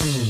Mm-hmm.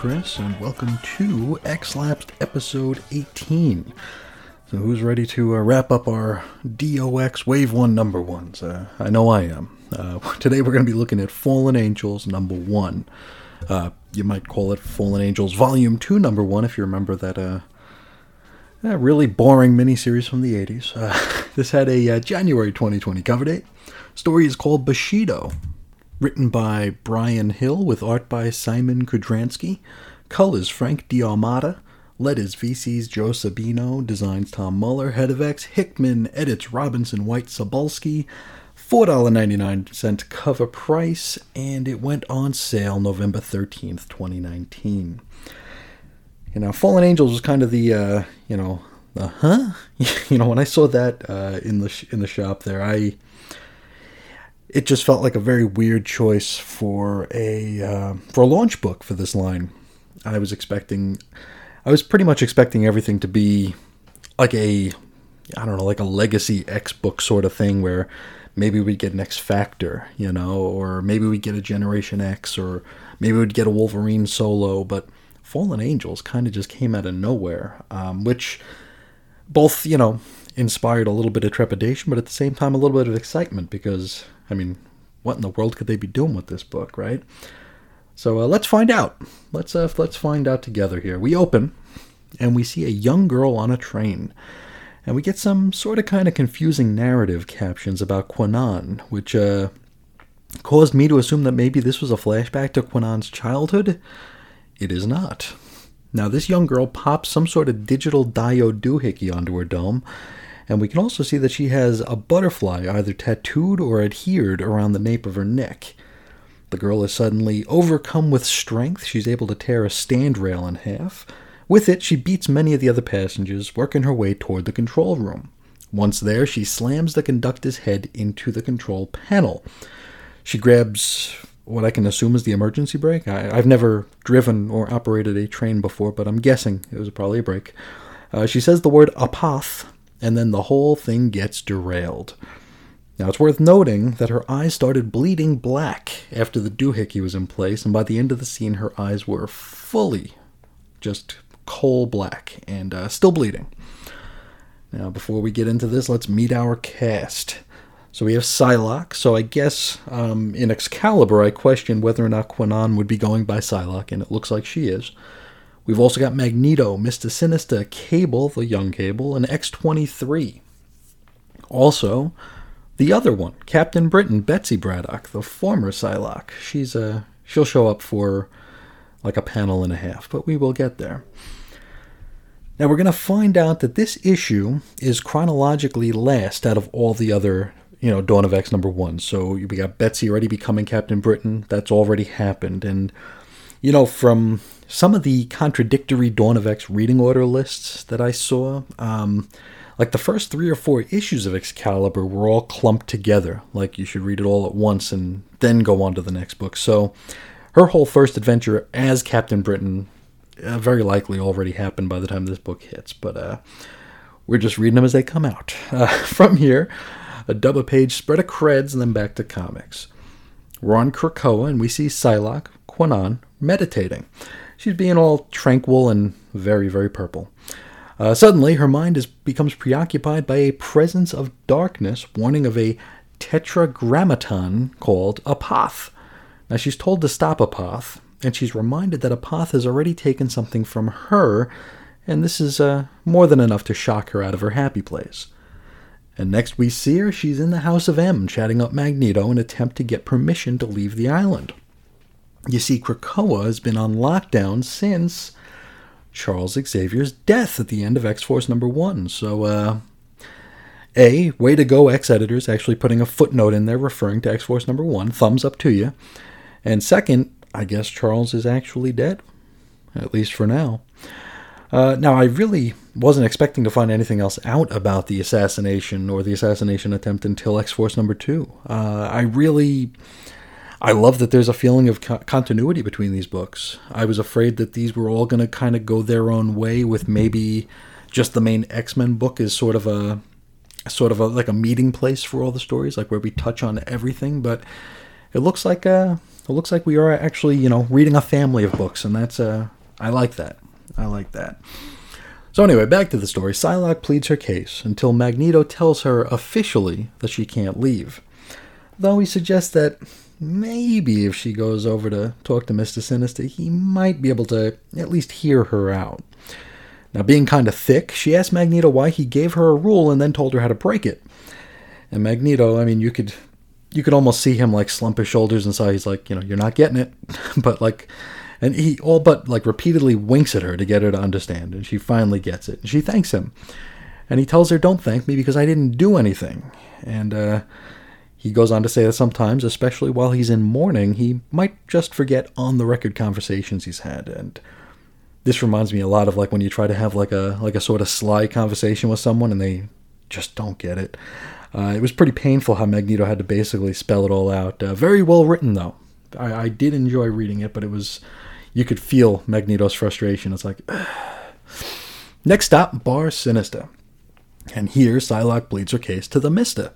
Chris, and welcome to X Lapsed episode 18. So, who's ready to uh, wrap up our DOX Wave 1 number ones? Uh, I know I am. Uh, today, we're going to be looking at Fallen Angels number 1. Uh, you might call it Fallen Angels Volume 2 number 1 if you remember that uh, really boring miniseries from the 80s. Uh, this had a January 2020 cover date. Story is called Bushido, written by Bryan Hill with art by Simon Kudranski. Colors Frank D'Armata. Letters VC's Joe Sabino. Designs Tom Muller. Head of X Hickman. Edits Robinson White Sobolski. $4.99 cover price, and it went on sale November 13th, 2019. You know, Fallen Angels was kind of the, uh, you know, the huh? you know, when I saw that uh, in the sh- in the shop there, I it just felt like a very weird choice for a uh, for a launch book for this line. I was expecting, I was pretty much expecting everything to be like a, I don't know, like a legacy X book sort of thing where maybe we'd get an X Factor, you know, or maybe we'd get a Generation X, or maybe we'd get a Wolverine solo. But Fallen Angels kind of just came out of nowhere, um, which both, you know, inspired a little bit of trepidation, but at the same time a little bit of excitement because, I mean, what in the world could they be doing with this book, right? So uh, let's find out. Let's uh, let's find out together here. We open, and we see a young girl on a train, and we get some sort of kind of confusing narrative captions about Kwannon, which uh, caused me to assume that maybe this was a flashback to Kwannon's childhood. It is not. Now, this young girl pops some sort of digital diode doohickey onto her dome, and we can also see that she has a butterfly either tattooed or adhered around the nape of her neck. The girl is suddenly overcome with strength. She's able to tear a stand rail in half. With it, she beats many of the other passengers, working her way toward the control room. Once there, she slams the conductor's head into the control panel. She grabs what I can assume is the emergency brake. I, I've never driven or operated a train before, but I'm guessing it was probably a brake. Uh, she says the word apoth, and then the whole thing gets derailed. Now, it's worth noting that her eyes started bleeding black after the doohickey was in place, and by the end of the scene, her eyes were fully just coal black and uh, still bleeding. Now, before we get into this, let's meet our cast. So we have Psylocke. So I guess um, in Excalibur, I questioned whether or not Kwannon would be going by Psylocke, and it looks like she is. We've also got Magneto, Mr. Sinister, Cable, the young Cable, and X23. Also, the other one, Captain Britain, Betsy Braddock, the former Psylocke. She's a she'll show up for like a panel and a half, but we will get there. Now we're going to find out that this issue is chronologically last out of all the other, you know, Dawn of X number one. So we got Betsy already becoming Captain Britain. That's already happened, and you know from some of the contradictory Dawn of X reading order lists that I saw, um, like the first three or four issues of Excalibur were all clumped together. Like you should read it all at once and then go on to the next book. So her whole first adventure as Captain Britain uh, very likely already happened by the time this book hits, but uh, we're just reading them as they come out. Uh, from here, a double page spread of creds and then back to comics. We're on Krakoa and we see Psylocke, Kwannon, meditating. She's being all tranquil and very, very purple. Uh, suddenly, her mind is, becomes preoccupied by a presence of darkness, warning of a tetragrammaton called Apoth. Now, she's told to stop Apoth, and she's reminded that Apoth has already taken something from her and this is uh, more than enough to shock her out of her happy place. And next we see her, she's in the House of M, chatting up Magneto in an attempt to get permission to leave the island. You see, Krakoa has been on lockdown since Charles Xavier's death at the end of X Force number one. So, uh, A, way to go, X editors, actually putting a footnote in there referring to X Force number one. Thumbs up to you. And second, I guess Charles is actually dead, at least for now. Uh, now, I really wasn't expecting to find anything else out about the assassination or the assassination attempt until X Force number two. Uh, I really. I love that there's a feeling of co- continuity between these books. I was afraid that these were all going to kind of go their own way, with maybe just the main X Men book is sort of a sort of a, like a meeting place for all the stories, like where we touch on everything. But it looks like uh, it looks like we are actually you know reading a family of books, and that's uh, I like that. I like that. So anyway, back to the story. Psylocke pleads her case until Magneto tells her officially that she can't leave. Though he suggests that maybe if she goes over to talk to Mr. Sinister, he might be able to at least hear her out. Now, being kind of thick, she asked Magneto why he gave her a rule and then told her how to break it. And Magneto, I mean, you could you could almost see him like slump his shoulders and say he's like, you know, you're not getting it. but like and he all but like repeatedly winks at her to get her to understand, and she finally gets it. And she thanks him. And he tells her, Don't thank me because I didn't do anything. And uh, he goes on to say that sometimes, especially while he's in mourning, he might just forget on the record conversations he's had. And this reminds me a lot of like when you try to have like a like a sort of sly conversation with someone and they just don't get it. Uh, it was pretty painful how Magneto had to basically spell it all out. Uh, very well written though. I, I, did enjoy reading it, but it was you could feel Magneto's frustration. It's like, next stop, Bar Sinister. And here, Psylocke pleads her case to the Mista,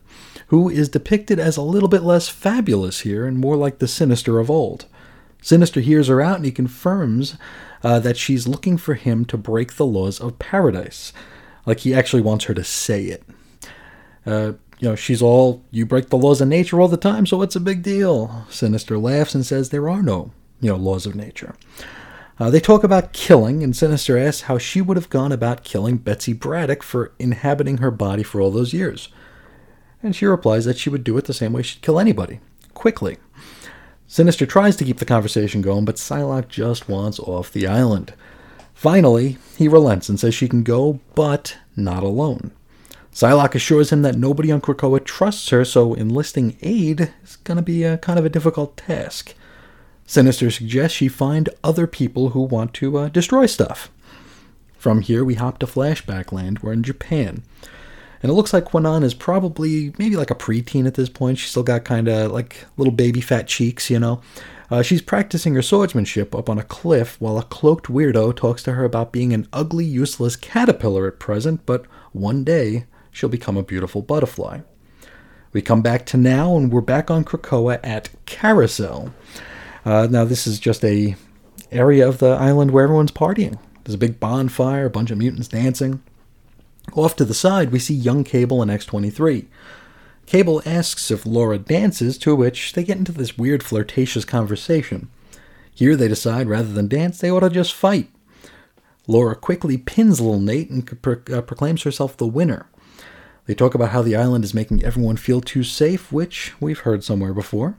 who is depicted as a little bit less fabulous here and more like the Sinister of old. Sinister hears her out and he confirms uh, that she's looking for him to break the laws of paradise. Like he actually wants her to say it. Uh, you know, she's all, you break the laws of nature all the time, so what's a big deal? Sinister laughs and says there are no you know, laws of nature. Uh, they talk about killing, and Sinister asks how she would have gone about killing Betsy Braddock for inhabiting her body for all those years. And she replies that she would do it the same way she'd kill anybody quickly. Sinister tries to keep the conversation going, but Psylocke just wants off the island. Finally, he relents and says she can go, but not alone. Psylocke assures him that nobody on Krakoa trusts her, so enlisting aid is going to be a kind of a difficult task. Sinister suggests she find other people who want to uh, destroy stuff. From here, we hop to flashback land. We're in Japan. And it looks like Kwannon is probably maybe like a preteen at this point. She's still got kind of like little baby fat cheeks, you know. Uh, she's practicing her swordsmanship up on a cliff while a cloaked weirdo talks to her about being an ugly, useless caterpillar at present, but one day she'll become a beautiful butterfly. We come back to now, and we're back on Krakoa at Carousel. Uh, now this is just a area of the island where everyone's partying. There's a big bonfire, a bunch of mutants dancing. Off to the side, we see young Cable and X23. Cable asks if Laura dances, to which they get into this weird flirtatious conversation. Here they decide rather than dance, they ought to just fight. Laura quickly pins little Nate and pro- uh, proclaims herself the winner. They talk about how the island is making everyone feel too safe, which we've heard somewhere before.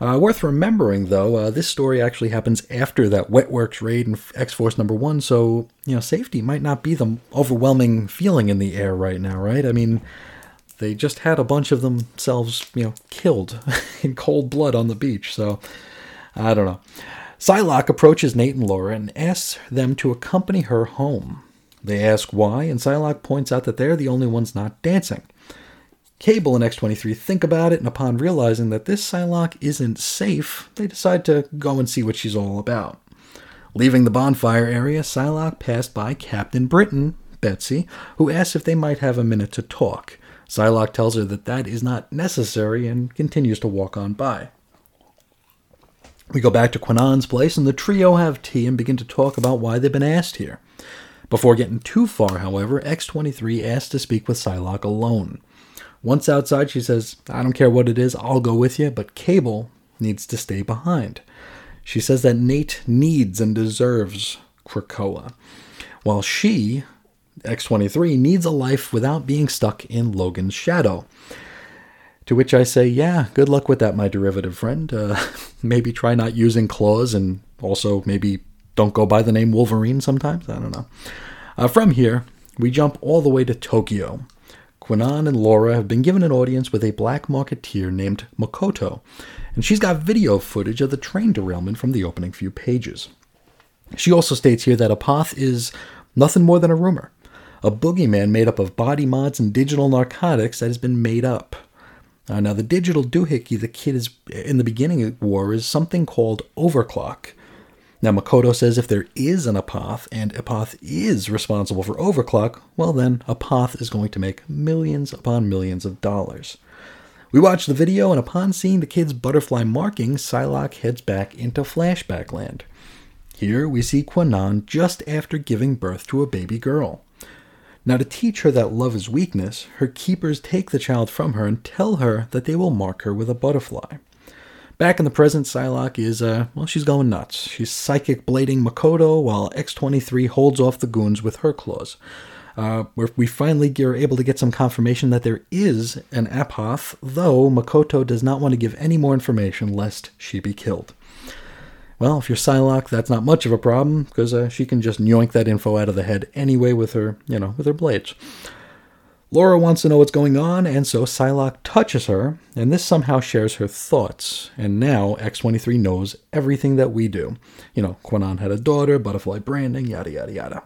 Uh, worth remembering, though, uh, this story actually happens after that Wetworks raid in X Force number one, so you know safety might not be the overwhelming feeling in the air right now, right? I mean, they just had a bunch of themselves, you know, killed in cold blood on the beach, so I don't know. Psylocke approaches Nate and Laura and asks them to accompany her home. They ask why, and Psylocke points out that they're the only ones not dancing. Cable and X23 think about it, and upon realizing that this Psylocke isn't safe, they decide to go and see what she's all about. Leaving the bonfire area, Psylocke passed by Captain Britain, Betsy, who asks if they might have a minute to talk. Psylocke tells her that that is not necessary and continues to walk on by. We go back to Kwannon's place, and the trio have tea and begin to talk about why they've been asked here. Before getting too far, however, X23 asks to speak with Psylocke alone. Once outside, she says, I don't care what it is, I'll go with you, but Cable needs to stay behind. She says that Nate needs and deserves Krakoa. while she, X23, needs a life without being stuck in Logan's shadow. To which I say, yeah, good luck with that, my derivative friend. Uh, maybe try not using claws and also maybe don't go by the name Wolverine sometimes. I don't know. Uh, from here, we jump all the way to Tokyo. Kwannon and Laura have been given an audience with a black marketeer named Makoto, and she's got video footage of the train derailment from the opening few pages. She also states here that Apoth is nothing more than a rumor, a boogeyman made up of body mods and digital narcotics that has been made up. Uh, now, the digital doohickey the kid is in the beginning of war is something called overclock. Now, Makoto says if there is an Apoth and Apoth is responsible for overclock, well, then Apoth is going to make millions upon millions of dollars. We watch the video, and upon seeing the kid's butterfly marking, Psylocke heads back into flashback land. Here we see Kwannon just after giving birth to a baby girl. Now, to teach her that love is weakness, her keepers take the child from her and tell her that they will mark her with a butterfly. Back in the present, Psylocke is, uh, well, she's going nuts. She's psychic blading Makoto while X23 holds off the goons with her claws. Uh, we finally are able to get some confirmation that there is an Apoth, though Makoto does not want to give any more information lest she be killed. Well, if you're Psylocke, that's not much of a problem because uh, she can just yoink that info out of the head anyway with her, you know, with her blades. Laura wants to know what's going on, and so Psylocke touches her, and this somehow shares her thoughts. And now X23 knows everything that we do. You know, Kwannon had a daughter, butterfly branding, yada, yada, yada.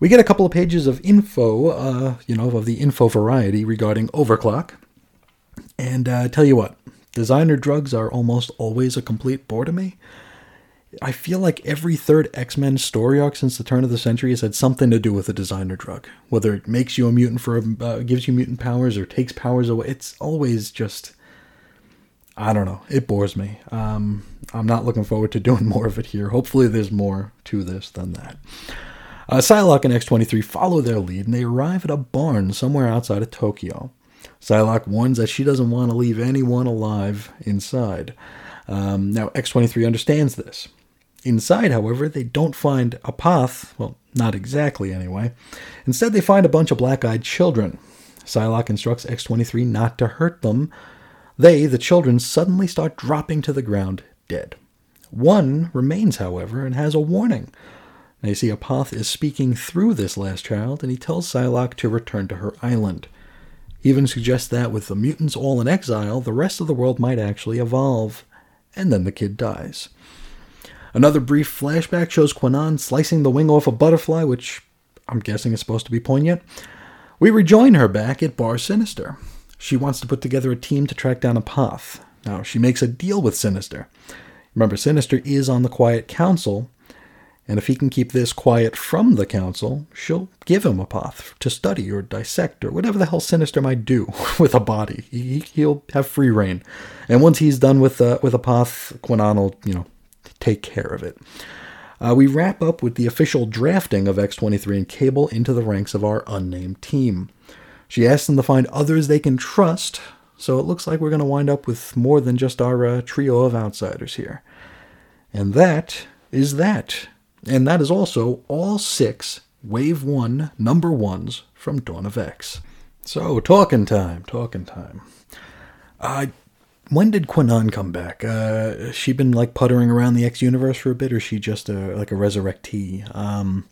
We get a couple of pages of info, uh, you know, of the info variety regarding overclock. And uh, tell you what, designer drugs are almost always a complete bore to me. I feel like every third X Men story arc since the turn of the century has had something to do with a designer drug. Whether it makes you a mutant for uh, gives you mutant powers or takes powers away, it's always just I don't know. It bores me. Um, I'm not looking forward to doing more of it here. Hopefully, there's more to this than that. Uh, Psylocke and X23 follow their lead and they arrive at a barn somewhere outside of Tokyo. Psylocke warns that she doesn't want to leave anyone alive inside. Um, now, X23 understands this. Inside, however, they don't find Apoth, well, not exactly anyway. Instead, they find a bunch of black eyed children. Psylocke instructs X23 not to hurt them. They, the children, suddenly start dropping to the ground dead. One remains, however, and has a warning. Now you see, Apoth is speaking through this last child, and he tells Psylocke to return to her island. He even suggests that with the mutants all in exile, the rest of the world might actually evolve. And then the kid dies. Another brief flashback shows Kwannon slicing the wing off a butterfly, which I'm guessing is supposed to be poignant. We rejoin her back at Bar Sinister. She wants to put together a team to track down Apoth. Now, she makes a deal with Sinister. Remember, Sinister is on the Quiet Council, and if he can keep this quiet from the Council, she'll give him Apoth to study or dissect or whatever the hell Sinister might do with a body. He, will have free reign. And once he's done with uh, with Apoth, Kwannon will, you know, take care of it. Uh, we wrap up with the official drafting of X23 and Cable into the ranks of our unnamed team. She asks them to find others they can trust, so it looks like we're going to wind up with more than just our uh, trio of outsiders here. And that is that. And that is also all six Wave 1 number ones from Dawn of X. So, talking time, talking time. Uh, when did Kwannon come back? Uh, she been like puttering around the X universe for a bit, or she just a, like a resurrectee? Um,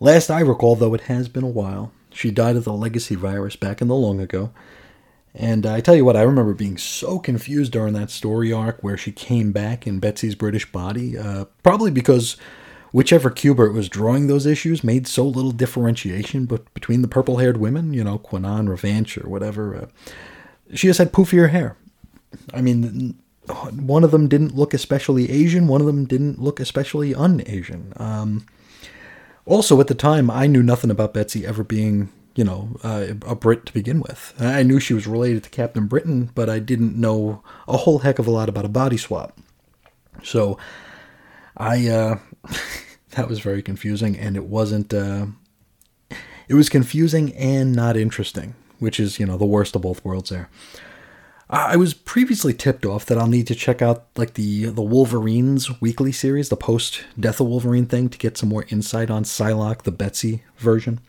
last I recall, though, it has been a while. She died of the legacy virus back in the long ago. And I tell you what, I remember being so confused during that story arc where she came back in Betsy's British body. Uh, probably because whichever Kubert was drawing those issues made so little differentiation but between the purple haired women, you know, Kwannon, Revanche, or whatever. Uh, she just had poofier hair. I mean, one of them didn't look especially Asian, one of them didn't look especially un Asian. Um, also, at the time, I knew nothing about Betsy ever being, you know, uh, a Brit to begin with. I knew she was related to Captain Britain, but I didn't know a whole heck of a lot about a body swap. So, I, uh, that was very confusing, and it wasn't, uh, it was confusing and not interesting, which is, you know, the worst of both worlds there. I was previously tipped off that I'll need to check out like the the Wolverines weekly series, the post Death of Wolverine thing, to get some more insight on Psylocke, the Betsy version,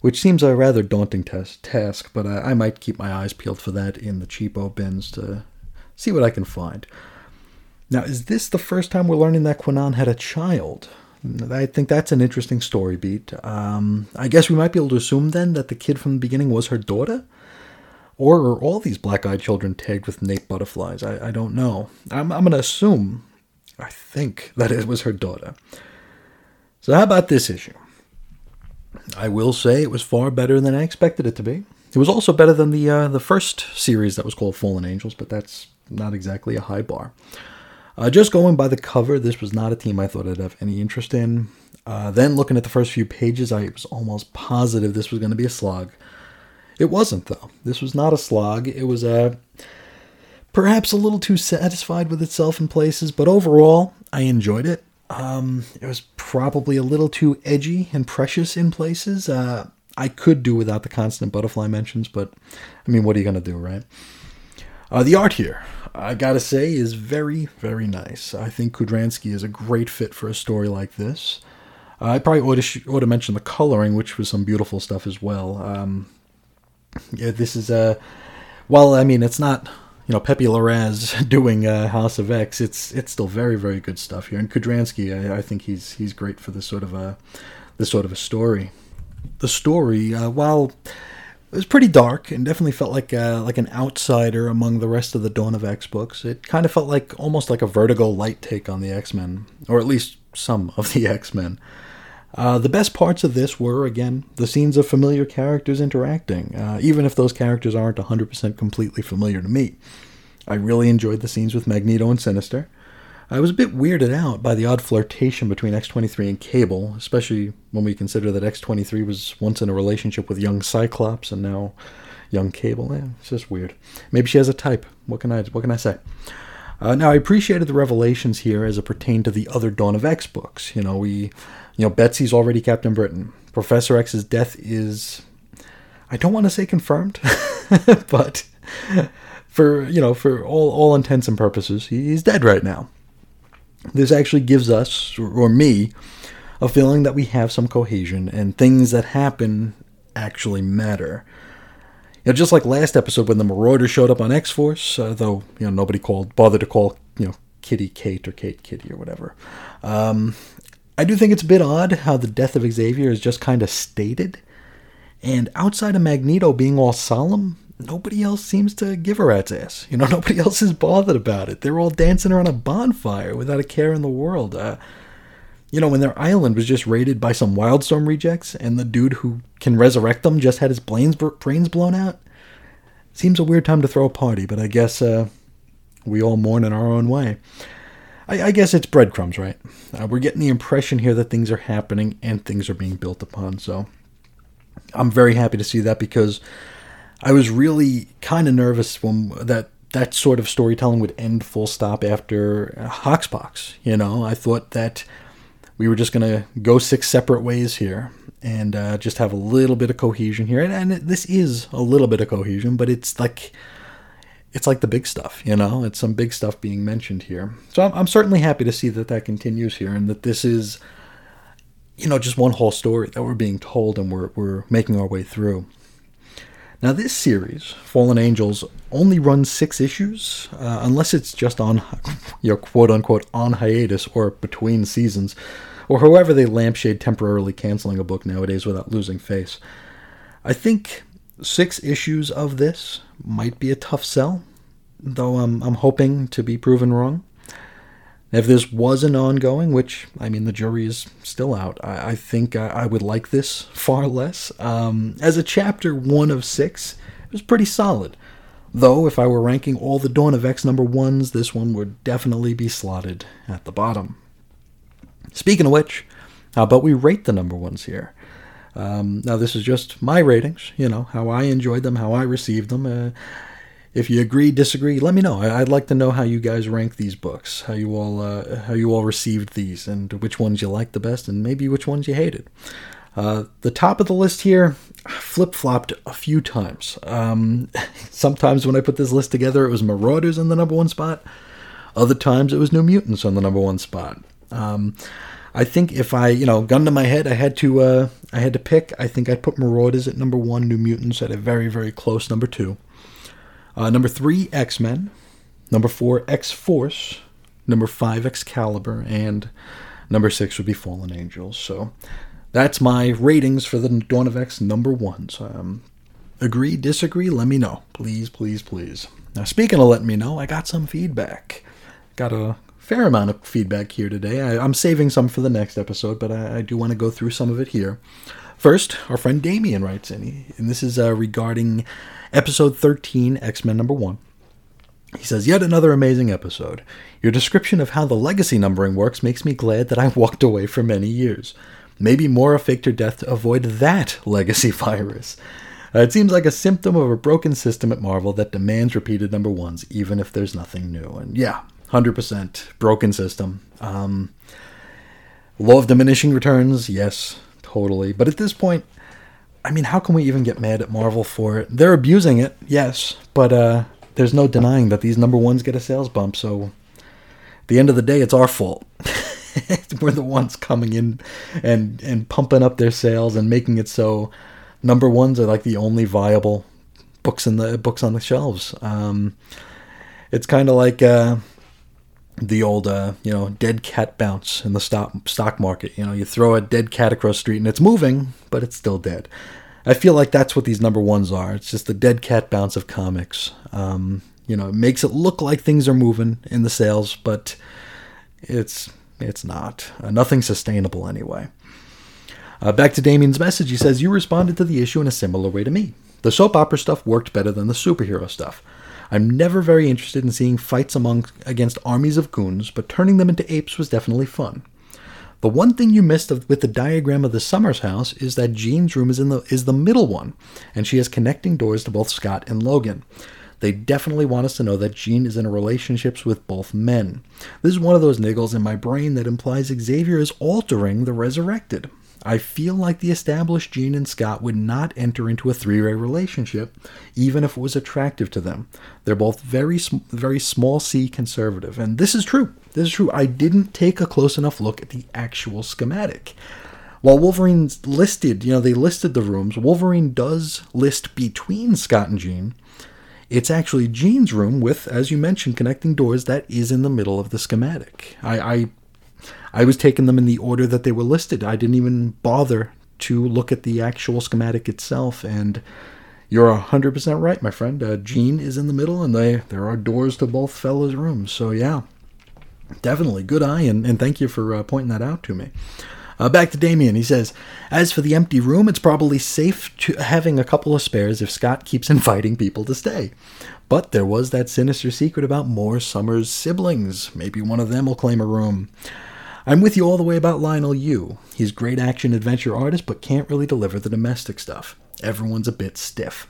which seems a rather daunting test, task. But I, I might keep my eyes peeled for that in the cheapo bins to see what I can find. Now, is this the first time we're learning that Kwannon had a child? I think that's an interesting story beat. Um, I guess we might be able to assume then that the kid from the beginning was her daughter? Or are all these black eyed children tagged with nape butterflies? I, I don't know. I'm, I'm going to assume, I think, that it was her daughter. So, how about this issue? I will say it was far better than I expected it to be. It was also better than the uh, the first series that was called Fallen Angels, but that's not exactly a high bar. Uh, just going by the cover, this was not a team I thought I'd have any interest in. Uh, then looking at the first few pages, I was almost positive this was going to be a slog. It wasn't, though. This was not a slog. It was a perhaps a little too satisfied with itself in places, but overall, I enjoyed it. Um, it was probably a little too edgy and precious in places. Uh, I could do without the constant butterfly mentions, but I mean, what are you going to do, right? Uh, the art here, I gotta say, is very, very nice. I think Kudranski is a great fit for a story like this. Uh, I probably ought to, sh- ought to mention the coloring, which was some beautiful stuff as well. Um, this is a. Uh, well, I mean, it's not you know Pepe Larraz doing uh, House of X. It's it's still very very good stuff here. And Kudranski, I, I think he's he's great for this sort of a this sort of a story. The story, uh, while it was pretty dark and definitely felt like uh, like an outsider among the rest of the Dawn of X books. It kind of felt like almost like a Vertigo light take on the X Men, or at least some of the X Men. Uh, the best parts of this were, again, the scenes of familiar characters interacting, uh, even if those characters aren't 100% completely familiar to me. I really enjoyed the scenes with Magneto and Sinister. I was a bit weirded out by the odd flirtation between X23 and Cable, especially when we consider that X23 was once in a relationship with young Cyclops and now young Cable. Yeah, it's just weird. Maybe she has a type. What can I what can I say? Uh, now I appreciated the revelations here as it pertained to the other Dawn of X books. You know, we, you know, Betsy's already Captain Britain. Professor X's death is, I don't want to say confirmed, but for you know, for all all intents and purposes, he's dead right now. This actually gives us, or me, a feeling that we have some cohesion and things that happen actually matter. You know, just like last episode when the Marauder showed up on X Force, uh, though you know nobody called bothered to call you know Kitty Kate or Kate Kitty or whatever. Um, I do think it's a bit odd how the death of Xavier is just kind of stated, and outside of Magneto being all solemn, nobody else seems to give a rat's ass. You know, nobody else is bothered about it. They're all dancing around a bonfire without a care in the world. Uh, you know, when their island was just raided by some Wildstorm rejects, and the dude who can resurrect them just had his brains brains blown out. Seems a weird time to throw a party, but I guess uh, we all mourn in our own way. I, I guess it's breadcrumbs, right? Uh, we're getting the impression here that things are happening and things are being built upon. So I'm very happy to see that because I was really kind of nervous when that that sort of storytelling would end full stop after Hoxpox. You know, I thought that we were just going to go six separate ways here and uh, just have a little bit of cohesion here. And, and this is a little bit of cohesion, but it's like it's like the big stuff, you know. It's some big stuff being mentioned here. So I'm, I'm certainly happy to see that that continues here and that this is, you know, just one whole story that we're being told and we're we're making our way through. Now, this series, Fallen Angels, only runs six issues, uh, unless it's just on, you know, quote unquote, on hiatus or between seasons, or however they lampshade temporarily canceling a book nowadays without losing face. I think six issues of this might be a tough sell, though I'm, I'm hoping to be proven wrong. If this was an ongoing, which I mean the jury is still out, I, I think I, I, would like this far less. Um, as a chapter one of six, it was pretty solid. Though if I were ranking all the Dawn of X number ones, this one would definitely be slotted at the bottom. Speaking of which, how about we rate the number ones here? Um, now this is just my ratings, you know how I enjoyed them, how I received them. Uh, if you agree, disagree, let me know. I'd like to know how you guys rank these books, how you all uh, how you all received these, and which ones you liked the best, and maybe which ones you hated. Uh, the top of the list here, flip flopped a few times. Um, sometimes when I put this list together, it was Marauders in the number one spot. Other times it was New Mutants on the number one spot. Um, I think if I, you know, gun to my head, I had to, uh, I had to pick. I think I'd put Marauders at number one, New Mutants at a very, very close number two. Uh, number three, X Men. Number four, X Force. Number five, Excalibur, and number six would be Fallen Angels. So that's my ratings for the Dawn of X number ones. Um, agree, disagree? Let me know, please, please, please. Now, speaking of letting me know, I got some feedback. Got a fair amount of feedback here today. I, am saving some for the next episode, but I, I do want to go through some of it here. First, our friend Damien writes in, and this is uh, regarding episode 13, X Men number 1. He says, Yet another amazing episode. Your description of how the legacy numbering works makes me glad that I walked away for many years. Maybe Moira faked her death to avoid that legacy virus. Uh, it seems like a symptom of a broken system at Marvel that demands repeated number ones, even if there's nothing new. And yeah, 100% broken system. Um, law of diminishing returns, yes, totally. But at this point, I mean, how can we even get mad at Marvel for it? They're abusing it, yes, but uh, there's no denying that these number ones get a sales bump. So, at the end of the day, it's our fault. We're the ones coming in and and pumping up their sales and making it so number ones are like the only viable books in the books on the shelves. Um, it's kind of like. Uh, the old uh, you know dead cat bounce in the stock stock market. You know, you throw a dead cat across the street and it's moving, but it's still dead. I feel like that's what these number ones are. It's just the dead cat bounce of comics. Um, you know, it makes it look like things are moving in the sales, but it's it's not. Uh, nothing sustainable anyway. Uh, back to Damien's message, he says, You responded to the issue in a similar way to me. The soap opera stuff worked better than the superhero stuff. I'm never very interested in seeing fights among against armies of goons, but turning them into apes was definitely fun. The one thing you missed of, with the diagram of the Summers house is that Jean's room is in the is the middle one, and she has connecting doors to both Scott and Logan. They definitely want us to know that Jean is in relationships with both men. This is one of those niggles in my brain that implies Xavier is altering the resurrected. I feel like the established Jean and Scott would not enter into a three-way relationship, even if it was attractive to them. They're both very, very small C conservative, and this is true. This is true. I didn't take a close enough look at the actual schematic. While Wolverine's listed, you know, they listed the rooms. Wolverine does list between Scott and Jean. It's actually Jean's room with, as you mentioned, connecting doors that is in the middle of the schematic. I, I I was taking them in the order that they were listed. I didn't even bother to look at the actual schematic itself. And you're 100% right, my friend. Uh, Jean is in the middle, and they, there are doors to both fellas' rooms. So, yeah, definitely. Good eye, and, and thank you for uh, pointing that out to me. Uh, back to Damien. He says, As for the empty room, it's probably safe to having a couple of spares if Scott keeps inviting people to stay. But there was that sinister secret about more Summers' siblings. Maybe one of them will claim a room. I'm with you all the way about Leinil Yu. He's great action adventure artist, but can't really deliver the domestic stuff. Everyone's a bit stiff.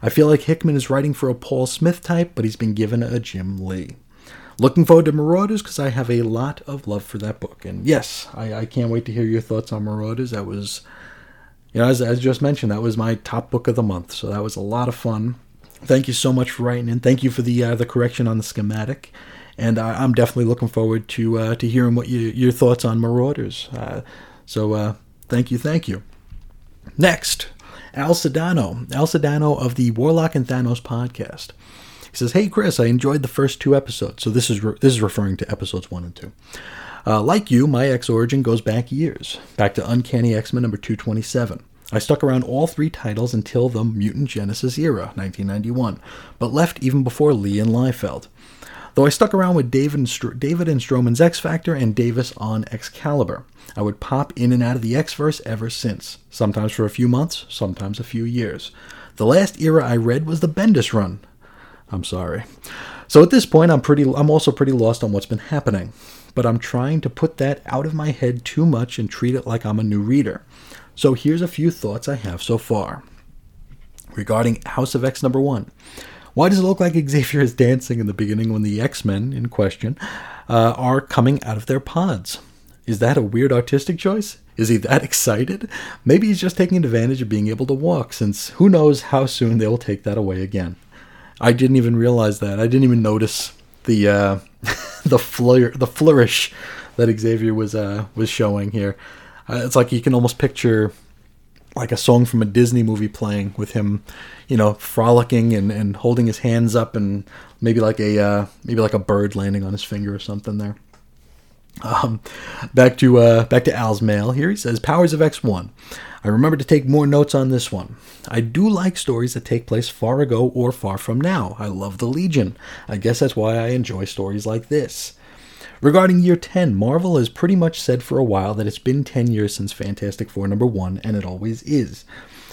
I feel like Hickman is writing for a Paul Smith type, but he's been given a Jim Lee. Looking forward to Marauders because I have a lot of love for that book. And yes, I, I, can't wait to hear your thoughts on Marauders. That was, you know, as, as just mentioned, that was my top book of the month. So that was a lot of fun. Thank you so much for writing in. Thank you for the uh, the correction on the schematic and I, am definitely looking forward to uh, to hearing what you, your thoughts on Marauders. Uh, so uh, thank you, thank you. Next, Al Sedano, Al Sedano of the Warlock and Thanos podcast. He says, "Hey Chris, I enjoyed the first two episodes. So this is re- this is referring to episodes one and two. Uh, like you, my X origin goes back years, back to Uncanny X Men number 227. I stuck around all three titles until the Mutant Genesis era, 1991, but left even before Lee and Liefeld. Though I stuck around with David and, Str- David and Stroman's X Factor and Davis on Excalibur. I would pop in and out of the X verse ever since, sometimes for a few months, sometimes a few years. The last era I read was the Bendis run. I'm sorry. So at this point, I'm pretty. I'm also pretty lost on what's been happening, but I'm trying to put that out of my head too much and treat it like I'm a new reader. So here's a few thoughts I have so far regarding House of X number one. Why does it look like Xavier is dancing in the beginning when the X Men in question uh, are coming out of their pods? Is that a weird artistic choice? Is he that excited? Maybe he's just taking advantage of being able to walk, since who knows how soon they will take that away again. I didn't even realize that. I didn't even notice the uh, the the flourish that Xavier was uh, was showing here. Uh, it's like you can almost picture like a song from a Disney movie playing with him, you know, frolicking and, and holding his hands up and maybe like a uh, maybe like a bird landing on his finger or something there. Um, back to uh, back to Al's mail here. He says Powers of X1. I remember to take more notes on this one. I do like stories that take place far ago or far from now. I love the Legion. I guess that's why I enjoy stories like this. Regarding year 10, Marvel has pretty much said for a while that it's been 10 years since Fantastic Four number 1, and it always is.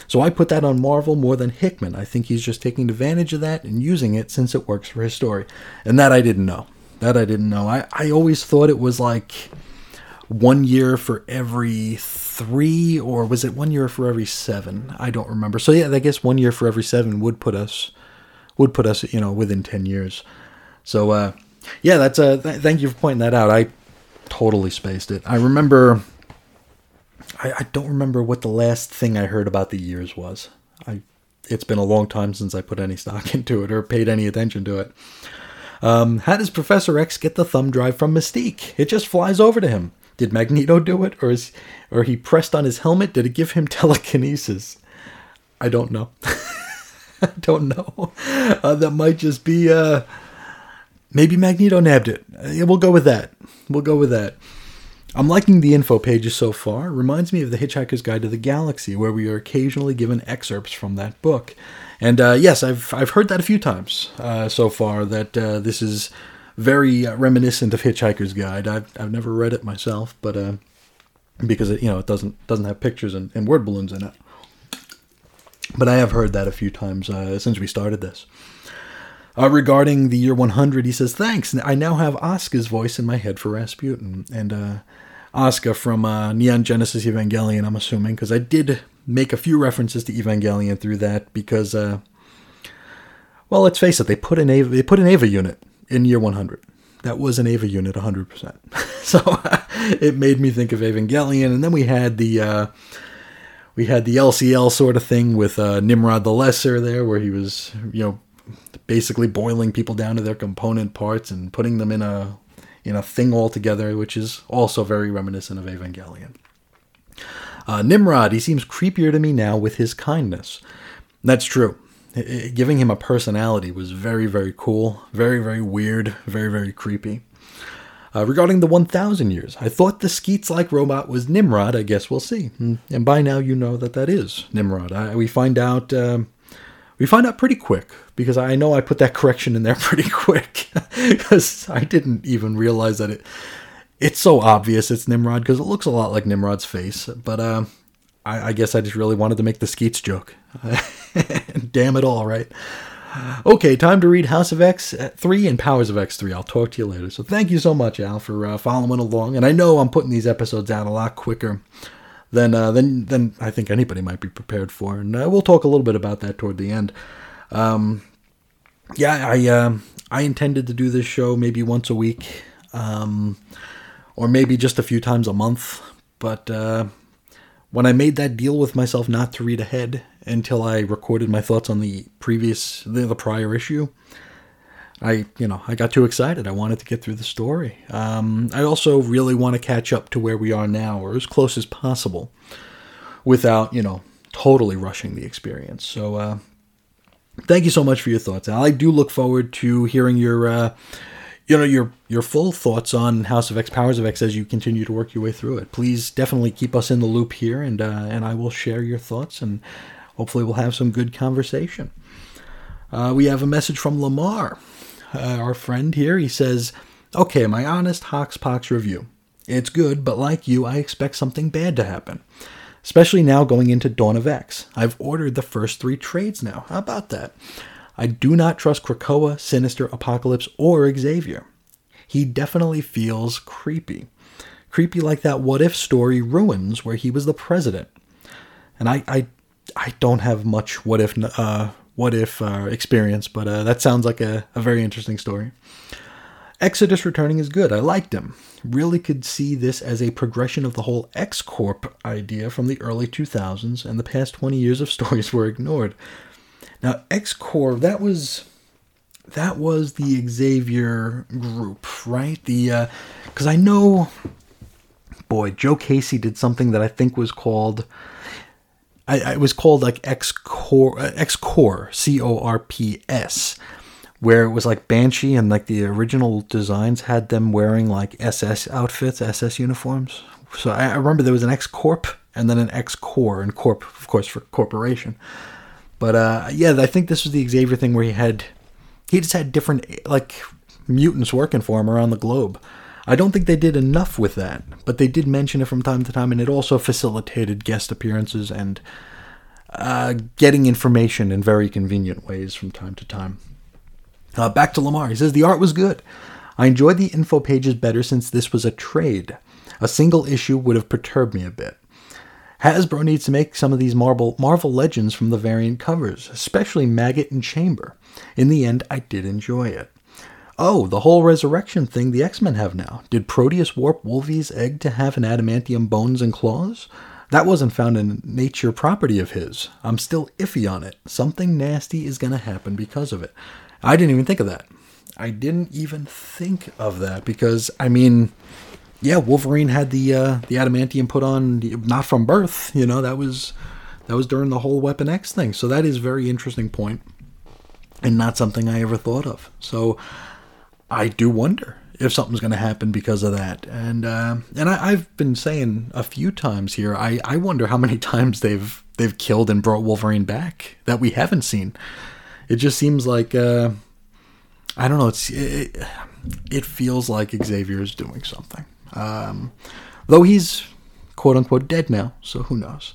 So I put that on Marvel more than Hickman. I think he's just taking advantage of that and using it since it works for his story. And that I didn't know. That I didn't know. I, I always thought it was like one year for every three, or was it one year for every seven? I don't remember. So yeah, I guess one year for every seven would put us would put us, you know, within ten years. So uh, yeah, that's a th- thank you for pointing that out. I totally spaced it. I remember. I, I don't remember what the last thing I heard about the years was. I it's been a long time since I put any stock into it or paid any attention to it. Um, how does Professor X get the thumb drive from Mystique? It just flies over to him. Did Magneto do it, or is, or he pressed on his helmet? Did it give him telekinesis? I don't know. I don't know. Uh, that might just be. Uh, maybe Magneto nabbed it. Uh, we'll go with that. We'll go with that. I'm liking the info pages so far. Reminds me of the Hitchhiker's Guide to the Galaxy, where we are occasionally given excerpts from that book. And uh, yes, I've I've heard that a few times uh, so far. That uh, this is very uh, reminiscent of Hitchhiker's Guide. I've I've never read it myself, but uh, because it you know it doesn't doesn't have pictures and, and word balloons in it. But I have heard that a few times since we started this. Regarding the year 100, he says, "Thanks. I now have Asuka's voice in my head for Rasputin and." Asuka from Neon Genesis Evangelion, I'm assuming, because I did make a few references to Evangelion through that because, uh, well, let's face it, they put an Ava, they put an Eva unit in year 100. That was an Ava unit 100%. so uh, it made me think of Evangelion, and then we had the uh, we had the LCL sort of thing with uh, Nimrod the Lesser there, where he was you know basically boiling people down to their component parts and putting them in a in a thing altogether, which is also very reminiscent of Evangelion. Uh, Nimrod, he seems creepier to me now with his kindness. That's true. giving him a personality was very, very cool, very, very weird, very, very creepy. Uh, regarding the 1000 years, I thought the Skeets like robot was Nimrod. I guess we'll see. Hmm, and by now you know that that is Nimrod. I, we find out. Um, we find out pretty quick because I know I put that correction in there pretty quick because I didn't even realize that it it's so obvious it's Nimrod because it looks a lot like Nimrod's face. But uh, I, I, guess I just really wanted to make the Skeets joke. Damn it all, right? Okay, time to read House of X 3 and Powers of X 3. I'll talk to you later. So thank you so much, Al, for uh, following along. And I know I'm putting these episodes out a lot quicker than uh, than than I think anybody might be prepared for. And uh, we'll talk a little bit about that toward the end. Um, yeah, I uh, I intended to do this show maybe once a week. Um, or maybe just a few times a month. But uh, when I made that deal with myself not to read ahead until I recorded my thoughts on the previous, the, the prior issue, I, you know, I got too excited. I wanted to get through the story. Um, I also really want to catch up to where we are now, or as close as possible, without, you know, totally rushing the experience. So, uh, thank you so much for your thoughts, Al. I do look forward to hearing your uh, you know your your full thoughts on House of X, Powers of X as you continue to work your way through it. Please definitely keep us in the loop here, and uh, and I will share your thoughts, and hopefully we'll have some good conversation. Uh, we have a message from Lamar, uh, our friend here. He says, "Okay, my honest Hoxpox review. It's good, but like you, I expect something bad to happen." Especially now going into Dawn of X. I've ordered the first three trades now. How about that? I do not trust Krakoa, Sinister, Apocalypse, or Xavier. He definitely feels creepy. Creepy like that what if story Ruins, where he was the president. And I, I, I don't have much what if, uh, what if uh, experience, but uh, that sounds like a, a very interesting story. Exodus returning is good. I liked him. Really could see this as a progression of the whole X Corp idea from the early 2000s, and the past 20 years of stories were ignored. Now, X Corp, that was that was the Xavier group, right? The because uh, I know, boy, Joe Casey did something that I think was called. I, it was called like X Core, uh, X Core, C O R P S, where it was like Banshee and like the original designs had them wearing like SS outfits, SS uniforms. So I, I remember there was an X Corp and then an X Core, and Corp, of course, for corporation. But uh, yeah, I think this was the Xavier thing where he had he just had different like mutants working for him around the globe. I don't think they did enough with that, but they did mention it from time to time, and it also facilitated guest appearances and uh, getting information in very convenient ways from time to time. Uh, back to Lamar. He says the art was good. I enjoyed the info pages better since this was a trade. A single issue would have perturbed me a bit. Hasbro needs to make some of these Marvel, Marvel Legends from the variant covers, especially Maggot and Chamber. In the end, I did enjoy it. Oh, the whole resurrection thing the X Men have now. Did Proteus warp Wolvie's egg to have an adamantium bones and claws? That wasn't found in nature property of his. I'm still iffy on it. Something nasty is going to happen because of it. I didn't even think of that. I didn't even think of that because, I mean, yeah, Wolverine had the uh, the adamantium put on not from birth. You know that was that was during the whole Weapon X thing. So that is very interesting point, and not something I ever thought of. So I do wonder if something's going to happen because of that. And uh, and I, have been saying a few times here. I, I wonder how many times they've they've killed and brought Wolverine back that we haven't seen. It just seems like uh, I don't know. It's it, it feels like Xavier is doing something. Um, though he's quote unquote dead now, so who knows?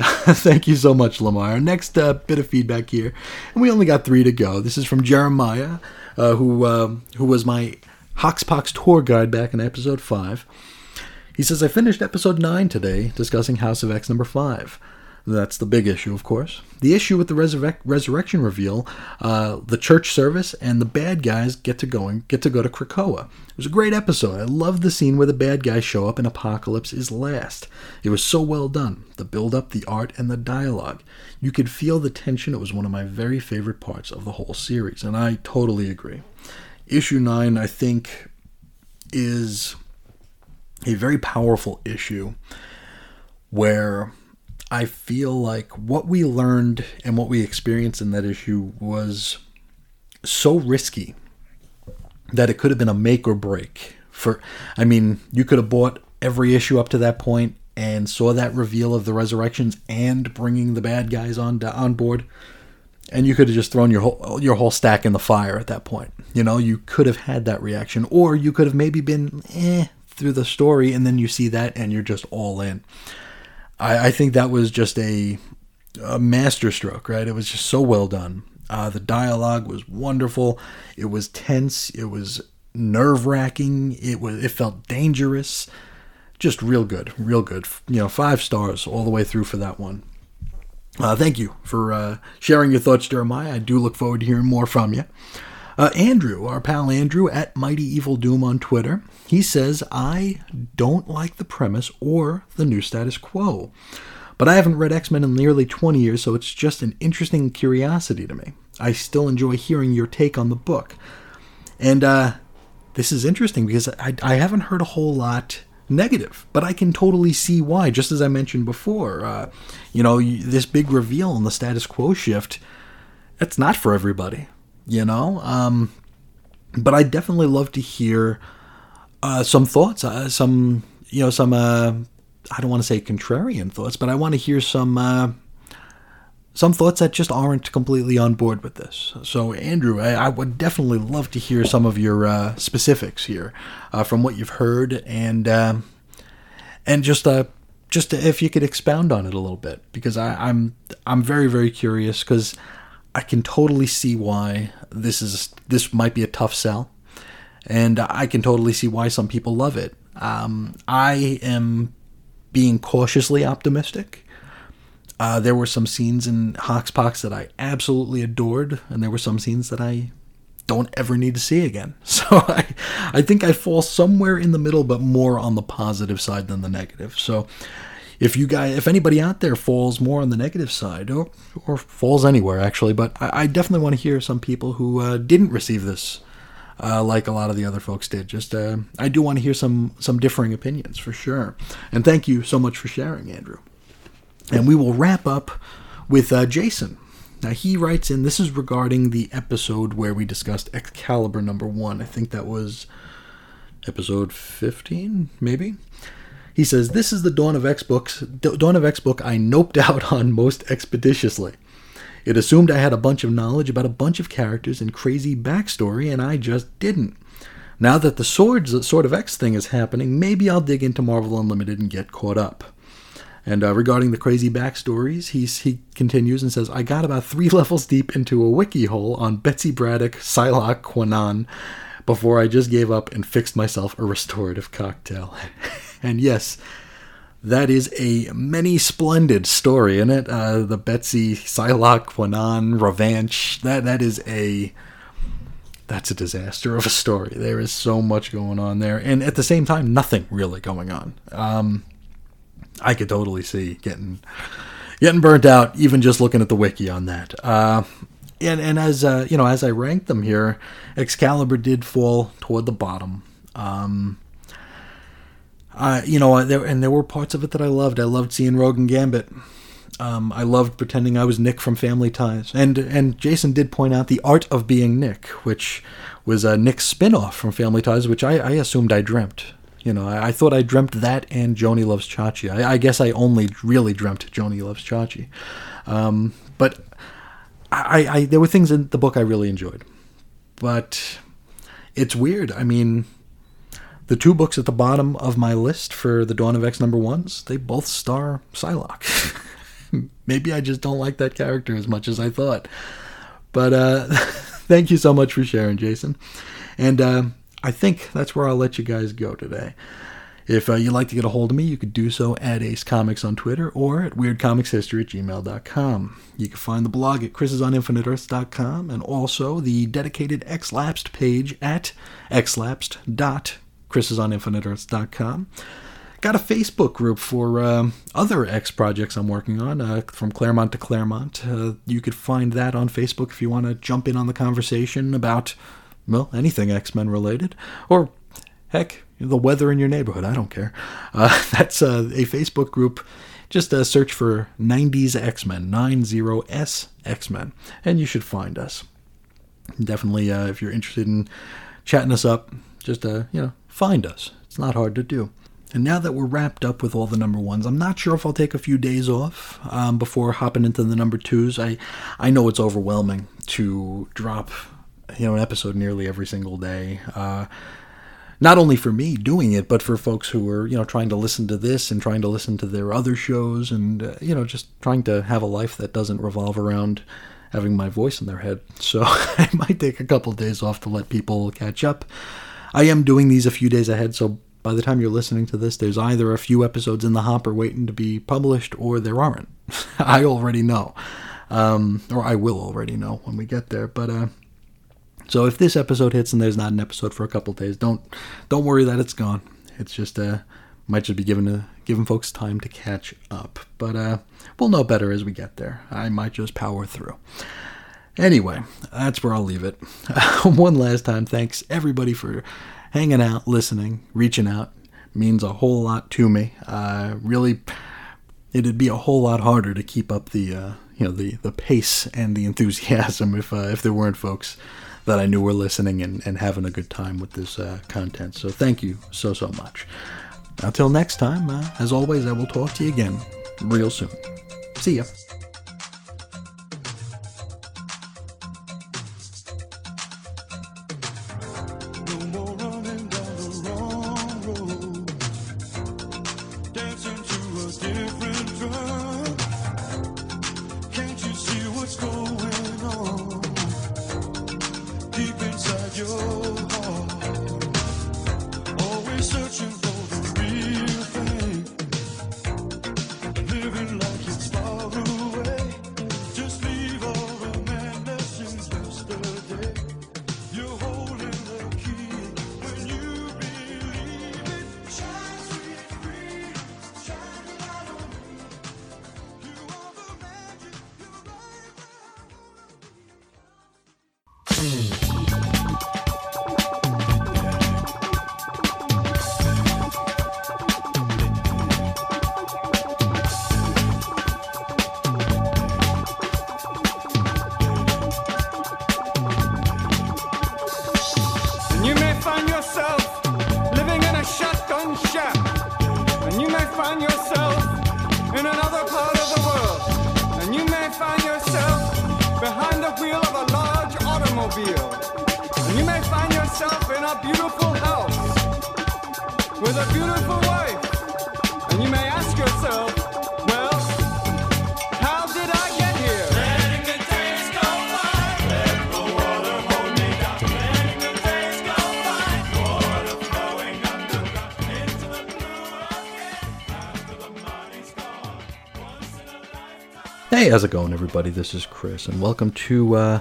Thank you so much, Lamar. Next uh, bit of feedback here, and we only got three to go. This is from Jeremiah, uh, who uh, who was my Hoxpox tour guide back in episode five. He says I finished episode nine today, discussing House of X number five. That's the big issue, of course. The issue with the resurrec- resurrection reveal, uh, the church service, and the bad guys get to going get to go to Krakoa. It was a great episode. I loved the scene where the bad guys show up and Apocalypse is last. It was so well done. The build up, the art, and the dialogue. You could feel the tension. It was one of my very favorite parts of the whole series, and I totally agree. Issue nine, I think, is a very powerful issue where I feel like what we learned and what we experienced in that issue was so risky that it could have been a make or break for I mean, you could have bought every issue up to that point and saw that reveal of the resurrections and bringing the bad guys on on board and you could have just thrown your whole your whole stack in the fire at that point. You know, you could have had that reaction or you could have maybe been eh through the story and then you see that and you're just all in. I, I think that was just a, a masterstroke, right? It was just so well done. Uh, the dialogue was wonderful. It was tense. It was nerve wracking. It was. It felt dangerous. Just real good, real good. You know, five stars all the way through for that one. Uh, thank you for uh, sharing your thoughts, Jeremiah. I do look forward to hearing more from you. Uh, Andrew, our pal Andrew at Mighty Evil Doom on Twitter, he says, I don't like the premise or the new status quo. But I haven't read X Men in nearly 20 years, so it's just an interesting curiosity to me. I still enjoy hearing your take on the book. And uh, this is interesting because I, I haven't heard a whole lot negative, but I can totally see why. Just as I mentioned before, uh, you know, this big reveal and the status quo shift, it's not for everybody you know. Um, but I definitely love to hear uh, some thoughts, uh, some you know, some uh, I don't want to say contrarian thoughts, but I want to hear some uh, some thoughts that just aren't completely on board with this. So, Andrew, I, I would definitely love to hear some of your uh, specifics here uh, from what you've heard, and um, and just uh, just if you could expound on it a little bit, because I, I'm I'm very very curious because I can totally see why this is this might be a tough sell, and I can totally see why some people love it. Um, I am being cautiously optimistic. Uh, there were some scenes in Hoxpox that I absolutely adored, and there were some scenes that I don't ever need to see again. So I, I think I fall somewhere in the middle, but more on the positive side than the negative. So if you guys, if anybody out there falls more on the negative side, or or falls anywhere actually, but I, I definitely want to hear some people who uh, didn't receive this. Uh, like a lot of the other folks did. Just uh, I do want to hear some some differing opinions for sure. And thank you so much for sharing, Andrew. And we will wrap up with uh, Jason. Now he writes in. This is regarding the episode where we discussed Excalibur number one. I think that was episode fifteen, maybe. He says, "This is the Dawn of X books. Dawn of X book I noped out on most expeditiously. It assumed I had a bunch of knowledge about a bunch of characters and crazy backstory, and I just didn't. Now that the swords, Sword of X thing is happening, maybe I'll dig into Marvel Unlimited and get caught up." And uh, regarding the crazy backstories, he's, he continues and says, I got about three levels deep into a wiki hole on Betsy Braddock, Psylocke, Kwannon before I just gave up and fixed myself a restorative cocktail. and yes, that is a many splendid story, isn't it? Uh, the Betsy, Psylocke, Kwannon, Revanche. That that is a that's a disaster of a story. There is so much going on there, and at the same time, nothing really going on. Um, I could totally see getting getting burnt out even just looking at the wiki on that. Uh, and and as uh, you know, as I ranked them here, Excalibur did fall toward the bottom. Um, you know, there and there were parts of it that I loved. I loved seeing Rogue and Gambit. Um, I loved pretending I was Nick from Family Ties, and and Jason did point out the art of being Nick, which was a Nick spin-off from Family Ties, which I, I assumed I dreamt. You know, I, I, thought I dreamt that and Joanie Loves Chachi. I, I, guess I only really dreamt Joanie Loves Chachi. Um, but I, I, there were things in the book I really enjoyed. But it's weird. I mean, the two books at the bottom of my list for the Dawn of X number ones, they both star Psylocke. Maybe I just don't like that character as much as I thought. But uh, thank you so much for sharing, Jason. And uh, I think that's where I'll let you guys go today. If uh, you'd like to get a hold of me, you could do so at Ace Comics on Twitter or at WeirdComicsHistory at gmail.com. You can find the blog at chrisisoninfiniteearths.com and also the dedicated Xlapsed page at xlapsed.chrisisoninfiniteearths.com. Got a Facebook group for uh, other X projects I'm working on, uh, from Claremont to Claremont. Uh, you could find that on Facebook if you want to jump in on the conversation about well, anything X Men related, or heck, the weather in your neighborhood. I don't care. Uh, that's uh, a Facebook group. Just uh, search for 90s X Men, 90S X Men, and you should find us. Definitely, uh, if you're interested in chatting us up, just uh, you know, find us. It's not hard to do. And now that we're wrapped up with all the number ones, I'm not sure if I'll take a few days off um, before hopping into the number twos. I I know it's overwhelming to drop you know an episode nearly every single day. Uh, not only for me doing it, but for folks who are you know trying to listen to this and trying to listen to their other shows, and uh, you know just trying to have a life that doesn't revolve around having my voice in their head. So I might take a couple of days off to let people catch up. I am doing these a few days ahead, so by the time you're listening to this, there's either a few episodes in the hopper waiting to be published, or there aren't. I already know, um, or I will already know when we get there. But uh, so if this episode hits and there's not an episode for a couple days, don't don't worry that it's gone. It's just uh might just be giving a, giving folks time to catch up. But uh we'll know better as we get there. I might just power through. Anyway, that's where I'll leave it. One last time, thanks everybody for hanging out, listening, reaching out. It means a whole lot to me. Uh, really, it'd be a whole lot harder to keep up the uh, you know the the pace and the enthusiasm if uh, if there weren't folks that I knew were listening and, and having a good time with this uh, content. So thank you so, so much. Until next time, uh, as always, I will talk to you again real soon. See ya. How's it going, everybody? This is Chris, and welcome to uh,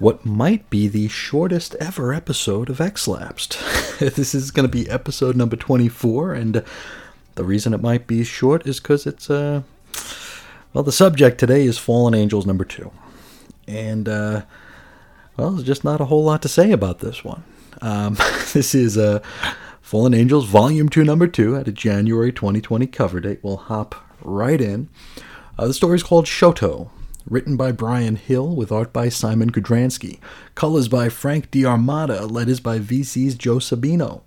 what might be the shortest ever episode of X Lapsed. this is going to be episode number 24, and the reason it might be short is because it's, uh, well, the subject today is Fallen Angels number 2. And, uh, well, there's just not a whole lot to say about this one. Um, this is uh, Fallen Angels Volume 2, Number 2, at a January 2020 cover date. We'll hop right in. Uh, the story is called Shoto, written by Bryan Hill with art by Simon Kudranski. Colors by Frank D'Armata, letters by VC's Joe Sabino.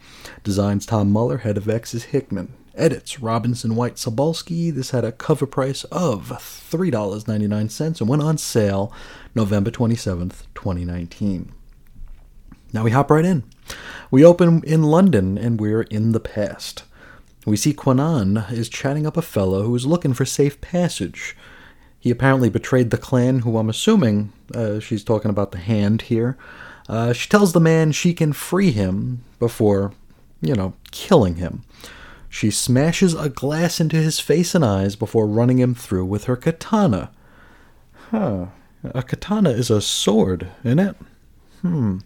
Designs Tom Muller, head of X is Hickman. Edits Robinson White Sobalski. This had a cover price of $3.99 and went on sale November 27th, 2019. Now we hop right in. We open in London and we're in the past. We see Kwannon is chatting up a fellow who is looking for safe passage. He apparently betrayed the clan, who I'm assuming uh, she's talking about the hand here. Uh, she tells the man she can free him before, you know, killing him. She smashes a glass into his face and eyes before running him through with her katana. Huh. A katana is a sword, isn't it? Hmm.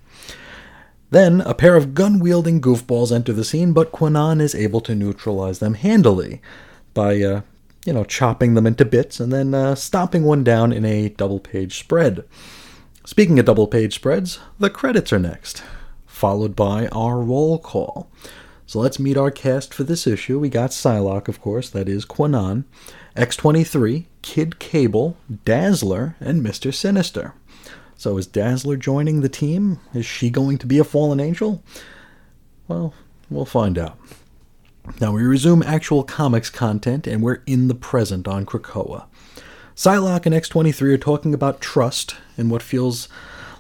Then a pair of gun wielding goofballs enter the scene, but Kwannon is able to neutralize them handily by, uh, you know, chopping them into bits and then uh, stomping one down in a double page spread. Speaking of double page spreads, the credits are next, followed by our roll call. So let's meet our cast for this issue. We got Psylocke, of course, that is Kwannon, X23, Kid Cable, Dazzler, and Mr. Sinister. So is Dazzler joining the team? Is she going to be a fallen angel? Well, we'll find out. Now we resume actual comics content, and we're in the present on Krakoa. Psylocke and X23 are talking about trust in what feels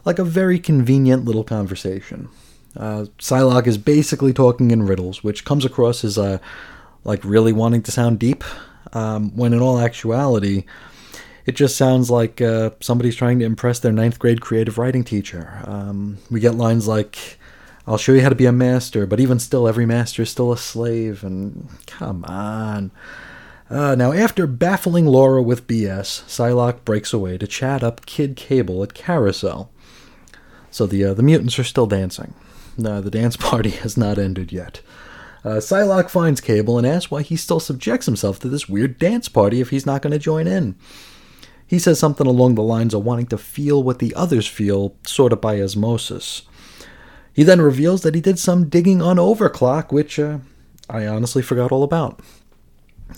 like a very convenient little conversation. Uh, Psylocke is basically talking in riddles, which comes across as uh, like really wanting to sound deep, um, when in all actuality, it just sounds like uh, somebody's trying to impress their ninth grade creative writing teacher. Um, we get lines like, I'll show you how to be a master, but even still, every master is still a slave, and come on. Uh, now, after baffling Laura with BS, Psylocke breaks away to chat up Kid Cable at Carousel. So the, uh, the mutants are still dancing. No, the dance party has not ended yet. Uh, Psylocke finds Cable and asks why he still subjects himself to this weird dance party if he's not going to join in. He says something along the lines of wanting to feel what the others feel, sort of by osmosis. He then reveals that he did some digging on Overclock, which uh, I honestly forgot all about.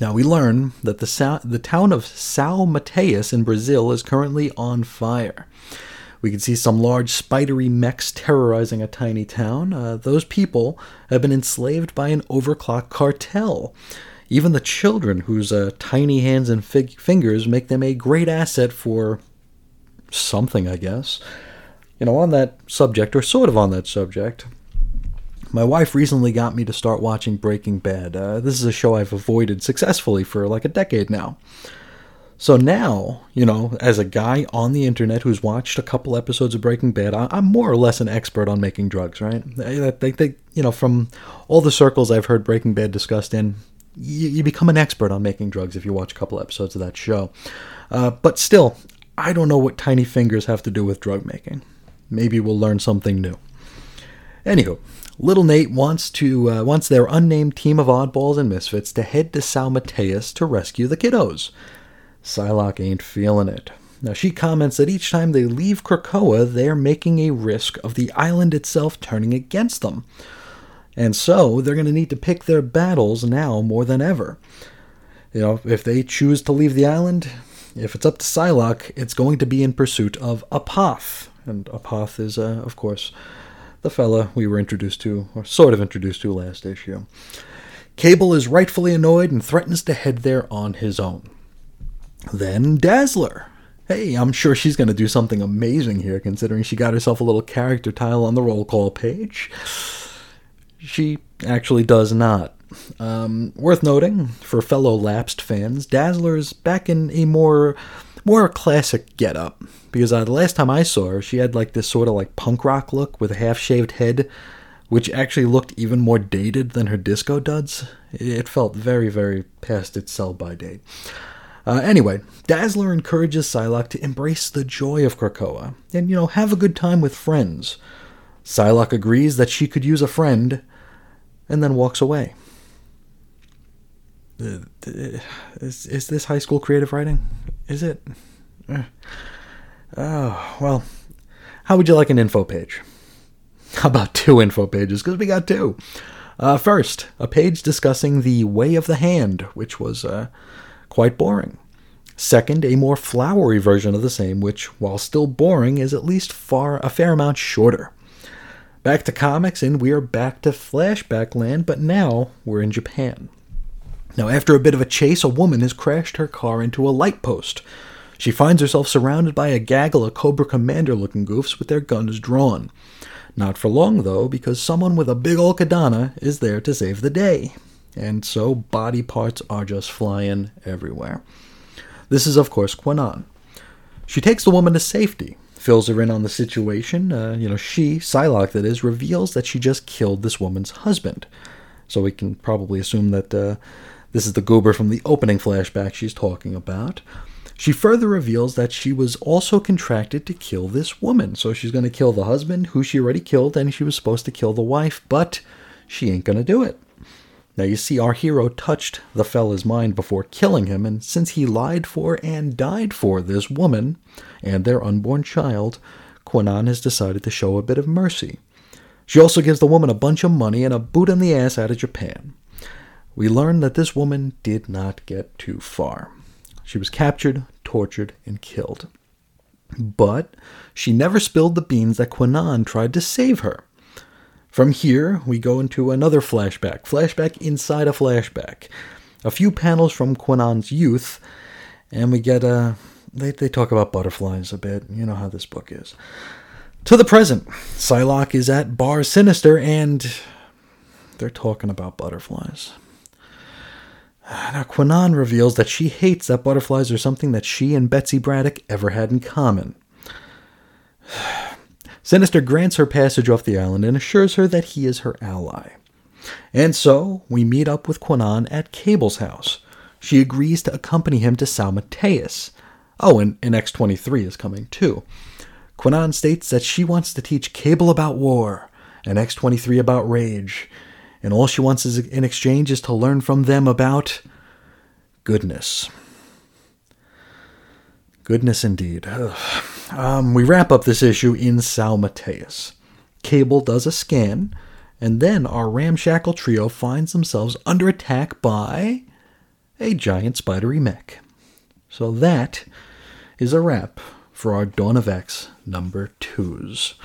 Now we learn that the, Sa- the town of São Mateus in Brazil is currently on fire. We can see some large spidery mechs terrorizing a tiny town. Uh, those people have been enslaved by an overclock cartel. Even the children, whose uh, tiny hands and fig- fingers make them a great asset for something, I guess. You know, on that subject, or sort of on that subject, my wife recently got me to start watching Breaking Bad. Uh, this is a show I've avoided successfully for like a decade now. So now, you know, as a guy on the internet who's watched a couple episodes of Breaking Bad, I'm more or less an expert on making drugs, right? They, they, you know, from all the circles I've heard Breaking Bad discussed in, you, you become an expert on making drugs if you watch a couple episodes of that show. Uh, but still, I don't know what tiny fingers have to do with drug making. Maybe we'll learn something new. Anywho, Little Nate wants to uh, wants their unnamed team of oddballs and misfits to head to São Mateus to rescue the kiddos. Psylocke ain't feeling it. Now, she comments that each time they leave Krakoa, they are making a risk of the island itself turning against them. And so, they're going to need to pick their battles now more than ever. You know, if they choose to leave the island, if it's up to Psylocke, it's going to be in pursuit of Apoth. And Apoth is, uh, of course, the fella we were introduced to, or sort of introduced to last issue. Cable is rightfully annoyed and threatens to head there on his own. Then Dazzler. Hey, I'm sure she's going to do something amazing here, considering she got herself a little character tile on the roll call page. She actually does not. Um, worth noting, for fellow lapsed fans, Dazzler's back in a more more classic getup. Because uh, the last time I saw her, she had like this sort of like punk rock look with a half shaved head, which actually looked even more dated than her disco duds. It felt very, very past its sell by date. Uh, anyway, Dazzler encourages Psylocke to embrace the joy of Krakoa and, you know, have a good time with friends. Psylocke agrees that she could use a friend and then walks away. Uh, is, is this high school creative writing? Is it? Uh, oh, well, how would you like an info page? How about two info pages? Because we got two. Uh, first, a page discussing the Way of the Hand, which was uh, quite boring. Second, a more flowery version of the same, which, while still boring, is at least far a fair amount shorter. Back to comics, and we are back to flashback land, but now we're in Japan. Now, after a bit of a chase, a woman has crashed her car into a light post. She finds herself surrounded by a gaggle of Cobra Commander looking goofs with their guns drawn. Not for long, though, because someone with a big old katana is there to save the day. And so body parts are just flying everywhere. This is, of course, Kwannon. She takes the woman to safety, fills her in on the situation. Uh, you know, she, Psylocke that is, reveals that she just killed this woman's husband. So we can probably assume that uh, this is the goober from the opening flashback she's talking about. She further reveals that she was also contracted to kill this woman. So she's going to kill the husband, who she already killed, and she was supposed to kill the wife, but she ain't going to do it. Now, you see, our hero touched the fella's mind before killing him, and since he lied for and died for this woman and their unborn child, Kwannon has decided to show a bit of mercy. She also gives the woman a bunch of money and a boot in the ass out of Japan. We learn that this woman did not get too far. She was captured, tortured, and killed. But she never spilled the beans that Kwannon tried to save her. From here, we go into another flashback, flashback inside a flashback. A few panels from Kwannon's youth, and we get a. They, they talk about butterflies a bit. You know how this book is. To the present, Psylocke is at Bar Sinister, and they're talking about butterflies. Now, Kwannon reveals that she hates that butterflies are something that she and Betsy Braddock ever had in common. Sinister grants her passage off the island and assures her that he is her ally. And so, we meet up with Kwannon at Cable's house. She agrees to accompany him to São Mateus. Oh, and, and X23 is coming too. Kwannon states that she wants to teach Cable about war and X23 about rage, and all she wants is in exchange is to learn from them about goodness. Goodness indeed. Um, we wrap up this issue in São Mateus. Cable does a scan, and then our ramshackle trio finds themselves under attack by a giant spidery mech. So that is a wrap for our Dawn of X number twos.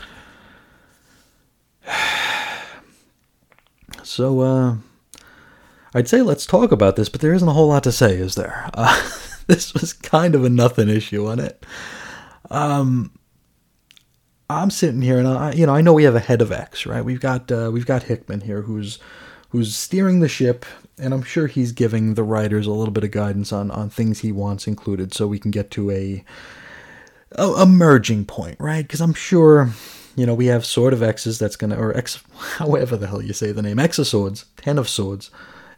So, uh, I'd say let's talk about this, but there isn't a whole lot to say, is there? Uh, this was kind of a nothing issue on it. Um, I'm sitting here, and I, you know, I know we have a head of X, right? We've got uh, we've got Hickman here, who's who's steering the ship, and I'm sure he's giving the writers a little bit of guidance on on things he wants included, so we can get to a a, a merging point, right? Because I'm sure you know, we have Sword of X's that's going to, or X, however the hell you say the name, X of Swords, Ten of Swords,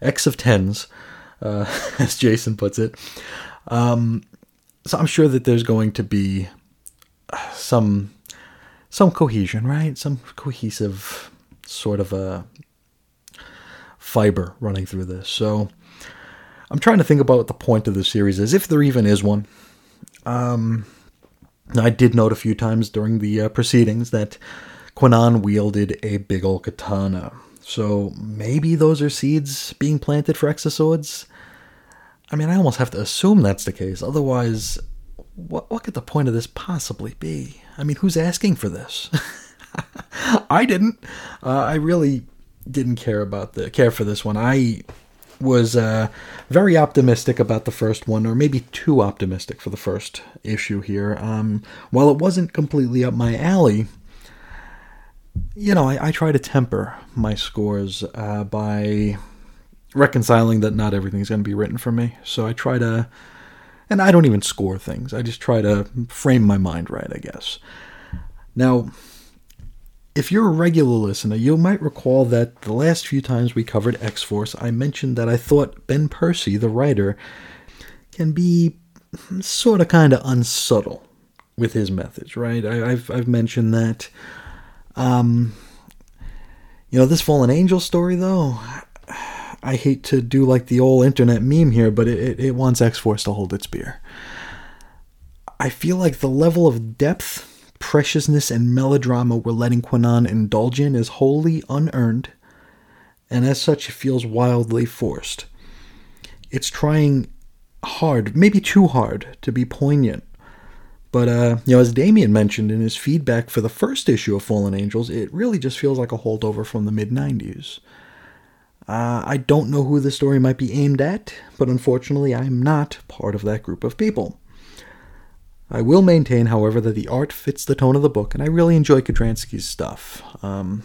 X of Tens, uh, as Jason puts it. Um, so I'm sure that there's going to be some some cohesion, right? Some cohesive sort of a fiber running through this. So I'm trying to think about what the point of the series is, if there even is one. Um, I did note a few times during the uh, proceedings that Kwannon wielded a big ol' katana. So maybe those are seeds being planted for X of Swords? I mean, I almost have to assume that's the case. Otherwise, what, what could the point of this possibly be? I mean, who's asking for this? I didn't. Uh, I really didn't care about the care for this one. I was uh, very optimistic about the first one, or maybe too optimistic for the first issue here. Um, while it wasn't completely up my alley, you know, I, I try to temper my scores uh, by reconciling that not everything's going to be written for me. So I try to, and I don't even score things. I just try to frame my mind right, I guess. Now, if you're a regular listener, you might recall that the last few times we covered X Force, I mentioned that I thought Ben Percy, the writer, can be sort of kind of unsubtle with his methods, right? I, have I've mentioned that. Um, you know, this Fallen Angel story, though, I hate to do like the old internet meme here, but it, it, it wants X Force to hold its beer. I feel like the level of depth preciousness and melodrama we're letting Kwannon indulge in is wholly unearned, and as such, it feels wildly forced. It's trying hard, maybe too hard, to be poignant. But, uh, you know, as Damien mentioned in his feedback for the first issue of Fallen Angels, it really just feels like a holdover from the mid 90s. Uh, I don't know who the story might be aimed at, but unfortunately, I'm not part of that group of people. I will maintain, however, that the art fits the tone of the book, and I really enjoy Kudranski's stuff. Um,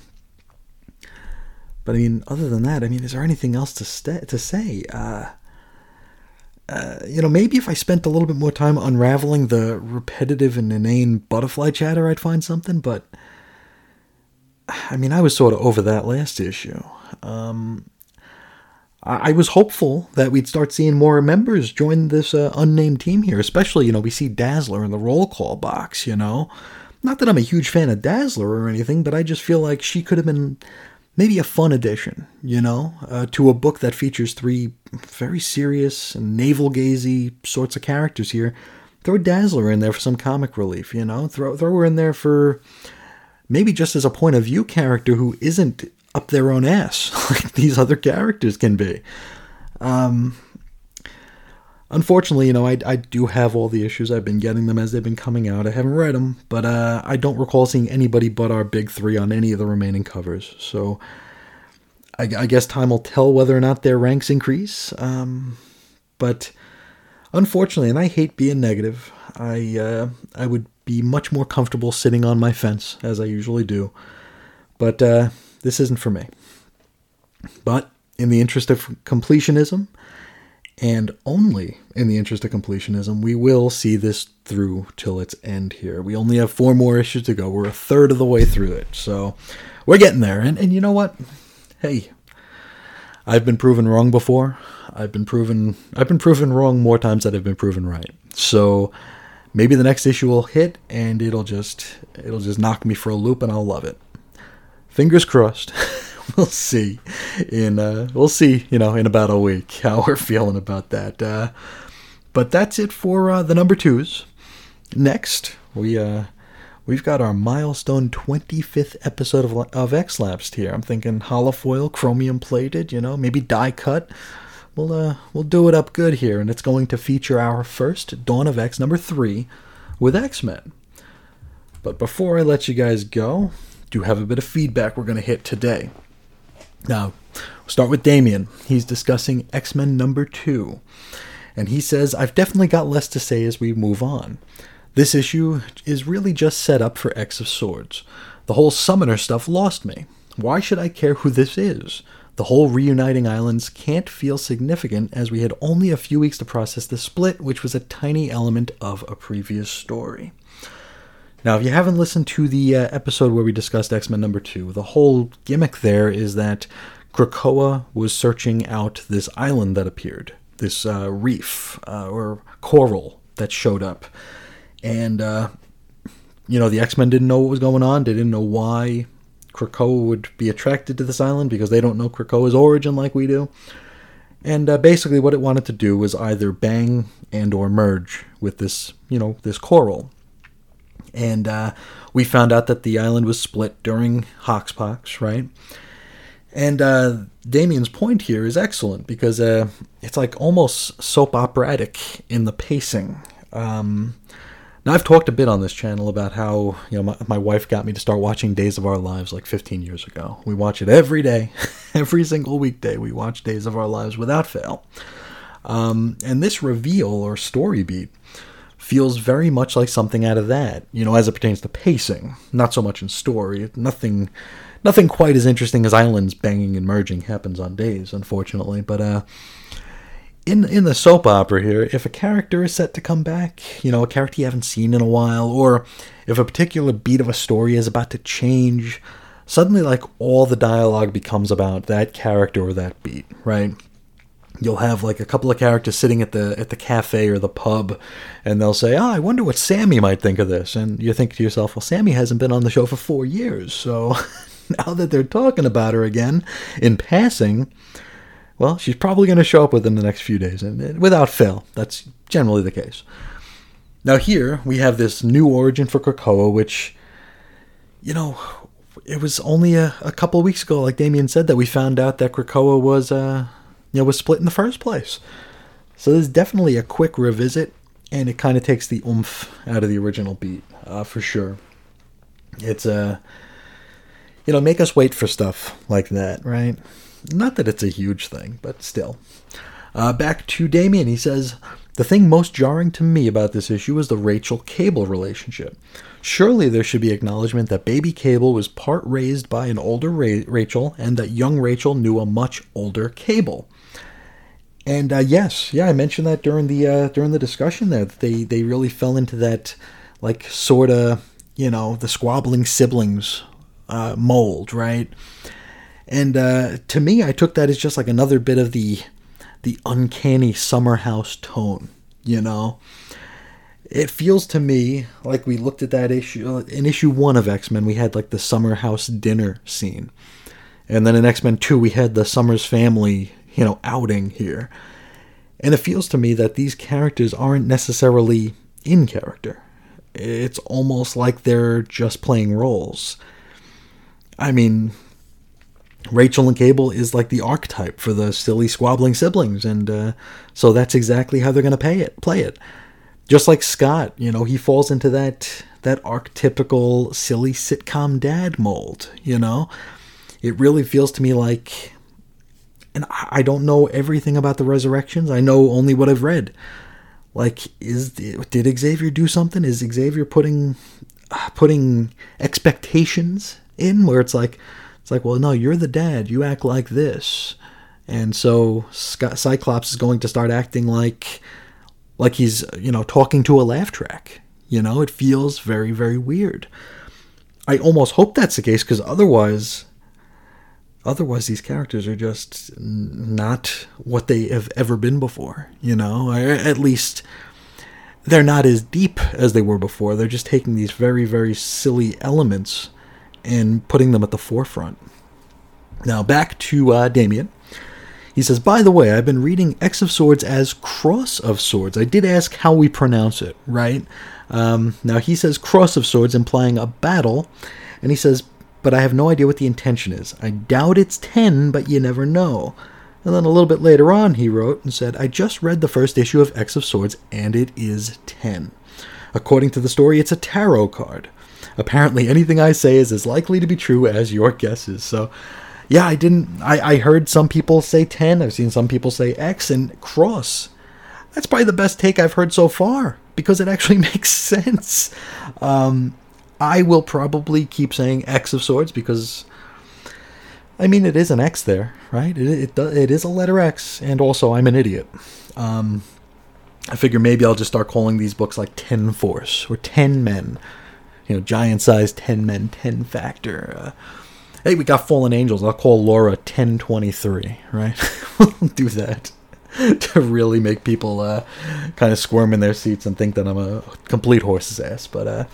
but I mean, other than that, I mean, is there anything else to st- to say? Uh, uh, you know, maybe if I spent a little bit more time unraveling the repetitive and inane butterfly chatter, I'd find something. But I mean, I was sort of over that last issue. Um, I was hopeful that we'd start seeing more members join this uh, unnamed team here, especially, you know, we see Dazzler in the roll call box, you know. Not that I'm a huge fan of Dazzler or anything, but I just feel like she could have been maybe a fun addition, you know, uh, to a book that features three very serious and navel gazy sorts of characters here. Throw Dazzler in there for some comic relief, you know. Throw throw her in there for maybe just as a point of view character who isn't up their own ass like these other characters can be. Um, unfortunately, you know, I, I do have all the issues. I've been getting them as they've been coming out. I haven't read them, but uh, I don't recall seeing anybody but our big three on any of the remaining covers. So I, I guess time will tell whether or not their ranks increase. Um, but unfortunately, and I hate being negative, I uh, I would be much more comfortable sitting on my fence as I usually do. But uh, this isn't for me. But in the interest of completionism, and only in the interest of completionism, we will see this through till its end here. We only have four more issues to go. We're a third of the way through it. So we're getting there. And, and you know what? Hey, I've been proven wrong before. I've been proven I've been proven wrong more times than I've been proven right. So maybe the next issue will hit and it'll just it'll just knock me for a loop and I'll love it fingers crossed. we'll see. In uh, we'll see. You know, in about a week, how we're feeling about that. Uh, but that's it for uh, the number twos. Next, we uh, we've got our milestone 25th episode of of X Lapsed here. I'm thinking holofoil, chromium plated. You know, maybe die cut. We'll uh, we'll do it up good here, and it's going to feature our first Dawn of X number three with X Men. But before I let you guys go, do have a bit of feedback we're going to hit today. Now, we'll start with Damien. He's discussing X Men number two. And he says, I've definitely got less to say as we move on. This issue is really just set up for X of Swords. The whole summoner stuff lost me. Why should I care who this is? The whole reuniting islands can't feel significant as we had only a few weeks to process the split, which was a tiny element of a previous story. Now, if you haven't listened to the uh, episode where we discussed X Men number two, the whole gimmick there is that Krakoa was searching out this island that appeared, this uh, reef uh, or coral that showed up. And, uh, you know, the X Men didn't know what was going on, they didn't know why Krakoa would be attracted to this island because they don't know Krakoa's origin like we do. And uh, basically, what it wanted to do was either bang and or merge with this, you know, this coral And uh, we found out that the island was split during Hoxpox, right? And uh, Damien's point here is excellent because uh, it's like almost soap operatic in the pacing. Um, now I've talked a bit on this channel about how you know my, my, wife got me to start watching Days of Our Lives like 15 years ago. We watch it every day, every single weekday. We watch Days of Our Lives without fail. Um, and this reveal or story beat feels very much like something out of that. You know, as it pertains to pacing, not so much in story. Nothing nothing quite as interesting as islands banging and merging happens on days, unfortunately. But uh, in in the soap opera here, if a character is set to come back, you know, a character you haven't seen in a while, or if a particular beat of a story is about to change, suddenly like all the dialogue becomes about that character or that beat, right? You'll have like a couple of characters sitting at the at the cafe or the pub, and they'll say, "Oh, I wonder what Sammy might think of this." And you think to yourself, "Well, Sammy hasn't been on the show for four years, so now that they're talking about her again in passing, well, she's probably going to show up within the next few days, and without fail, that's generally the case. Now, here we have this new origin for Krakoa, which, you know, it was only a, a couple of weeks ago, like Damien said, that we found out that Krakoa was, uh, you know, was split in the first place. So there's definitely a quick revisit, and it kind of takes the oomph out of the original beat, uh, for sure. It's a uh, you know, make us wait for stuff like that, right? Not that it's a huge thing, but still. Uh, back to Damien, he says, The thing most jarring to me about this issue is the Rachel Cable relationship. Surely there should be acknowledgement that baby Cable was part raised by an older Ra- Rachel and that young Rachel knew a much older Cable. And uh, yes, yeah, I mentioned that during the uh, during the discussion there. That they they really fell into that like sort of you know the squabbling siblings uh, mold, right? And uh, to me, I took that as just like another bit of the the uncanny summer house tone. You know, it feels to me like we looked at that issue in issue one of X Men. We had like the summer house dinner scene, and then in X Men two, we had the Summers family, you know, outing here. And it feels to me that these characters aren't necessarily in character. It's almost like they're just playing roles. I mean, Rachel and Cable is like the archetype for the silly squabbling siblings, and uh, so that's exactly how they're going to pay it, play it. Just like Scott, you know, he falls into that that archetypical silly sitcom dad mold. You know, it really feels to me like, and I don't know everything about the resurrections. I know only what I've read. Like, is did Xavier do something? Is Xavier putting uh, putting expectations in where it's like it's like well no you're the dad you act like this and so cyclops is going to start acting like like he's you know talking to a laugh track you know it feels very very weird i almost hope that's the case because otherwise otherwise these characters are just not what they have ever been before you know or at least they're not as deep as they were before they're just taking these very very silly elements and putting them at the forefront. Now, back to uh, Damien. He says, By the way, I've been reading X of Swords as Cross of Swords. I did ask how we pronounce it, right? Um, now, he says Cross of Swords, implying a battle. And he says, But I have no idea what the intention is. I doubt it's 10, but you never know. And then a little bit later on, he wrote and said, I just read the first issue of X of Swords, and it is 10. According to the story, it's a tarot card apparently anything I say is as likely to be true as your guesses. So, yeah, I didn't. I, I heard some people say 10. I've seen some people say X and cross. That's probably the best take I've heard so far because it actually makes sense. Um, I will probably keep saying X of Swords because, I mean, it is an X there, right? It, it, it is a letter X, and also I'm an idiot. Um, I figure maybe I'll just start calling these books like Ten Force or Ten Men you know, giant size 10 men, 10 factor. Uh, hey, we got Fallen Angels. I'll call Laura 1023, right? we'll do that to really make people uh, kind of squirm in their seats and think that I'm a complete horse's ass. But uh,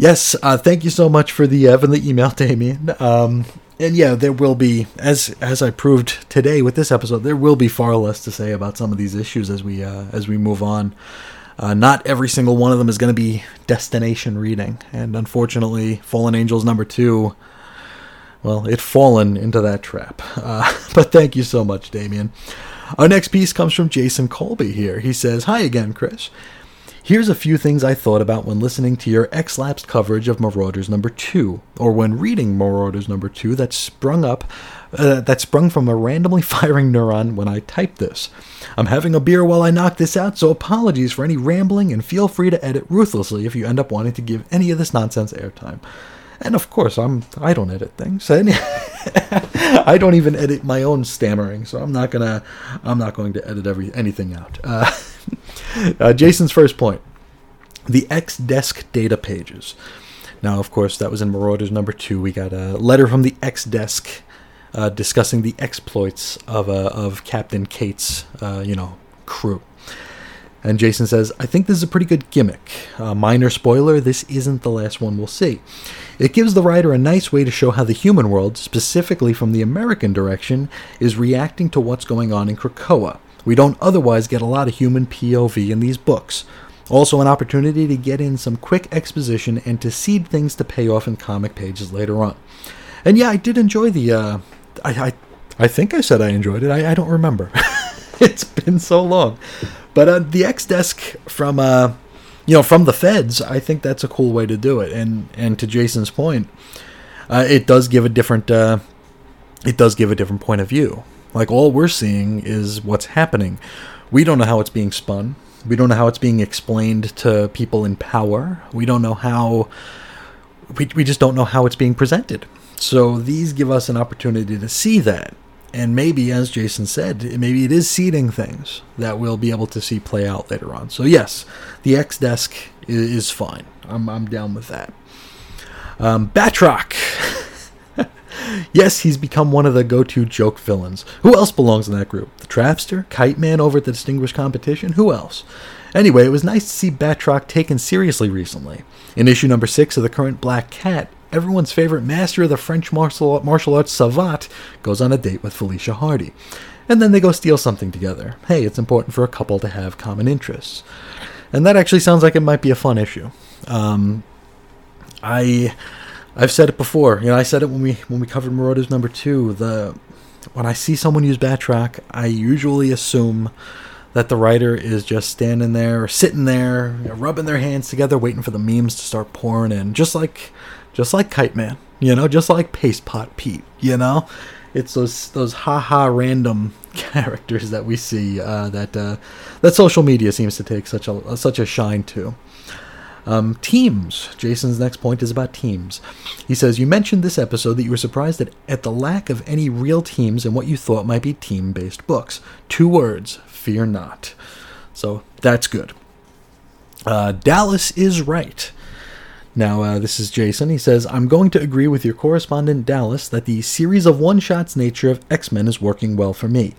yes, uh, thank you so much for the uh, the email, Damien. Um, and yeah, there will be, as as I proved today with this episode, there will be far less to say about some of these issues as we uh, as we move on. Uh, not every single one of them is going to be destination reading, and unfortunately, Fallen Angels number two, well, it fallen into that trap. Uh, but thank you so much, Damien. Our next piece comes from Jason Colby here. He says, Hi again, Chris. Here's a few things I thought about when listening to your X-Lapsed coverage of Marauders number 2, or when reading Marauders number 2 that sprung up uh, that sprung from a randomly firing neuron when I typed this. I'm having a beer while I knock this out, so apologies for any rambling and feel free to edit ruthlessly if you end up wanting to give any of this nonsense airtime. And of course, I'm I don't edit things. I don't even edit my own stammering, so I'm not gonna I'm not going to edit every anything out. Uh, uh, Jason's first point: the X Desk data pages. Now, of course, that was in Marauders number two. We got a letter from the XDesk uh, discussing the exploits of uh, of Captain Kate's uh, you know crew. And Jason says, I think this is a pretty good gimmick. minor spoiler, this isn't the last one we'll see. It gives the writer a nice way to show how the human world, specifically from the American direction, is reacting to what's going on in Krakoa. We don't otherwise get a lot of human POV in these books. Also, an opportunity to get in some quick exposition and to seed things to pay off in comic pages later on. And yeah, I did enjoy the. Uh, I, I, I think I said I enjoyed it. I, I don't remember. it's been so long. But uh, the XDesk from uh, you know, from the feds, I think that's a cool way to do it. And and to Jason's point, uh, it does give a different uh, it does give a different point of view. Like all we're seeing is what's happening. We don't know how it's being spun. We don't know how it's being explained to people in power. We don't know how we, we just don't know how it's being presented. So these give us an opportunity to see that and maybe, as Jason said, maybe it is seeding things that we'll be able to see play out later on. So yes, the X desk is fine. I'm I'm down with that. Um, Batroc. yes, he's become one of the go-to joke villains. Who else belongs in that group? The Trapster, Kite Man over at the Distinguished Competition. Who else? Anyway, it was nice to see Batroc taken seriously recently. In issue number six of the current Black Cat, everyone's favorite master of the French martial, martial arts savate goes on a date with Felicia Hardy. And then they go steal something together. Hey, it's important for a couple to have common interests. And that actually sounds like it might be a fun issue. Um, I I've said it before. You know, I said it when we when we covered Marauders number two. The when I see someone use Batroc, I usually assume that the writer is just standing there, sitting there, you know, rubbing their hands together, waiting for the memes to start pouring in, just like just like Kite Man, you know, just like Paste Pot Pete, you know. It's those those haha random characters that we see uh, that uh, that social media seems to take such a such a shine to. Um, teams. Jason's next point is about teams. He says, You mentioned this episode that you were surprised at, at the lack of any real teams in what you thought might be team based books. Two words fear not. So that's good. Uh, Dallas is right. Now, uh, this is Jason. He says, I'm going to agree with your correspondent Dallas that the series of one shots nature of X Men is working well for me.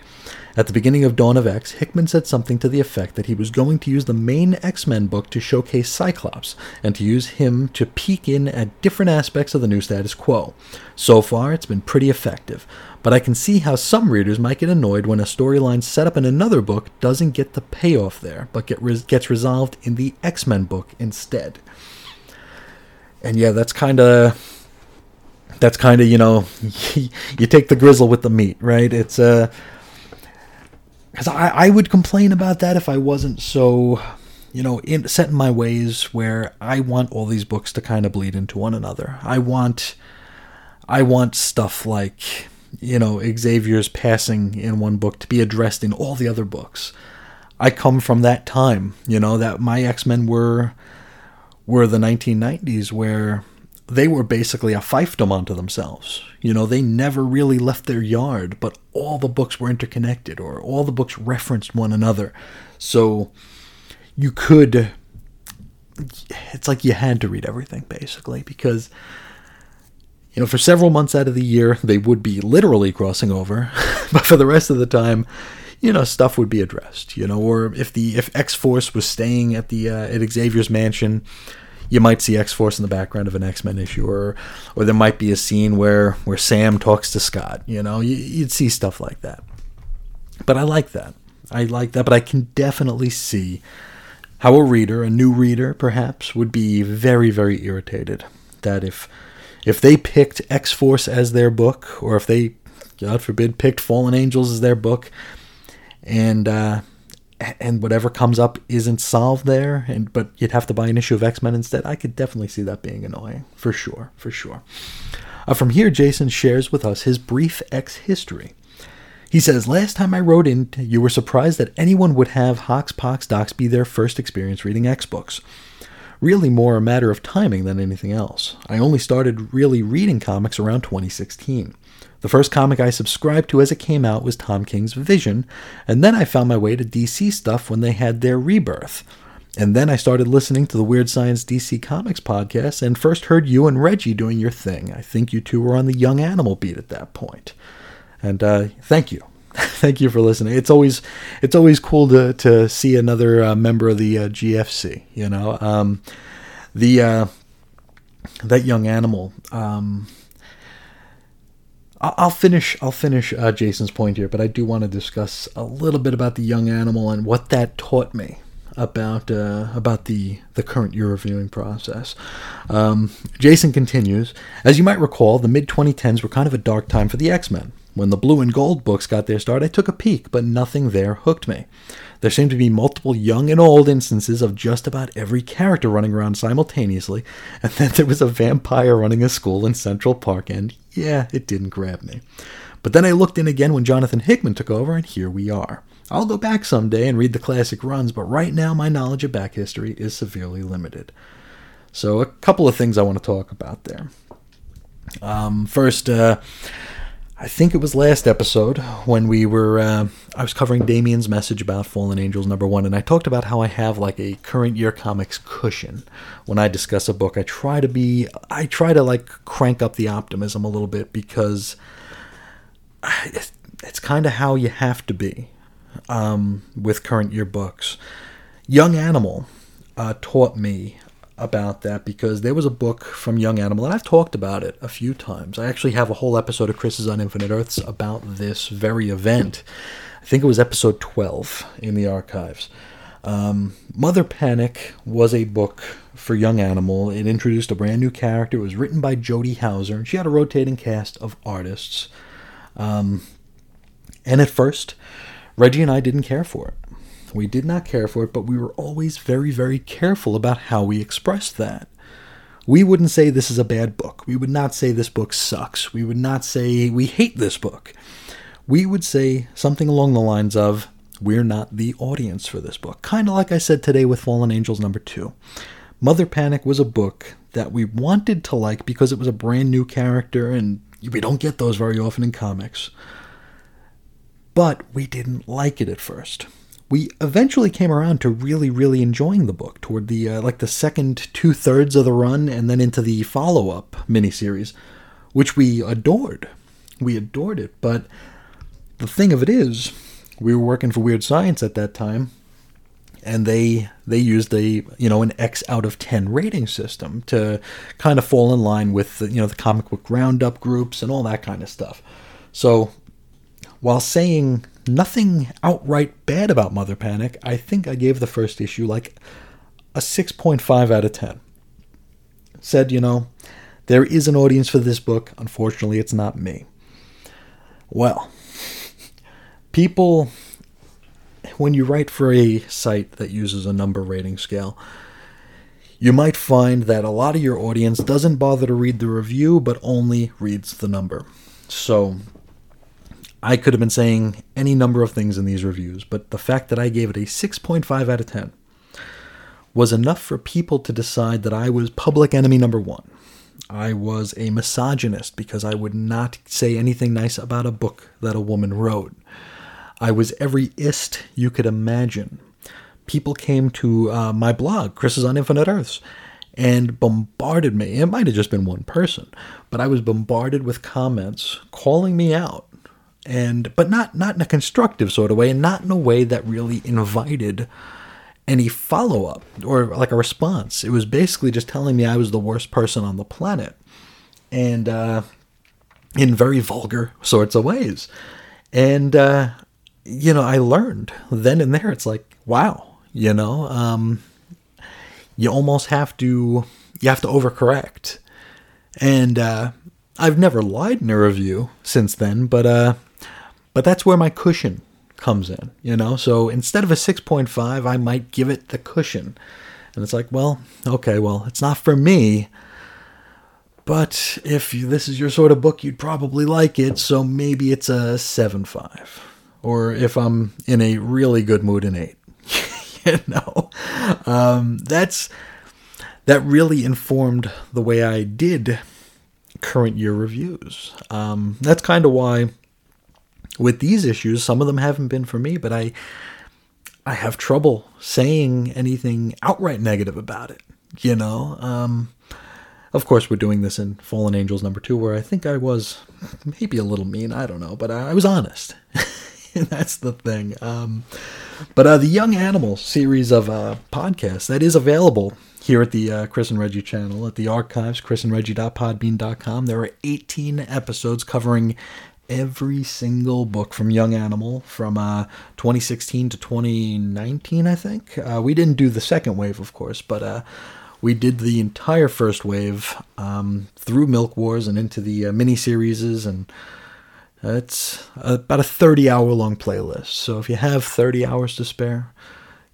At the beginning of Dawn of X, Hickman said something to the effect that he was going to use the main X Men book to showcase Cyclops, and to use him to peek in at different aspects of the new status quo. So far, it's been pretty effective, but I can see how some readers might get annoyed when a storyline set up in another book doesn't get the payoff there, but get gets resolved in the X Men book instead and yeah, that's kind of that's kind of you know you take the grizzle with the meat, right? It's uh because I I would complain about that if I wasn't so you know in, set in my ways where I want all these books to kind of bleed into one another. I want I want stuff like you know Xavier's passing in one book to be addressed in all the other books. I come from that time, you know, that my X Men were were the 1990s where they were basically a fiefdom unto themselves. You know, they never really left their yard, but all the books were interconnected or all the books referenced one another. So you could it's like you had to read everything basically because you know, for several months out of the year they would be literally crossing over, but for the rest of the time you know stuff would be addressed you know or if the if x-force was staying at the uh, at xavier's mansion you might see x-force in the background of an x-men issue or or there might be a scene where where sam talks to scott you know? You, you'd see stuff like that. But i like that. I like that but i can definitely see how a reader, a new reader perhaps, would be very, very irritated that if if they picked X Force as their book, or if they, God forbid, picked Fallen Angels as their book, and uh, and whatever comes up isn't solved there, and but you'd have to buy an issue of X Men instead. I could definitely see that being annoying, for sure, for sure. Uh, from here, Jason shares with us his brief X history. He says, Last time I wrote in, you were surprised that anyone would have Hox Pox Docs be their first experience reading X books. Really more a matter of timing than anything else. I only started really reading comics around 2016. The first comic I subscribed to as it came out was Tom King's Vision, and then I found my way to DC stuff when they had their rebirth. And then I started listening to the Weird Science DC Comics podcast and first heard you and Reggie doing your thing. I think you two were on the Young Animal beat at that point. And uh, thank you, thank you for listening. It's always it's always cool to to see another uh, member of the uh, GFC. You know, um, the uh, that young animal. Um, I'll finish. I'll finish uh, Jason's point here, but I do want to discuss a little bit about the young animal and what that taught me about uh, about the the current year reviewing process. Um, Jason continues, as you might recall, the mid 2010s were kind of a dark time for the X Men. When the blue and gold books got their start, I took a peek, but nothing there hooked me. There seemed to be multiple young and old instances of just about every character running around simultaneously, and then there was a vampire running a school in Central Park, and yeah, it didn't grab me. But then I looked in again when Jonathan Hickman took over, and here we are. I'll go back someday and read the classic runs, but right now my knowledge of back history is severely limited. So, a couple of things I want to talk about there. Um, first, uh, I think it was last episode when we were uh, I was covering Damien's message about Fallen Angels number one, and I talked about how I have like a current year comics cushion when I discuss a book. I try to be I try to like crank up the optimism a little bit because it's, kind of how you have to be um, with current year books. Young Animal uh, taught me about that because there was a book from Young Animal, and I've talked about it a few times. I actually have a whole episode of Chris is on Infinite Earths about this very event. I think it was episode 12 in the archives. Um, Mother Panic was a book for Young Animal. It introduced a brand new character. It was written by Jody Houser, and she had a rotating cast of artists. Um, and at first, Reggie and I didn't care for it. We did not care for it, but we were always very, very careful about how we expressed that. We wouldn't say this is a bad book. We would not say this book sucks. We would not say we hate this book. We would say something along the lines of, we're not the audience for this book. Kind of like I said today with Fallen Angels number two. Mother Panic was a book that we wanted to like because it was a brand new character, and we don't get those very often in comics. But we didn't like it at first we eventually came around to really, really enjoying the book toward the uh, like the second two thirds of the run, and then into the follow up miniseries, which we adored. We adored it, but the thing of it is, we were working for Weird Science at that time, and they they used a you know an X out of ten rating system to kind of fall in line with the, you know the comic book roundup groups and all that kind of stuff. So while saying nothing outright bad about Mother Panic. I think I gave the first issue like a 6.5 out of 10. Said, you know, there is an audience for this book. Unfortunately, it's not me. Well, people, when you write for a site that uses a number rating scale, you might find that a lot of your audience doesn't bother to read the review but only reads the number. So I could have been saying any number of things in these reviews, but the fact that I gave it a 6.5 out of 10 was enough for people to decide that I was public enemy number one. I was a misogynist because I would not say anything nice about a book that a woman wrote. I was every ist you could imagine. People came to uh, my blog, Chris is on Infinite Earths, and bombarded me. It might have just been one person, but I was bombarded with comments calling me out and but not not in a constructive sort of way and not in a way that really invited any follow-up or like a response it was basically just telling me i was the worst person on the planet and uh, in very vulgar sorts of ways and uh, you know i learned then and there it's like wow you know um, you almost have to you have to overcorrect. And uh, I've never lied in a review since then, but uh, but that's where my cushion comes in, you know. So instead of a six point five, I might give it the cushion, and it's like, well, okay, well, it's not for me. But if this is your sort of book, you'd probably like it, so maybe it's a seven five, or if I'm in a really good mood, an eight. you know, um, that's that really informed the way I did current year reviews. Um, that's kind of why with these issues, some of them haven't been for me, but I I have trouble saying anything outright negative about it. You know, um, of course, we're doing this in Fallen Angels number two, where I think I was maybe a little mean. I don't know, but I, I was honest. that's the thing. Um, but uh, the Young Animal series of uh, podcasts that is available here at the uh, Chris and Reggie channel at the archives, chrisandreggie.podbean.com. There are 18 episodes covering every single book from Young Animal from uh, 2016 to 2019, I think. Uh, we didn't do the second wave, of course, but uh, we did the entire first wave um, through Milk Wars and into the uh, mini series and it's about a 30 hour long playlist. So if you have 30 hours to spare,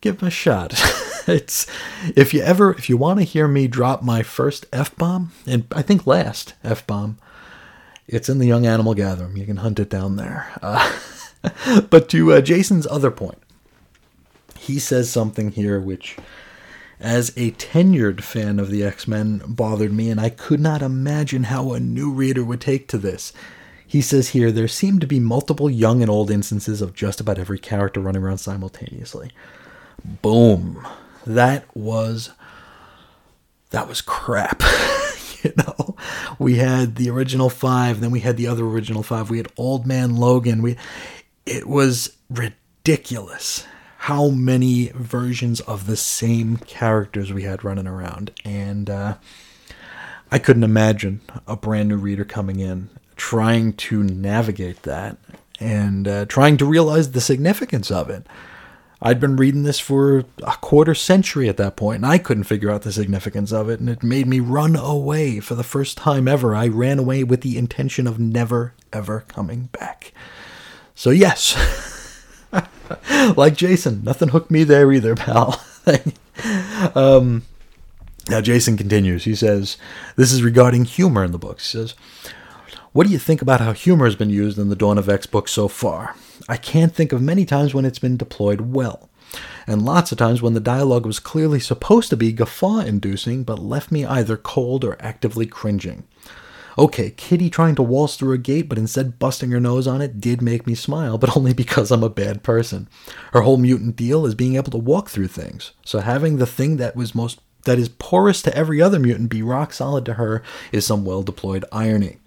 give them a shot. it's if you ever if you want to hear me drop my first F bomb, and I think last F bomb, it's in the Young Animal Gathering. You can hunt it down there. Uh, but to uh, Jason's other point, he says something here which, as a tenured fan of the X Men, bothered me, and I could not imagine how a new reader would take to this. He says here there seem to be multiple young and old instances of just about every character running around simultaneously. Boom. That was that was crap. you know, we had the original 5, then we had the other original 5. We had Old Man Logan. We it was ridiculous how many versions of the same characters we had running around and uh, I couldn't imagine a brand new reader coming in trying to navigate that and uh, trying to realize the significance of it. I'd been reading this for a quarter century at that point, and I couldn't figure out the significance of it, and it made me run away for the first time ever. I ran away with the intention of never, ever coming back. So, yes, like Jason, nothing hooked me there either, pal. um, now, Jason continues. He says, This is regarding humor in the book. He says, what do you think about how humor has been used in the Dawn of X book so far? I can't think of many times when it's been deployed well, and lots of times when the dialogue was clearly supposed to be guffaw inducing but left me either cold or actively cringing. Okay, Kitty trying to waltz through a gate but instead busting her nose on it did make me smile, but only because I'm a bad person. Her whole mutant deal is being able to walk through things, so having the thing that was most that is porous to every other mutant be rock solid to her is some well deployed irony.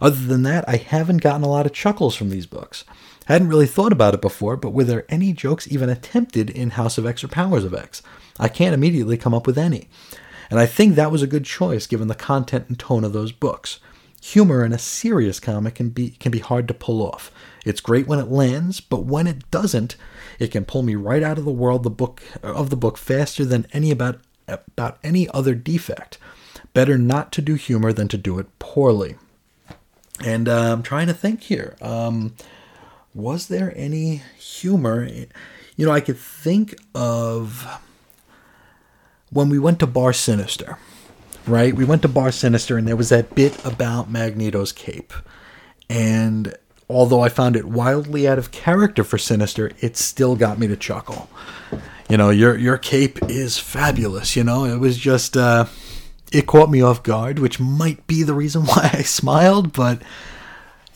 Other than that, I haven't gotten a lot of chuckles from these books. Hadn't really thought about it before, but were there any jokes even attempted in House of X or Powers of X? I can't immediately come up with any. And I think that was a good choice given the content and tone of those books. Humor in a serious comic can be can be hard to pull off. It's great when it lands, but when it doesn't, it can pull me right out of the world the book of the book faster than any about about any other defect. Better not to do humor than to do it poorly. And uh, I'm trying to think here. Um, was there any humor? You know, I could think of when we went to Bar Sinister, right? We went to Bar Sinister, and there was that bit about Magneto's cape. And although I found it wildly out of character for Sinister, it still got me to chuckle. You know, your your cape is fabulous. You know, it was just. Uh, it caught me off guard, which might be the reason why I smiled, but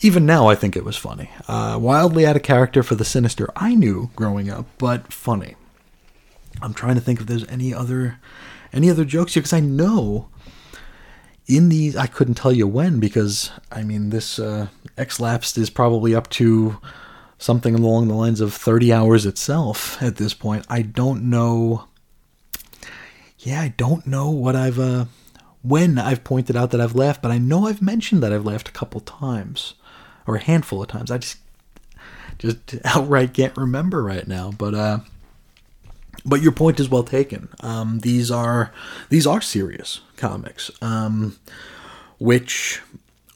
even now I think it was funny. Uh, wildly out of character for the sinister I knew growing up, but funny. I'm trying to think if there's any other any other jokes here because I know in these I couldn't tell you when because I mean this uh, X lapsed is probably up to something along the lines of 30 hours itself at this point. I don't know. Yeah, I don't know what I've uh, when I've pointed out that I've laughed, but I know I've mentioned that I've laughed a couple times or a handful of times. I just just outright can't remember right now. But uh, but your point is well taken. Um, these are these are serious comics, um, which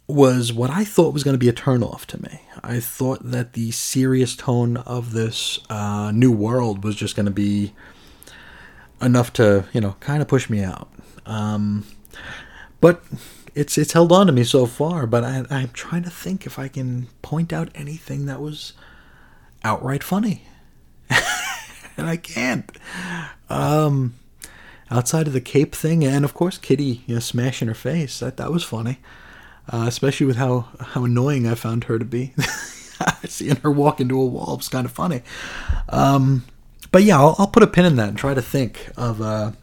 was what I thought was going to be a turnoff to me. I thought that the serious tone of this uh, new world was just going to be enough to you know kind of push me out. Um, but it's it's held on to me so far. But I, I'm trying to think if I can point out anything that was outright funny, and I can't. Um, outside of the cape thing, and of course Kitty, you know, smashing her face. That that was funny, uh, especially with how how annoying I found her to be. Seeing her walk into a wall was kind of funny. Um, but yeah, I'll, I'll, put a pin in that and try to think of uh,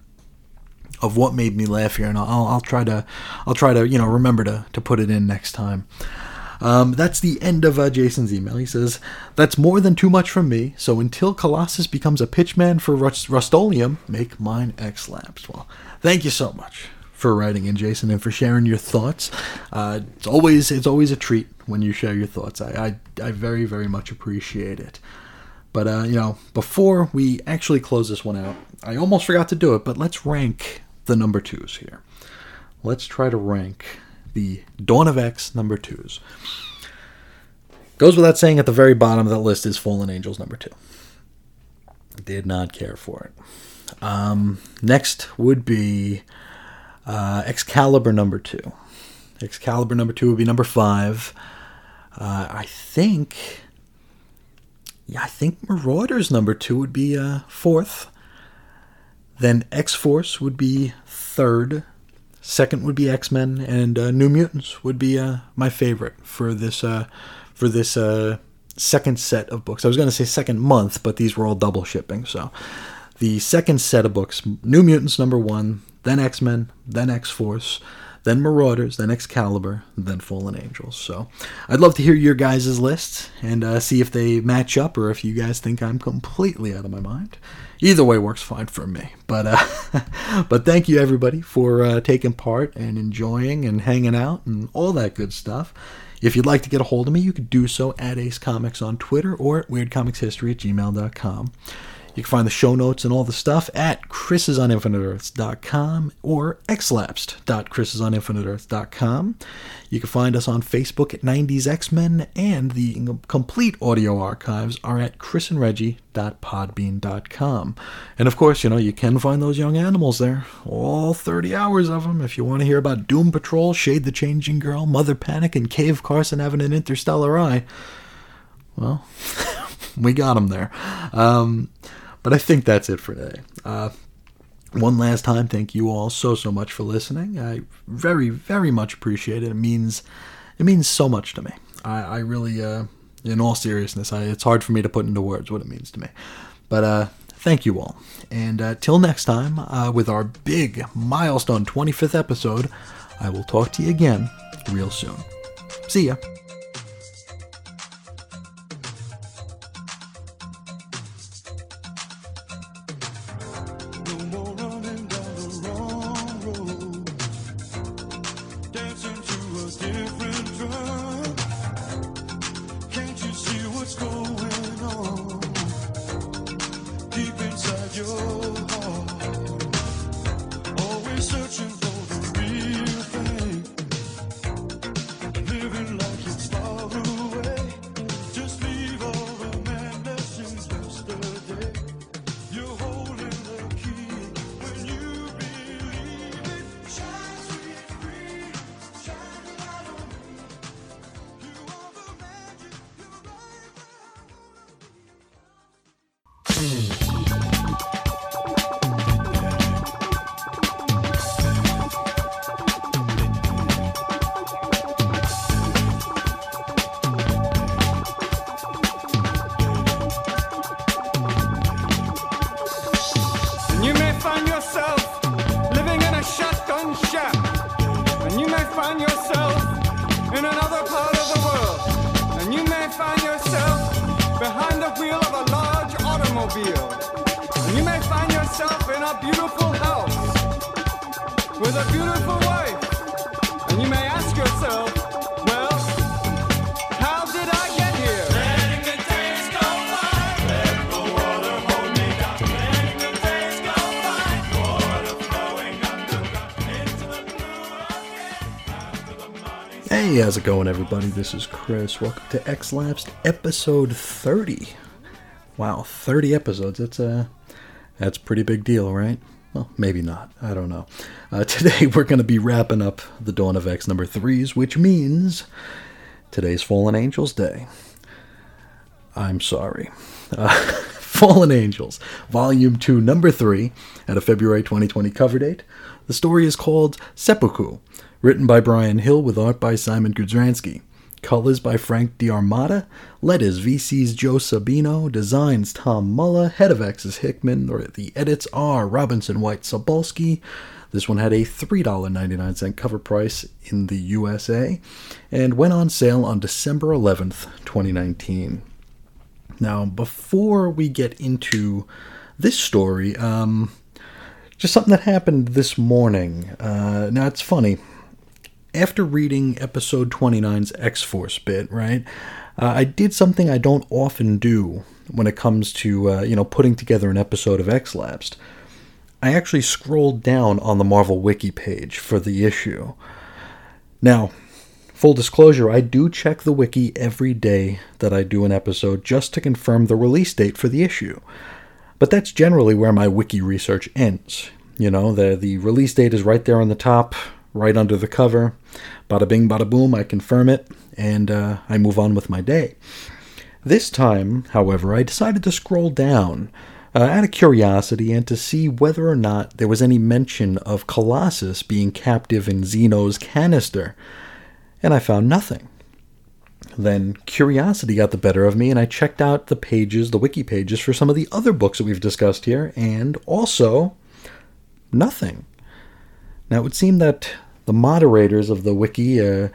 of what made me laugh here, and I'll, I'll try to I'll try to you know remember to to put it in next time. Um, that's the end of uh, Jason's email. He says, That's more than too much from me, so until Colossus becomes a pitchman for Rust- Rust-Oleum, make mine X Lapsed. Well, thank you so much for writing in, Jason, and for sharing your thoughts. Uh, it's always it's always a treat when you share your thoughts. I, I, I very, very much appreciate it. But, uh, you know, before we actually close this one out, I almost forgot to do it, but let's rank the number twos here. Let's try to rank the Dawn of X number twos. Goes without saying, at the very bottom of that list is Fallen Angels number two. Did not care for it. Um, next would be uh, Excalibur number two. Excalibur number two would be number five. Uh, I think, yeah, I think Marauders number two would be uh, fourth. Then X Force would be third. Second would be X Men, and uh, New Mutants would be uh, my favorite for this uh, for this uh, second set of books. I was going to say second month, but these were all double shipping. So the second set of books: New Mutants number one, then X Men, then X Force, then Marauders, then Excalibur, then Fallen Angels. So I'd love to hear your guys' lists and uh, see if they match up or if you guys think I'm completely out of my mind. Either way works fine for me. But uh, but thank you everybody for uh, taking part and enjoying and hanging out and all that good stuff. If you'd like to get a hold of me, you could do so at Ace Comics on Twitter or at weirdcomicshistory at gmail.com. You can find the show notes and all the stuff at chrisisoninfiniteearths.com or xlapsed.chrisisoninfiniteearths.com. You can find us on Facebook at 90s X-Men, and the complete audio archives are at chrisandreggie.podbean.com. And of course, you know, you can find those young animals there, all 30 hours of them, if you want to hear about Doom Patrol, Shade the Changing Girl, Mother Panic, and Cave Carson having an interstellar eye. Well, we got them there. Um, but I think that's it for today. Uh, one last time, thank you all so so much for listening. I very very much appreciate it. It means it means so much to me. I, I really, uh, in all seriousness, I, it's hard for me to put into words what it means to me. But uh, thank you all, and uh, till next time, uh, with our big milestone 25th episode, I will talk to you again real soon. See ya. It going, everybody? This is Chris. Welcome to X Lapsed episode 30. Wow, 30 episodes. That's a that's a pretty big deal, right? Well, maybe not. I don't know. Uh, today we're going to be wrapping up the Dawn of X number threes, which means today's Fallen Angels Day. I'm sorry. Uh, Fallen Angels, Volume 2, Number 3, at a February 2020 cover date. The story is called Seppuku, written by Bryan Hill with art by Szymon Kudranski. Colors by Frank D'Armata, letters VC's Joe Sabino, designs Tom Muller, head of X is Hickman, the edits are Robinson White Sobalski. This one had a $3.99 cover price in the USA and went on sale on December 11th, 2019. Now, before we get into this story, um, just something that happened this morning. Uh, now, it's funny after reading episode 29's X Force bit, right, uh, I did something I don't often do when it comes to, uh, you know, putting together an episode of X Lapsed. I actually scrolled down on the Marvel Wiki page for the issue. Now, full disclosure, I do check the wiki every day that I do an episode just to confirm the release date for the issue. But that's generally where my wiki research ends. You know, the the release date is right there on the top right under the cover. Bada bing, bada boom, I confirm it, and uh, I move on with my day. This time, however, I decided to scroll down uh, out of curiosity and to see whether or not there was any mention of Colossus being captive in Xeno's canister, and I found nothing. Then curiosity got the better of me, and I checked out the pages, the wiki pages, for some of the other books that we've discussed here, and also nothing. Now, it would seem that the moderators of the wiki uh,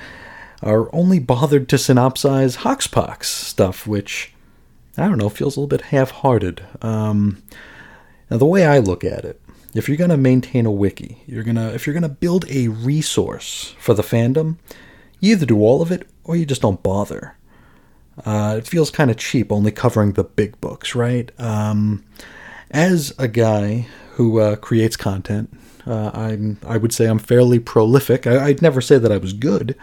are only bothered to synopsize Hoxpox stuff, which, I don't know, feels a little bit half hearted. Um, now, the way I look at it, if you're going to maintain a wiki, you're gonna if you're going to build a resource for the fandom, you either do all of it or you just don't bother. Uh, it feels kind of cheap only covering the big books, right? Um, as a guy who uh, creates content, uh, I'm I would say I'm fairly prolific. I, would never say that I was good,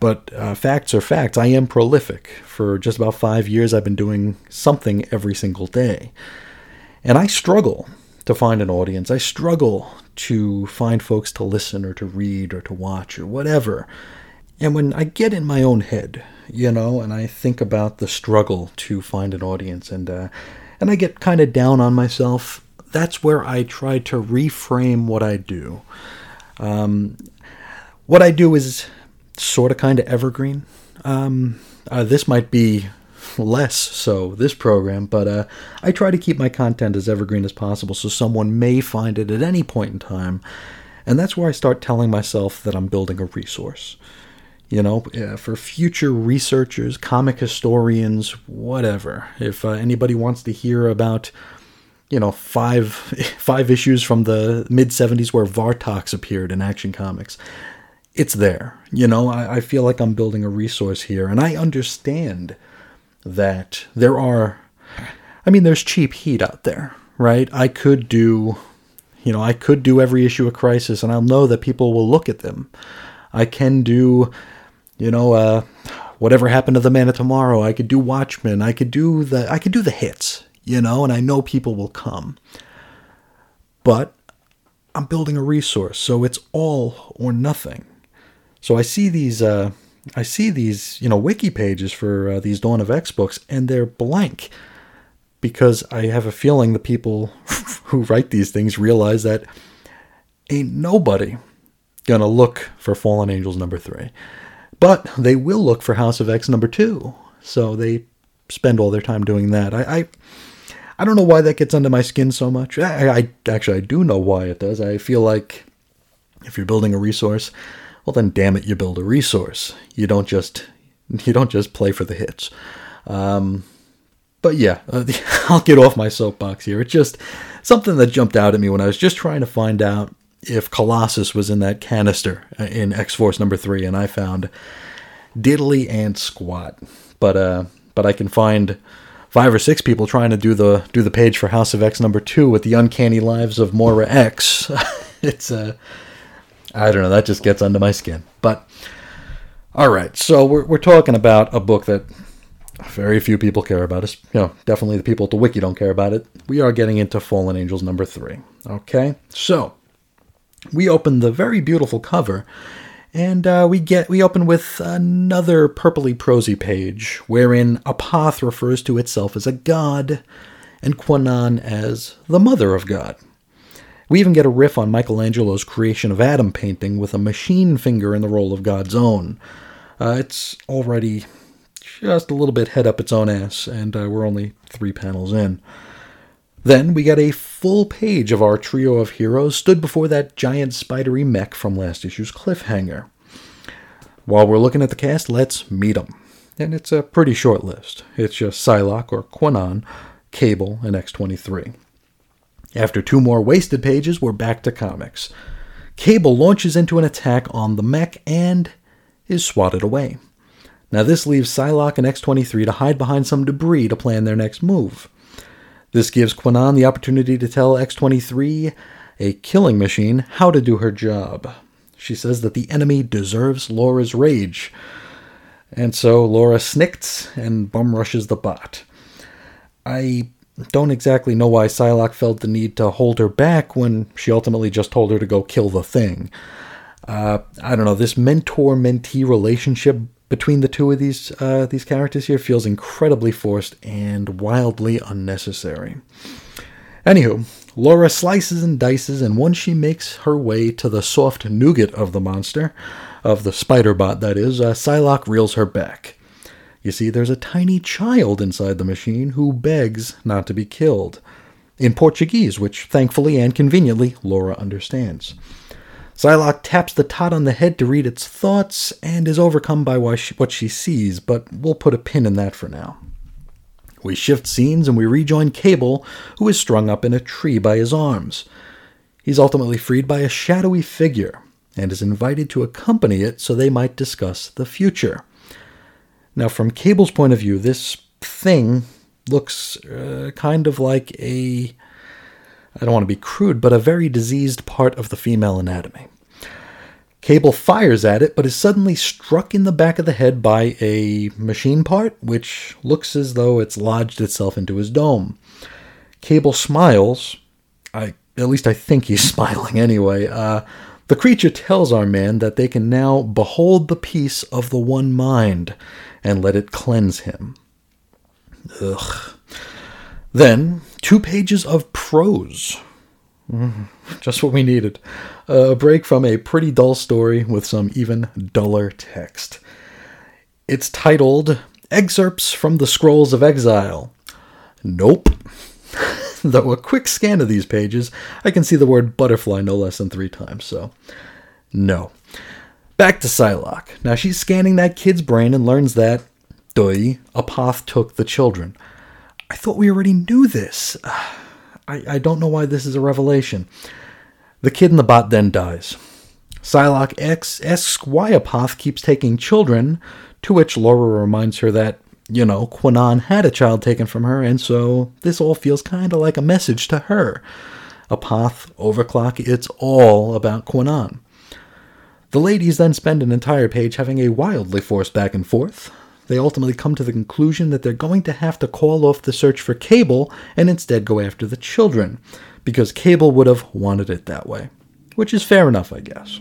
but uh, facts are facts. I am prolific. For just about five years, I've been doing something every single day, and I struggle to find an audience. I struggle to find folks to listen or to read or to watch or whatever. And when I get in my own head, you know, and I think about the struggle to find an audience, and uh, and I get kind of down on myself that's where I try to reframe what I do. Um, what I do is sort of kind of evergreen. Um, uh, this might be less so this program, but uh, I try to keep my content as evergreen as possible so someone may find it at any point in time. And that's where I start telling myself that I'm building a resource. You know, for future researchers, comic historians, whatever. If uh, anybody wants to hear about you know five five issues from the mid 70s where Vartox appeared in Action Comics. It's there. You know, I, I feel like I'm building a resource here, and I understand that there are. I mean, there's cheap heat out there, right? I could do, you know, I could do every issue of Crisis, and I'll know that people will look at them. I can do, you know, uh, whatever happened to the Man of Tomorrow. I could do Watchmen. I could do the I could do the hits you know, and I know people will come. But I'm building a resource, so it's all or nothing. So I see these, uh, I see these, you know, wiki pages for uh, these Dawn of X books, and they're blank because I have a feeling the people who write these things realize that ain't nobody gonna look for Fallen Angels number three, but they will look for House of X number two. So they spend all their time doing that. I, I I don't know why that gets under my skin so much. I, I actually I do know why it does. I feel like if you're building a resource, well then damn it, you build a resource. You don't just you don't just play for the hits. Um, but yeah, uh, I'll get off my soapbox here. It's just something that jumped out at me when I was just trying to find out if Colossus was in that canister uh, in X Force number three, and I found diddly and squat. But uh, but I can find five or six people trying to do the do the page for House of X number two with the uncanny lives of Moira X. it's uh, I don't know. That just gets under my skin. But All right, so we're, we're talking about a book that very few people care about. It's, you know, definitely the people at the wiki don't care about it. We are getting into Fallen Angels number three. Okay, so we open the very beautiful cover, and uh, we get we open with another purpley prosy page wherein Apoth refers to itself as a god, and Kwannon as the mother of God. We even get a riff on Michelangelo's creation of Adam painting with a machine finger in the role of God's own. Uh, it's already just a little bit head up its own ass, and uh, we're only three panels in. Then we get a full page of our trio of heroes stood before that giant spidery mech from last issue's cliffhanger. While we're looking at the cast, let's meet them. And it's a pretty short list. It's just Psylocke or Kwannon, Cable, and X23. After two more wasted pages, we're back to comics. Cable launches into an attack on the mech and is swatted away. Now, this leaves Psylocke and X23 to hide behind some debris to plan their next move. This gives Kwannon the opportunity to tell X23, a killing machine, how to do her job. She says that the enemy deserves Laura's rage. And so Laura snicks and bum rushes the bot. I don't exactly know why Psylocke felt the need to hold her back when she ultimately just told her to go kill the thing. Uh, I don't know. This mentor mentee relationship between the two of these uh, these characters here feels incredibly forced and wildly unnecessary. Anywho, Laura slices and dices, and once she makes her way to the soft nougat of the monster, of the spider bot that is, uh, Psylocke reels her back. You see, there's a tiny child inside the machine who begs not to be killed. In Portuguese, which thankfully and conveniently Laura understands. Psylocke taps the tot on the head to read its thoughts and is overcome by what she sees, but we'll put a pin in that for now. We shift scenes and we rejoin Cable, who is strung up in a tree by his arms. He's ultimately freed by a shadowy figure and is invited to accompany it so they might discuss the future. Now, from Cable's point of view, this thing looks uh, kind of like a I don't want to be crude, but a very diseased part of the female anatomy. Cable fires at it, but is suddenly struck in the back of the head by a machine part, which looks as though it's lodged itself into his dome. Cable smiles. I, at least I think he's smiling anyway. Uh, the creature tells our man that they can now behold the peace of the one mind and let it cleanse him. Ugh. Then, two pages of prose. Just what we needed. A break from a pretty dull story with some even duller text. It's titled Excerpts from the Scrolls of Exile. Nope. Though a quick scan of these pages, I can see the word butterfly no less than three times, so no. Back to Psylocke. Now she's scanning that kid's brain and learns that, Doi, Apoth took the children. I thought we already knew this. I, I don't know why this is a revelation. The kid in the bot then dies. Psylocke X asks why Apoth keeps taking children, to which Laura reminds her that, you know, Kwannon had a child taken from her, and so this all feels kind of like a message to her. Apoth, Overclock, it's all about Kwannon. The ladies then spend an entire page having a wildly forced back and forth, they ultimately come to the conclusion that they're going to have to call off the search for Cable and instead go after the children, because Cable would have wanted it that way. Which is fair enough, I guess.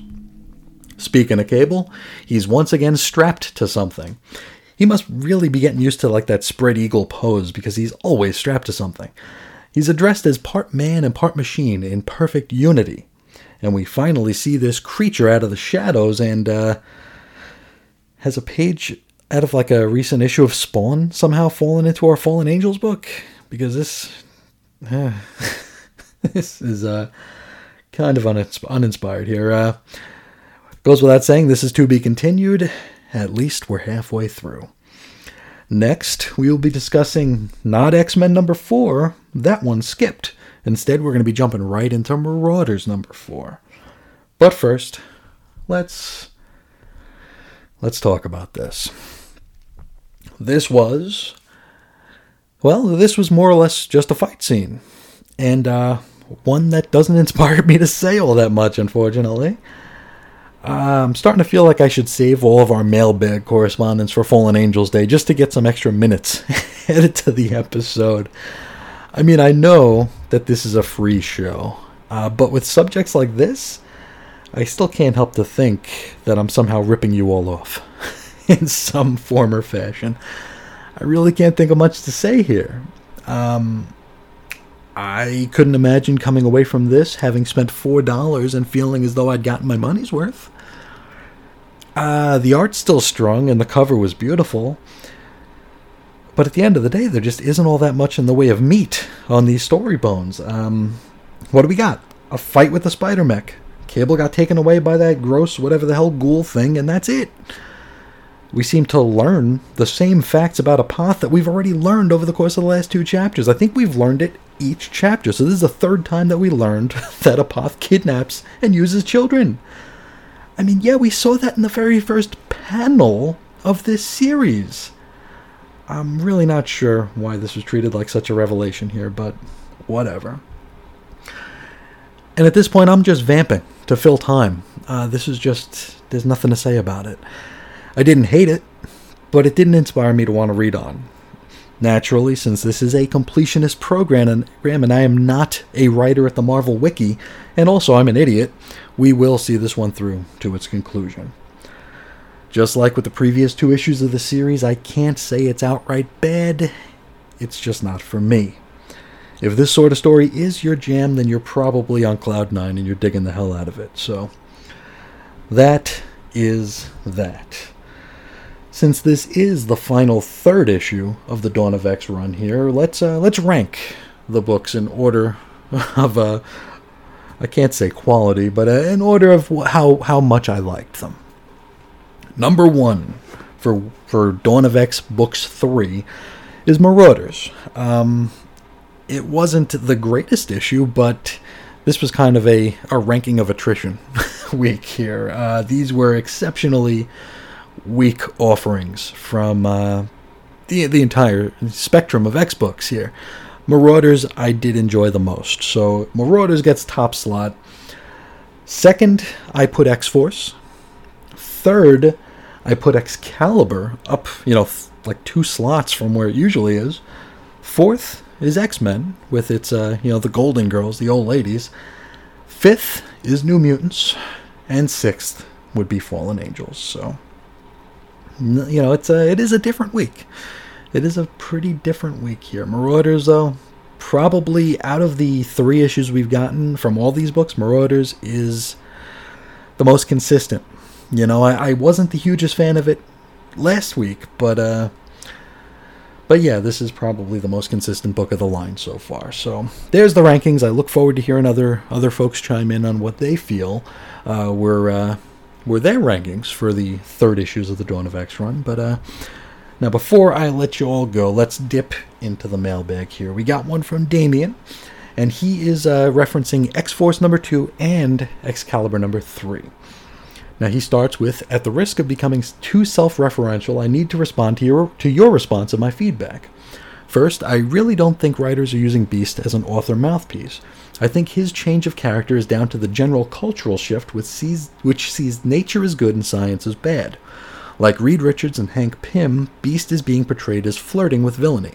Speaking of Cable, he's once again strapped to something. He must really be getting used to like that spread eagle pose because he's always strapped to something. He's addressed as part man and part machine in perfect unity. And we finally see this creature out of the shadows and uh, has a page out of like a recent issue of Spawn somehow fallen into our Fallen Angels book because this uh, this is uh, kind of uninspired here. Uh, goes without saying, this is to be continued. At least we're halfway through. Next, we will be discussing not X Men number four. That one skipped. Instead, we're going to be jumping right into Marauders number four. But first, let's let's talk about this. This was, well, this was more or less just a fight scene. And uh, one that doesn't inspire me to say all that much, unfortunately. Uh, I'm starting to feel like I should save all of our mailbag correspondence for Fallen Angels Day just to get some extra minutes added to the episode. I mean, I know that this is a free show, uh, but with subjects like this, I still can't help to think that I'm somehow ripping you all off in some form or fashion. I really can't think of much to say here. Um, I couldn't imagine coming away from this having spent $4 and feeling as though I'd gotten my money's worth. Uh, the art's still strong and the cover was beautiful. But at the end of the day, there just isn't all that much in the way of meat on these story bones. Um, what do we got? A fight with the spider mech. Cable got taken away by that gross, whatever the hell, ghoul thing, and that's it. We seem to learn the same facts about Apoth that we've already learned over the course of the last two chapters. I think we've learned it each chapter. So this is the third time that we learned that Apoth kidnaps and uses children. I mean, yeah, we saw that in the very first panel of this series. I'm really not sure why this was treated like such a revelation here, but whatever. And at this point, I'm just vamping to fill time. Uh, this is just, there's nothing to say about it. I didn't hate it, but it didn't inspire me to want to read on. Naturally, since this is a completionist program and I am not a writer at the Marvel Wiki, and also I'm an idiot, we will see this one through to its conclusion. Just like with the previous two issues of the series, I can't say it's outright bad. It's just not for me. If this sort of story is your jam, then you're probably on Cloud 9 and you're digging the hell out of it. So, that is that. Since this is the final third issue of the Dawn of X run here, let's uh, let's rank the books in order of uh, I can't say quality, but uh, in order of how how much I liked them. Number one for for Dawn of X books three is Marauders. Um, it wasn't the greatest issue, but this was kind of a, a ranking of attrition week here. Uh, these were exceptionally weak offerings from uh, the the entire spectrum of X books here. Marauders I did enjoy the most, so Marauders gets top slot. Second, I put X Force. Third, I put Excalibur up, you know, like two slots from where it usually is. Fourth is X Men with its, uh, you know, the Golden Girls, the old ladies. Fifth is New Mutants, and sixth would be Fallen Angels. So you know, it's a it is a different week. It is a pretty different week here. Marauders, though, probably out of the three issues we've gotten from all these books, Marauders is the most consistent. You know, I, I wasn't the hugest fan of it last week, but uh, but yeah, this is probably the most consistent book of the line so far. So there's the rankings. I look forward to hearing other other folks chime in on what they feel. Uh, we're uh, were their rankings for the third issues of the Dawn of X run. But uh, now, before I let you all go, let's dip into the mailbag here. We got one from Damien, and he is uh, referencing X Force number two and Excalibur number three. Now he starts with, "At the risk of becoming too self-referential, I need to respond to your to your response of my feedback. First, I really don't think writers are using Beast as an author mouthpiece." I think his change of character is down to the general cultural shift which sees, which sees nature as good and science as bad. Like Reed Richards and Hank Pym, Beast is being portrayed as flirting with villainy.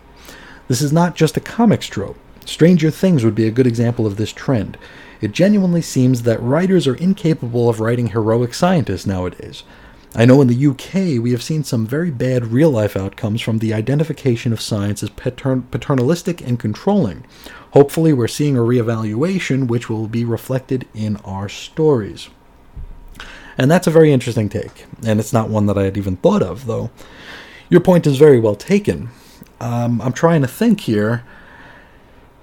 This is not just a comics trope. Stranger Things would be a good example of this trend. It genuinely seems that writers are incapable of writing heroic scientists nowadays. I know in the UK we have seen some very bad real life outcomes from the identification of science as patern- paternalistic and controlling, Hopefully, we're seeing a reevaluation which will be reflected in our stories. And that's a very interesting take, and it's not one that I had even thought of, though. Your point is very well taken. Um, I'm trying to think here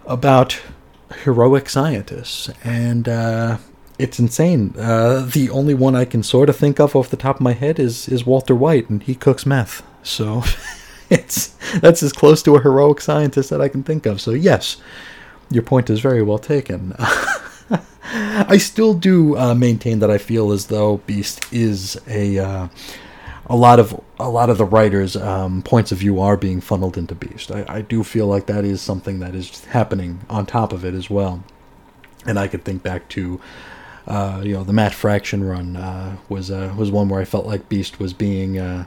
about heroic scientists, and uh, it's insane. Uh, the only one I can sort of think of off the top of my head is is Walter White, and he cooks meth. So it's that's as close to a heroic scientist that I can think of. So yes, your point is very well taken. I still do uh, maintain that I feel as though Beast is a uh, a lot of a lot of the writers' um, points of view are being funneled into Beast. I, I do feel like that is something that is happening on top of it as well. And I could think back to Uh, you know, the Matt Fraction run uh, was uh, was one where I felt like Beast was being uh,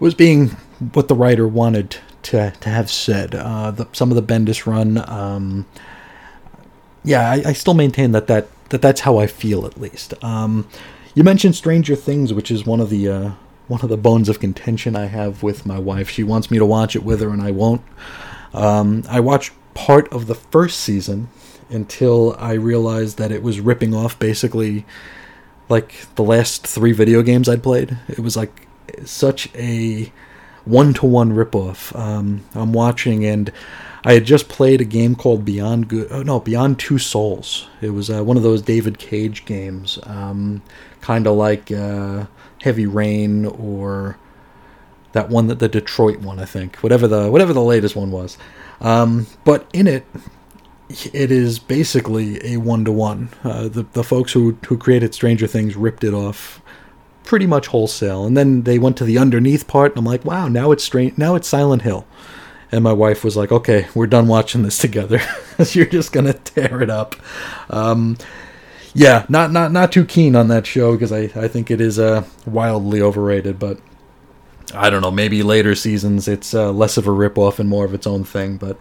was being what the writer wanted to to have said. Uh, the, some of the Bendis run, um, yeah, I, I, still maintain that, that that that's how I feel at least. Um, you mentioned Stranger Things, which is one of the uh, one of the bones of contention I have with my wife. She wants me to watch it with her, and I won't. Um, I watched part of the first season until I realized that it was ripping off basically like the last three video games I'd played. It was like such a one to one ripoff. Um, I'm watching, and I had just played a game called Beyond Good. Oh no, Beyond Two Souls. It was uh, one of those David Cage games, um, kind of like uh, Heavy Rain or that one that the Detroit one, I think. Whatever the whatever the latest one was. Um, but in it, it is basically a one to one. The the folks who who created Stranger Things ripped it off pretty much wholesale. And then they went to the underneath part, and I'm like, wow, now it's strange. Now it's Silent Hill. And my wife was like, okay, we're done watching this together. You're just gonna tear it up. Um, yeah, not not not too keen on that show because I I think it is uh, wildly overrated, but. I don't know. Maybe later seasons it's uh, less of a ripoff and more of its own thing, but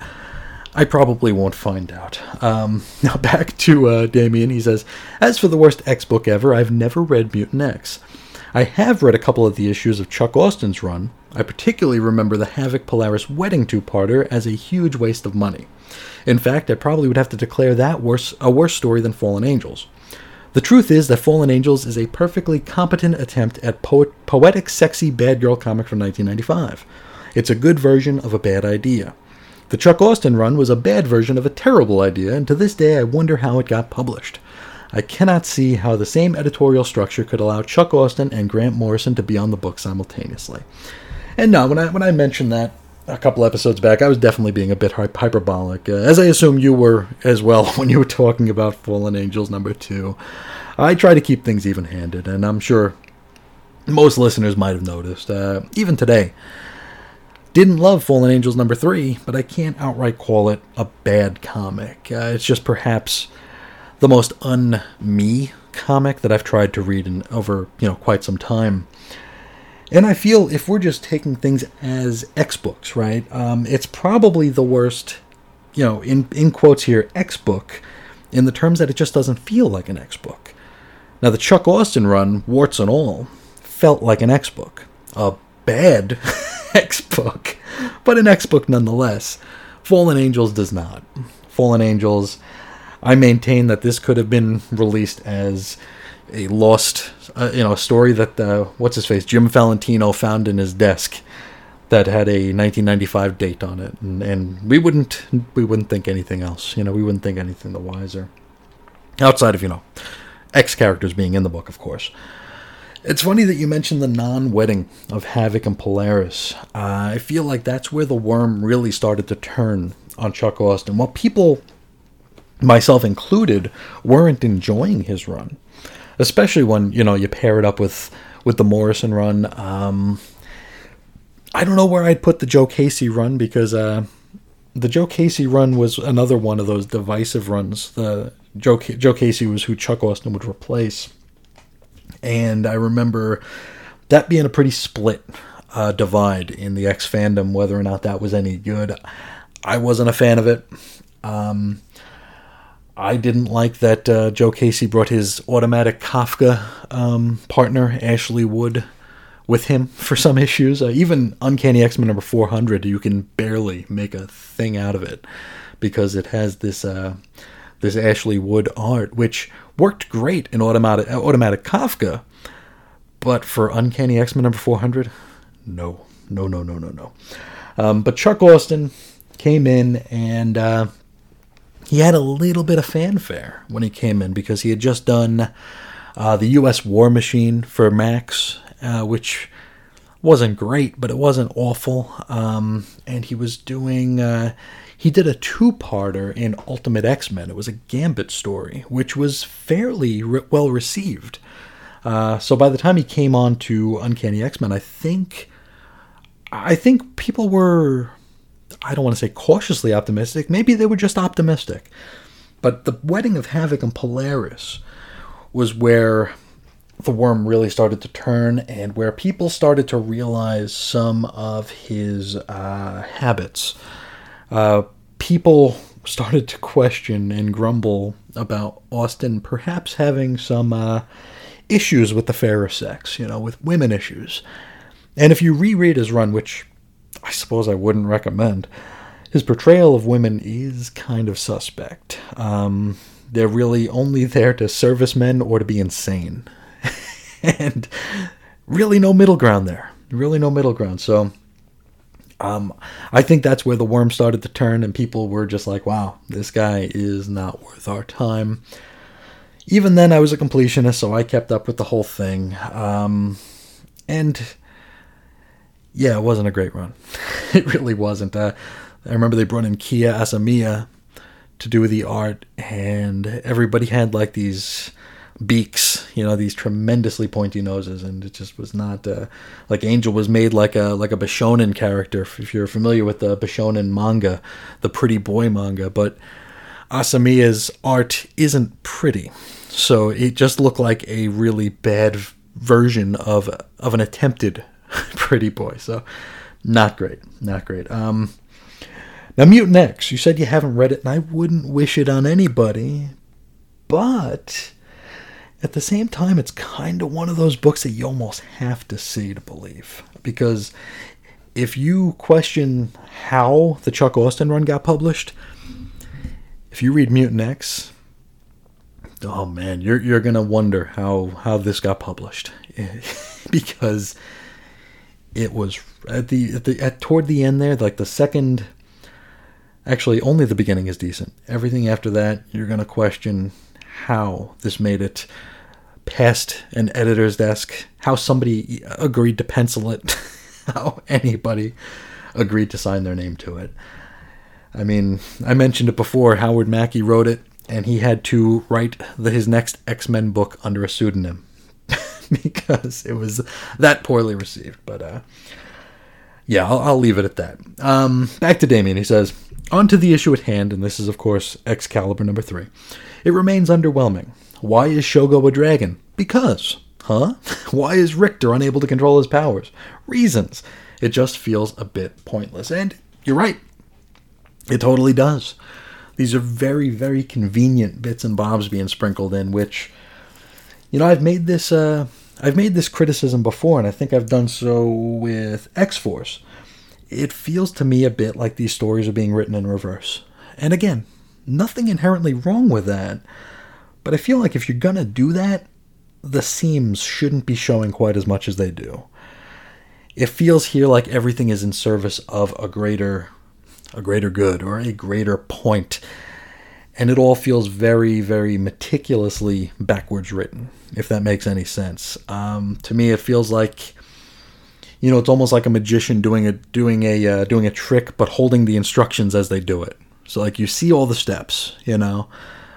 I probably won't find out. Um, now back to uh, Damien. He says, "As for the worst X book ever, I've never read Mutant X. I have read a couple of the issues of Chuck Austen's run. I particularly remember the Havoc Polaris wedding two-parter as a huge waste of money. In fact, I probably would have to declare that worse a worse story than Fallen Angels. The truth is that Fallen Angels is a perfectly competent attempt at po- poetic, sexy bad girl comic from 1995. It's a good version of a bad idea. The Chuck Austen run was a bad version of a terrible idea, and to this day I wonder how it got published. I cannot see how the same editorial structure could allow Chuck Austen and Grant Morrison to be on the book simultaneously. And no, when I when I mentioned that a couple episodes back, I was definitely being a bit hyperbolic, uh, as I assume you were as well when you were talking about Fallen Angels number two. I try to keep things even-handed, and I'm sure most listeners might have noticed, uh, even today. Didn't love Fallen Angels number three, but I can't outright call it a bad comic. Uh, it's just perhaps the most un-me comic that I've tried to read in over, you know, quite some time. And I feel if we're just taking things as X books, right? Um, it's probably the worst, you know, in in quotes here, X book, in the terms that it just doesn't feel like an X book. Now the Chuck Austen run, warts and all, felt like an X book, a bad X book, but an X book nonetheless. Fallen Angels does not. Fallen Angels I maintain that this could have been released as a lost, uh, you know, a story that uh, what's his face Jim Valentino found in his desk that had a 1995 date on it, and, and we wouldn't we wouldn't think anything else. You know, we wouldn't think anything the wiser. Outside of you know, X characters being in the book, of course. It's funny that you mentioned the non-wedding of Havoc and Polaris. Uh, I feel like that's where the worm really started to turn on Chuck Austen. While people myself included, weren't enjoying his run, especially when you know you pair it up with with the Morrison run. Um, I don't know where I'd put the Joe Casey run because uh, the Joe Casey run was another one of those divisive runs. The Joe Joe Casey was who Chuck Austen would replace, and I remember that being a pretty split uh, divide in the X fandom whether or not that was any good. I wasn't a fan of it. Um, I didn't like that uh, Joe Casey brought his automatic Kafka um, partner, Ashley Wood, with him for some issues. Uh, even Uncanny X Men number 400, you can barely make a thing out of it because it has this uh, this Ashley Wood art, which worked great in automatic, automatic Kafka, but for Uncanny X Men number 400, no, no, no, no, no, no. Um, but Chuck Austen came in and uh, he had a little bit of fanfare when he came in because he had just done uh, the U.S. War Machine for Max, uh, which wasn't great, but it wasn't awful. Um, and he was doing, uh, he did a two parter in Ultimate X Men. It was a Gambit story, which was fairly re- well received. Uh, so by the time he came on to Uncanny X Men, I think, I think people were I don't want to say cautiously optimistic. Maybe they were just optimistic. But the wedding of Havoc and Polaris was where the worm really started to turn and where people started to realize some of his uh, habits. Uh, people started to question and grumble about Austen perhaps having some uh, issues with the fairer sex, you know, with women issues. And if you reread his run, which I suppose I wouldn't recommend, his portrayal of women is kind of suspect. Um, they're really only there to service men or to be insane. and really no middle ground there. Really no middle ground. So um, I think that's where the worm started to turn, and people were just like, wow, this guy is not worth our time. Even then, I was a completionist, so I kept up with the whole thing. Um, and yeah, it wasn't a great run. it really wasn't. Uh, I remember they brought in Kia Asamiya to do the art, and everybody had like these beaks, you know, these tremendously pointy noses, and it just was not uh, like Angel was made like a like a Bishonen character. If you're familiar with the Bishonen manga, the pretty boy manga, but Asamiya's art isn't pretty, so it just looked like a really bad version of of an attempted pretty boy. So not great, not great. Um, now Mutant X, you said you haven't read it, and I wouldn't wish it on anybody, but at the same time, it's kind of one of those books that you almost have to see to believe. Because if you question how the Chuck Austen run got published, if you read Mutant X, oh man, you're you're gonna wonder how how this got published, because it was at the at the at toward the end there, like the second. Actually, only the beginning is decent. Everything after that, you're gonna question how this made it past an editor's desk, how somebody agreed to pencil it, how anybody agreed to sign their name to it. I mean, I mentioned it before. Howard Mackie wrote it, and he had to write the, his next X Men book under a pseudonym because it was that poorly received. But uh, yeah, I'll, I'll, leave it at that. Um, back to Damien. He says, On to the issue at hand, and this is, of course, Excalibur number three. It remains underwhelming. Why is Shogo a dragon? Because. Huh? Why is Richter unable to control his powers? Reasons. It just feels a bit pointless. And you're right. It totally does. These are very, very convenient bits and bobs being sprinkled in, which, you know, I've made this, uh, I've made this criticism before, and I think I've done so with X Force. It feels to me a bit like these stories are being written in reverse. And again, nothing inherently wrong with that. But I feel like if you're to do that, the seams shouldn't be showing quite as much as they do. It feels here like everything is in service of a greater a greater good or a greater point. And it all feels very, very meticulously backwards written, if that makes any sense. Um, to me, it feels like, you know, it's almost like a magician doing a doing a uh, doing a trick, but holding the instructions as they do it. So, like, you see all the steps, you know,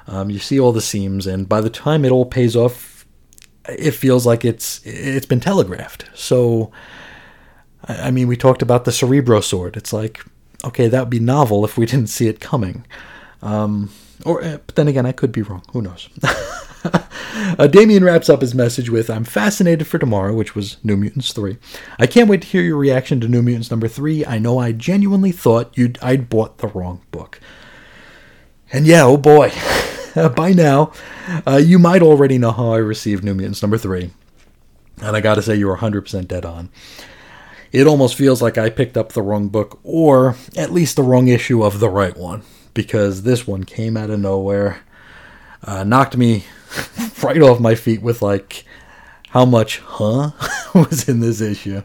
um, you see all the seams, and by the time it all pays off, it feels like it's it's been telegraphed. So, I mean, we talked about the Cerebro sword. It's like, okay, that would be novel if we didn't see it coming. Um, or, eh, but then again, I could be wrong. Who knows? uh, Damien wraps up his message with I'm fascinated for tomorrow, which was New Mutants 3. I can't wait to hear your reaction to New Mutants number 3. I know I genuinely thought you'd I'd bought the wrong book. And yeah, oh boy. by now, uh, you might already know how I received New Mutants number three. And I gotta say, you were 100% dead on. It almost feels like I picked up the wrong book, or at least the wrong issue of the right one, because this one came out of nowhere, uh, knocked me right off my feet with like how much huh was in this issue.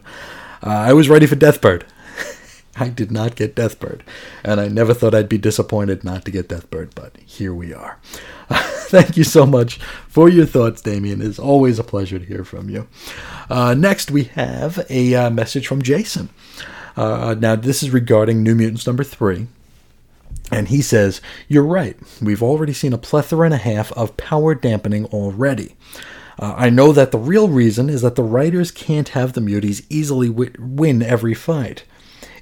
Uh, I was ready for Deathbird. I did not get Deathbird, and I never thought I'd be disappointed not to get Deathbird, but here we are. Thank you so much for your thoughts, Damien. It's always a pleasure to hear from you. Uh, next, we have a uh, message from Jason. Uh, now, this is regarding New Mutants number three. And he says, You're right. We've already seen a plethora and a half of power dampening already. Uh, I know that the real reason is that the writers can't have the muties easily win every fight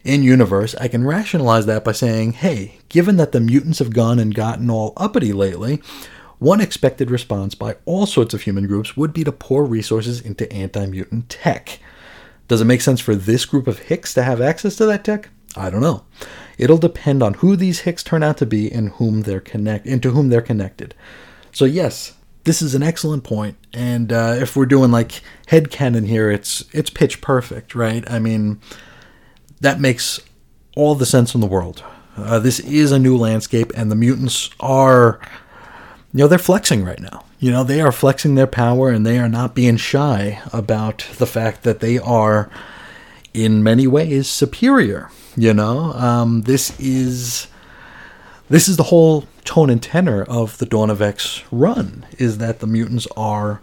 in universe, I can rationalize that by saying, hey, given that the mutants have gone and gotten all uppity lately, one expected response by all sorts of human groups would be to pour resources into anti mutant tech. Does it make sense for this group of Hicks to have access to that tech? I don't know. It'll depend on who these Hicks turn out to be and whom they're connect into whom they're connected. So yes, this is an excellent point. point, and uh, if we're doing like head canon here, it's it's pitch perfect, right? I mean, that makes all the sense in the world. Uh, this is a new landscape, and the mutants are, you know, they're flexing right now. You know, they are flexing their power, and they are not being shy about the fact that they are, in many ways, superior. You know, um, this is this is the whole tone and tenor of the Dawn of X run is that the mutants are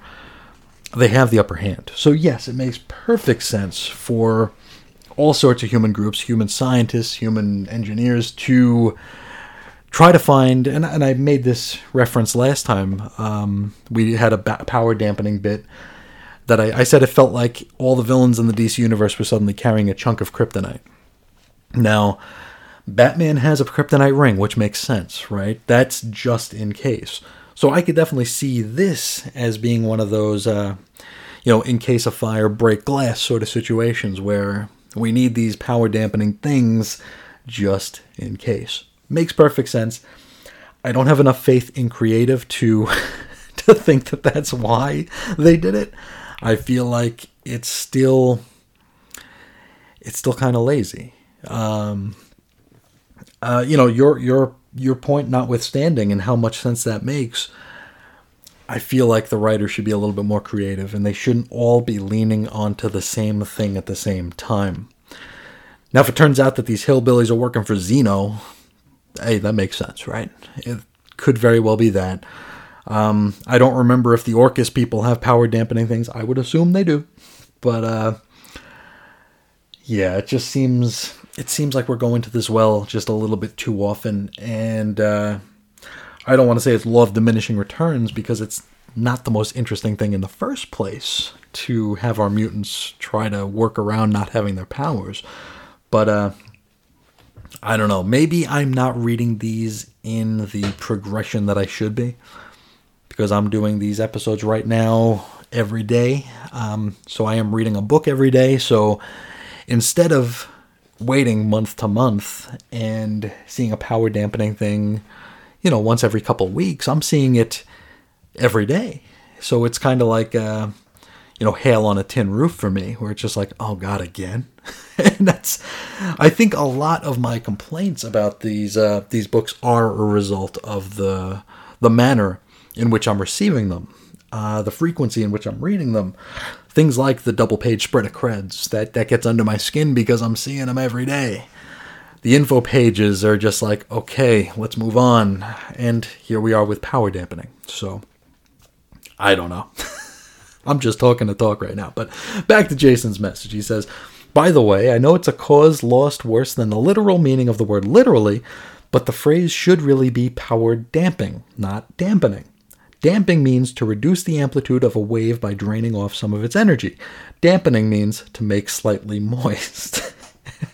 they have the upper hand. So yes, it makes perfect sense for all sorts of human groups, human scientists, human engineers to try to find and, and I made this reference last time. Um, we had a power dampening bit that I, I said it felt like all the villains in the DC universe were suddenly carrying a chunk of kryptonite. Now, Batman has a kryptonite ring, which makes sense, right? That's just in case. So I could definitely see this as being one of those, uh, you know, in case of fire, break glass sort of situations where we need these power dampening things just in case. Makes perfect sense. I don't have enough faith in creative to to think that that's why they did it. I feel like it's still it's still kind of lazy. Um, uh, you know, your your your point notwithstanding, and how much sense that makes. I feel like the writer should be a little bit more creative, and they shouldn't all be leaning onto the same thing at the same time. Now, if it turns out that these hillbillies are working for Xeno, hey, that makes sense, right? It could very well be that. Um, I don't remember if the Orchis people have power dampening things. I would assume they do, but uh, yeah, it just seems it seems like we're going to this well just a little bit too often, and uh, I don't want to say it's law of diminishing returns because it's not the most interesting thing in the first place to have our mutants try to work around not having their powers. But uh, I don't know. Maybe I'm not reading these in the progression that I should be because I'm doing these episodes right now every day. Um, so I am reading a book every day. So instead of waiting month to month and seeing a power dampening thing, you know, once every couple weeks. I'm seeing it every day. So it's kind of like, uh, you know, hail on a tin roof for me, where it's just like, oh God, again. and that's, I think a lot of my complaints about these uh, these books are a result of the the manner in which I'm receiving them, uh, the frequency in which I'm reading them, Things like the double page spread of creds, that, that gets under my skin because I'm seeing them every day. The info pages are just like, okay, let's move on. And here we are with power dampening. So, I don't know. I'm just talking to talk right now. But back to Jason's message. He says, By the way, I know it's a cause lost worse than the literal meaning of the word literally, but the phrase should really be power damping, not dampening. Damping means to reduce the amplitude of a wave by draining off some of its energy. Dampening means to make slightly moist.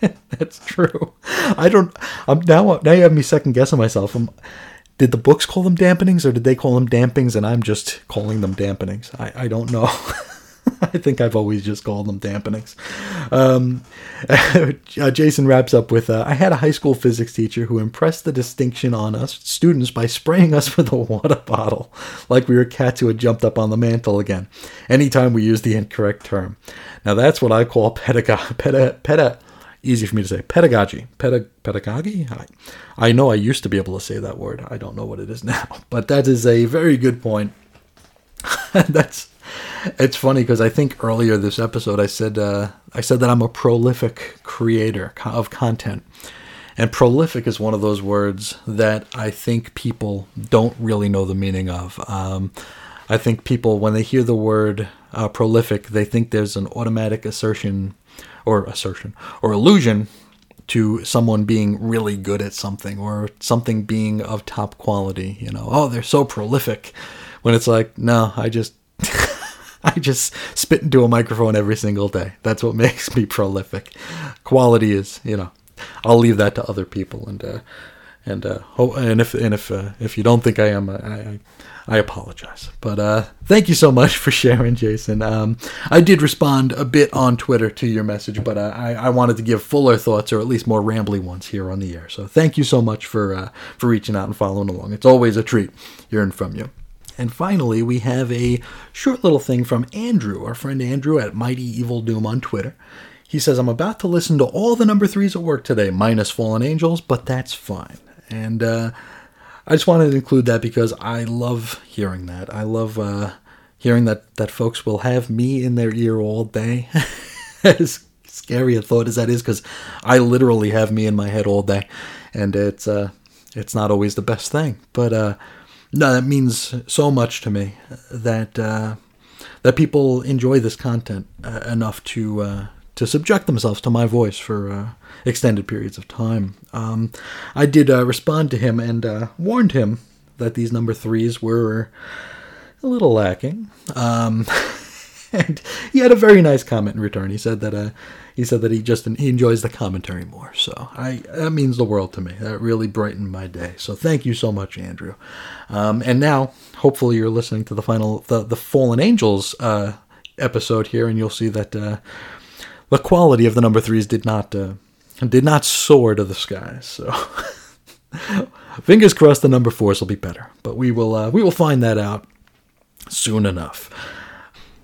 That's true. I don't. I'm now. Now you have me second guessing myself. I'm, did the books call them dampenings, or did they call them dampings, and I'm just calling them dampenings? I, I don't know. I think I've always just called them dampenings. Um, uh, Jason wraps up with uh, I had a high school physics teacher who impressed the distinction on us students by spraying us with a water bottle like we were cats who had jumped up on the mantle again anytime we used the incorrect term. Now that's what I call pedagogy. Peda, peda, easy for me to say pedagogy. Peda, pedagogy? I, I know I used to be able to say that word. I don't know what it is now. But that is a very good point. that's it's funny because I think earlier this episode I said uh, I said that I'm a prolific creator of content, and prolific is one of those words that I think people don't really know the meaning of. Um, I think people when they hear the word uh, prolific, they think there's an automatic assertion or assertion or illusion to someone being really good at something or something being of top quality. You know, oh, they're so prolific. When it's like, no, I just I just spit into a microphone every single day. That's what makes me prolific. Quality is, you know, I'll leave that to other people. And uh, And uh, ho- and if and if uh, if you don't think I am, I, I I apologize. But uh, thank you so much for sharing, Jason. Um, I did respond a bit on Twitter to your message, but uh, I, I wanted to give fuller thoughts, or at least more rambly ones, here on the air. So thank you so much for uh, for reaching out and following along. It's always a treat hearing from you. And finally, we have a short little thing from Andrew, our friend Andrew at Mighty Evil Doom on Twitter. He says, I'm about to listen to all the number threes at work today, minus Fallen Angels, but that's fine. And uh, I just wanted to include that because I love hearing that. I love uh, hearing that, that folks will have me in their ear all day. as scary a thought as that is, because I literally have me in my head all day. And it's, uh, it's not always the best thing. But uh, no, that means so much to me that uh, that people enjoy this content uh, enough to uh, to subject themselves to my voice for uh, extended periods of time. Um, I did uh, respond to him and uh, warned him that these number threes were a little lacking. Um, and he had a very nice comment in return. He said that he said that he just he enjoys the commentary more. So I that means the world to me. That really brightened my day. So thank you so much, Andrew. Um, and now, hopefully, you're listening to the final the the Fallen Angels uh, episode here, and you'll see that uh, the quality of the number threes did not uh, did not soar to the skies. So. Fingers crossed the number fours will be better, but we will uh, we will find that out soon enough.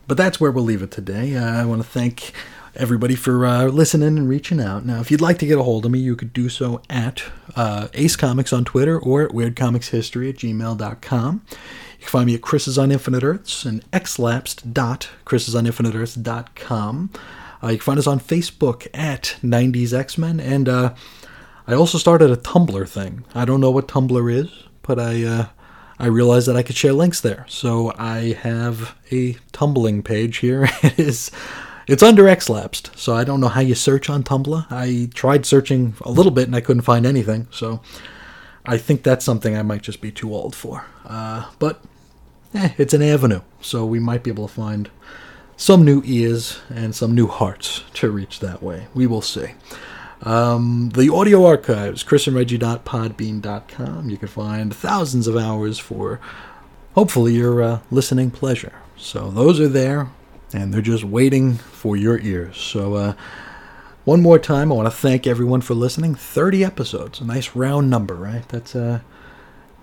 But that's where we'll leave it today. Uh, I want to thank everybody for uh, listening and reaching out. Now, if you'd like to get a hold of me, you could do so at uh, Ace Comics on Twitter or at WeirdComicsHistory at gmail.com. You can find me at Chris is on Infinite Earths and xlapsed.chris'sOnInfiniteEarths.com. Uh, you can find us on Facebook at 90s X-Men, and uh, I also started a Tumblr thing. I don't know what Tumblr is, but I uh, I realized that I could share links there. So I have a tumbling page here. it is it's under Xlapsed, so I don't know how you search on Tumblr. I tried searching a little bit and I couldn't find anything. So I think that's something I might just be too old for. Uh, but eh, it's an avenue, so we might be able to find some new ears and some new hearts to reach that way. We will see. Um, the audio archives, chrisandreggie.podbean.com. You can find thousands of hours for hopefully your uh, listening pleasure. So those are there, and they're just waiting for your ears. So, uh, one more time, I want to thank everyone for listening. 30 episodes, a nice round number, right? That's uh,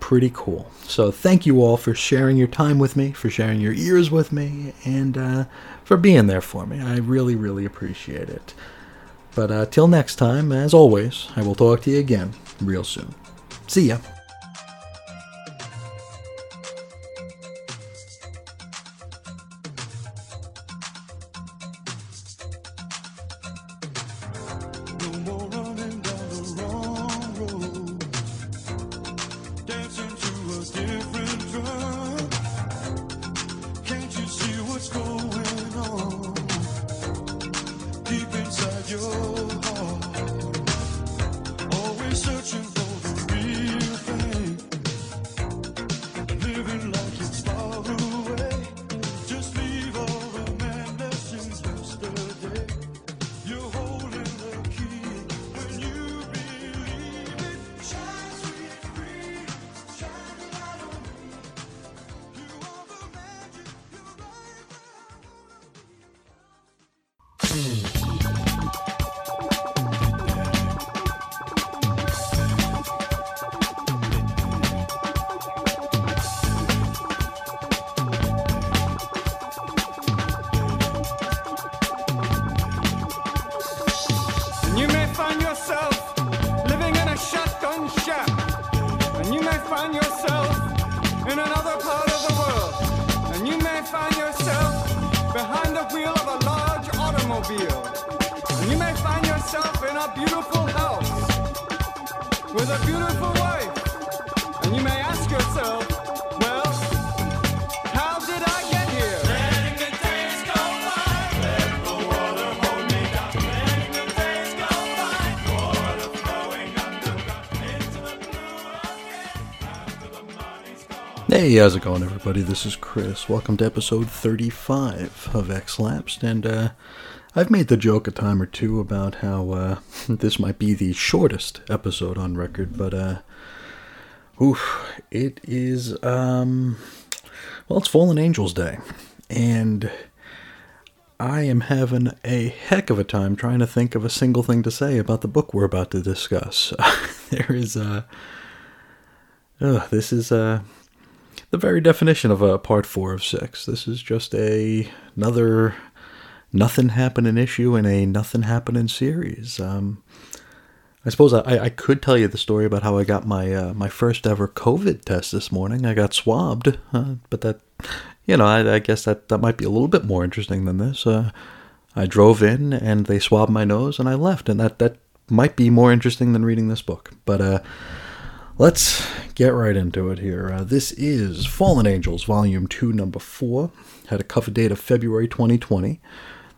pretty cool. So, thank you all for sharing your time with me, for sharing your ears with me, and uh, for being there for me. I really, really appreciate it. But uh, till next time, as always, I will talk to you again real soon. See ya. Hey, how's it going, everybody? This is Chris. Welcome to episode 35 of X Lapsed, and uh, I've made the joke a time or two about how uh, this might be the shortest episode on record, but uh, oof, it is. Um, well, it's Fallen Angels Day, and I am having a heck of a time trying to think of a single thing to say about the book we're about to discuss. there is uh, uh this is uh the very definition of a part four of six. This is just a another nothing happening issue in a nothing happening series. Um, I suppose I, I could tell you the story about how I got my uh, my first ever COVID test this morning. I got swabbed, uh, but that you know I, I guess that that might be a little bit more interesting than this. Uh, I drove in and they swabbed my nose and I left, and that that might be more interesting than reading this book. But uh, let's get right into it here. Uh, this is Fallen Angels, Volume Two, Number Four. Had a cover date of February 2020.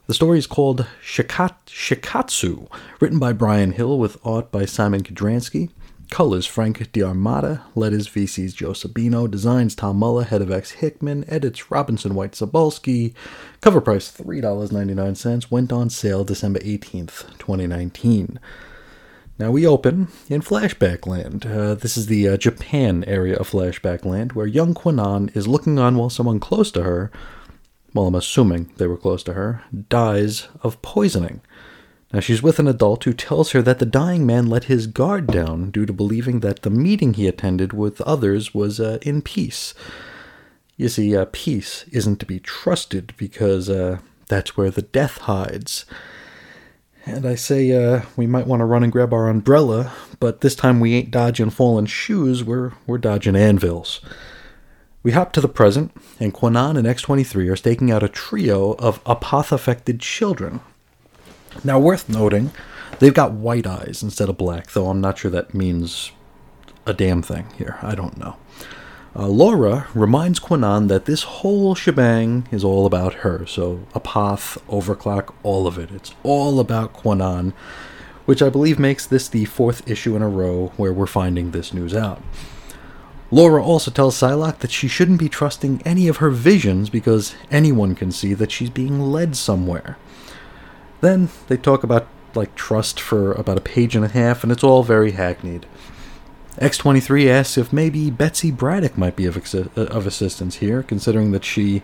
The story is called Shikat- Shikatsu, written by Bryan Hill with art by Szymon Kudranski. Colors Frank D'Armata, letters VC's Joe Sabino, designs Tom Muller, head of X Hickman, edits Robinson White Zabalski. Cover price $3.99, went on sale December 18th, 2019. Now we open in Flashback Land. Uh, this is the uh, Japan area of Flashback Land, where young Kwannon is looking on while someone close to her well, I'm assuming they were close to her, dies of poisoning. Now, she's with an adult who tells her that the dying man let his guard down due to believing that the meeting he attended with others was uh, in peace. You see, uh, peace isn't to be trusted because uh, that's where the death hides. And I say uh, we might want to run and grab our umbrella, but this time we ain't dodging fallen shoes, we're, we're dodging anvils. We hop to the present, and Kwannon and X23 are staking out a trio of apoth affected children. Now, worth noting, they've got white eyes instead of black, though I'm not sure that means a damn thing here. I don't know. Uh, Laura reminds Kwannon that this whole shebang is all about her. So, apoth, overclock, all of it. It's all about Kwannon, which I believe makes this the fourth issue in a row where we're finding this news out. Laura also tells Psylocke that she shouldn't be trusting any of her visions because anyone can see that she's being led somewhere. Then they talk about like trust for about a page and a half, and it's all very hackneyed. X23 asks if maybe Betsy Braddock might be of, uh, of assistance here, considering that she,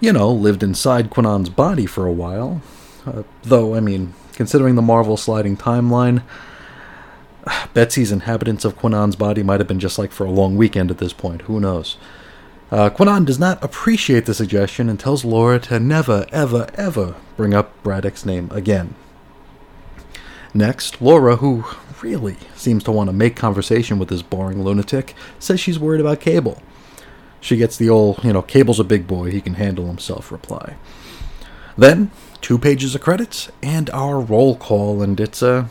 you know, lived inside Kwannon's body for a while. Uh, though, I mean, considering the Marvel sliding timeline, Betsy's inhabitants of Kwannon's body might have been just like for a long weekend at this point. Who knows? Uh, Kwannon does not appreciate the suggestion and tells Laura to never, ever, ever bring up Braddock's name again. Next, Laura, who really seems to want to make conversation with this boring lunatic, says she's worried about Cable. She gets the old, you know, Cable's a big boy, he can handle himself reply. Then, two pages of credits and our roll call, and it's a. Uh,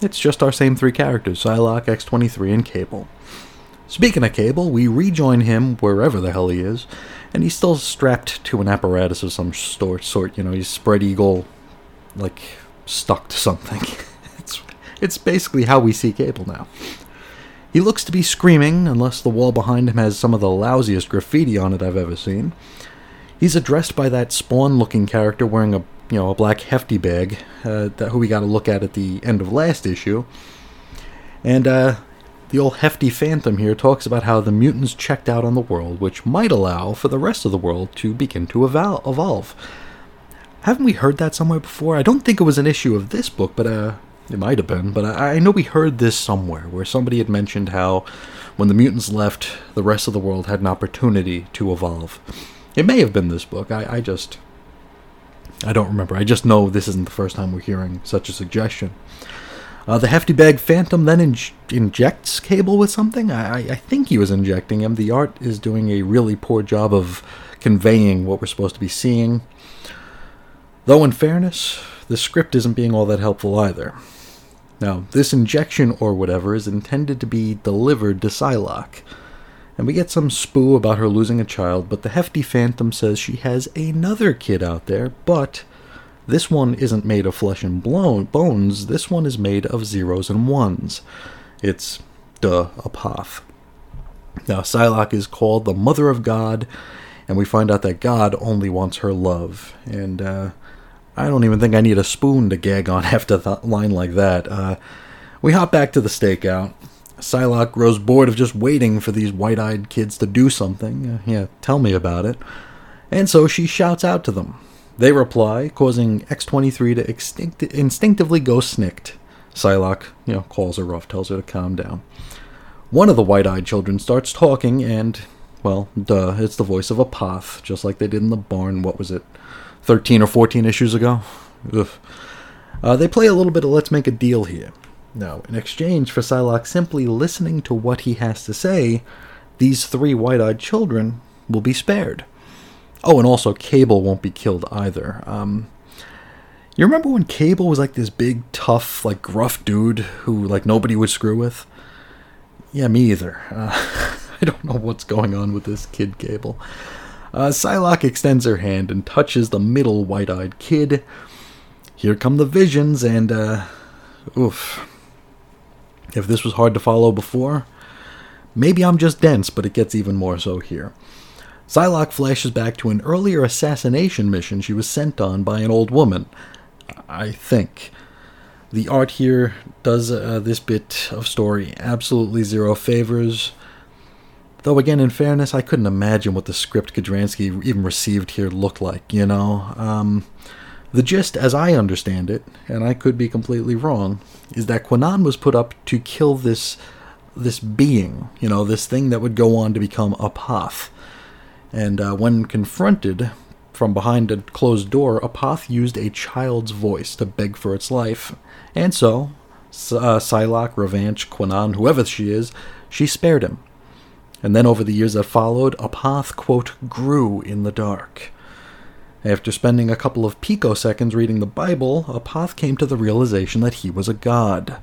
it's just our same three characters Psylocke, X23, and Cable. Speaking of Cable, we rejoin him wherever the hell he is, and he's still strapped to an apparatus of some sort, sort you know, he's spread eagle, like, stuck to something. it's, basically how we see Cable now. He looks to be screaming, unless the wall behind him has some of the lousiest graffiti on it I've ever seen. He's addressed by that spawn looking character wearing a you know, a black hefty bag, uh, that who we got to look at at the end of last issue. And uh, the old hefty phantom here talks about how the mutants checked out on the world, which might allow for the rest of the world to begin to evol- evolve. Haven't we heard that somewhere before? I don't think it was an issue of this book, but uh, it might have been. But I, I know we heard this somewhere, where somebody had mentioned how when the mutants left, the rest of the world had an opportunity to evolve. It may have been this book. I, I just I don't remember. I just know this isn't the first time we're hearing such a suggestion. Uh, the hefty bag phantom then in- injects Cable with something. I-, I think he was injecting him. The art is doing a really poor job of conveying what we're supposed to be seeing. Though, in fairness, the script isn't being all that helpful either. Now, this injection or whatever is intended to be delivered to Psylocke and we get some spoo about her losing a child, but the hefty phantom says she has another kid out there, but this one isn't made of flesh and bones, this one is made of zeros and ones. It's duh, apoth. Now, Psylocke is called the Mother of God, and we find out that God only wants her love. And uh, I don't even think I need a spoon to gag on after a line like that. Uh, we hop back to the stakeout. Psylocke grows bored of just waiting for these white eyed kids to do something. Uh, yeah, tell me about it. And so she shouts out to them. They reply, causing X23 to extinct- instinctively go snicked. Psylocke, you know, calls her rough, tells her to calm down. One of the white eyed children starts talking, and, well, duh, it's the voice of Apoth, just like they did in the barn, what was it, 13 or 14 issues ago? Uh, they play a little bit of Let's Make a Deal here. Now, in exchange for Psylocke simply listening to what he has to say, these three white eyed children will be spared. Oh, and also Cable won't be killed either. Um, you remember when Cable was like this big, tough, like gruff dude who like nobody would screw with? Yeah, me either. Uh, I don't know what's going on with this kid Cable. Uh, Psylocke extends her hand and touches the middle white-eyed kid. Here come the visions, and uh, oof. If this was hard to follow before, maybe I'm just dense, but it gets even more so here. Psylocke flashes back to an earlier assassination mission she was sent on by an old woman. I think. The art here does uh, this bit of story absolutely zero favors. Though, again, in fairness, I couldn't imagine what the script Kudranski even received here looked like, you know? Um, the gist, as I understand it, and I could be completely wrong, is that Kwannon was put up to kill this this being, you know, this thing that would go on to become Apoth. And uh, when confronted from behind a closed door, Apoth used a child's voice to beg for its life. And so, uh, Psylocke, Revanche, Kwannon, whoever she is, she spared him. And then over the years that followed, Apoth, quote, grew in the dark. After spending a couple of picoseconds reading the Bible, Apoth came to the realization that he was a god.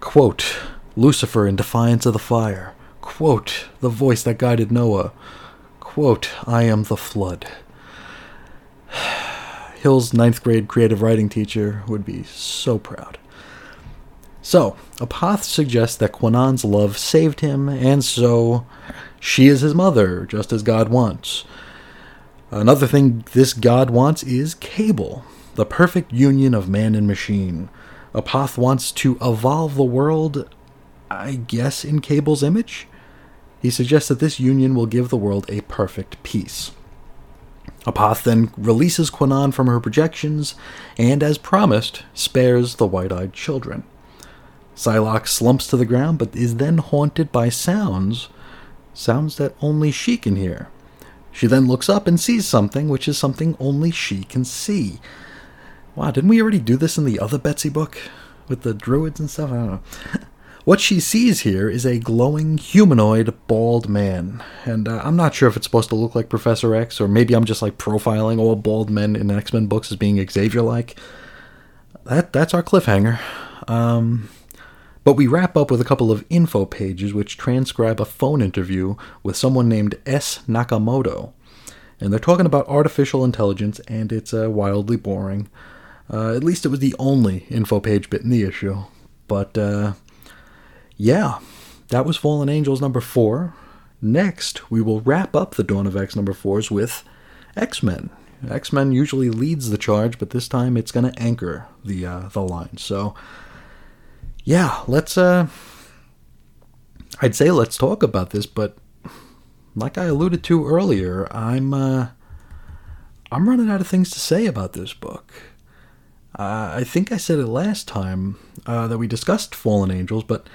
Quote, Lucifer in defiance of the fire. Quote, the voice that guided Noah. Quote, I am the flood. Hill's ninth grade creative writing teacher would be so proud. So, Apoth suggests that Kwannon's love saved him, and so she is his mother, just as God wants. Another thing this God wants is Cable, the perfect union of man and machine. Apoth wants to evolve the world, I guess, in Cable's image? He suggests that this union will give the world a perfect peace. Apoth then releases Kwannon from her projections, and as promised, spares the white eyed children. Psylocke slumps to the ground, but is then haunted by sounds, sounds that only she can hear. She then looks up and sees something, which is something only she can see. Wow, didn't we already do this in the other Betsy book? With the druids and stuff? I don't know. What she sees here is a glowing humanoid bald man, and uh, I'm not sure if it's supposed to look like Professor X, or maybe I'm just like profiling all bald men in X Men books as being Xavier-like. That that's our cliffhanger. Um, but we wrap up with a couple of info pages which transcribe a phone interview with someone named S. Nakamoto. And they're talking about artificial intelligence, and it's uh, wildly boring. Uh, at least it was the only info page bit in the issue. But uh, yeah, that was Fallen Angels number four. Next, we will wrap up the Dawn of X number fours with X Men. X Men usually leads the charge, but this time it's going to anchor the uh, the line. So yeah, let's uh I'd say let's talk about this, but like I alluded to earlier, I'm uh I'm running out of things to say about this book. Uh, I think I said it last time uh, that we discussed Fallen Angels, but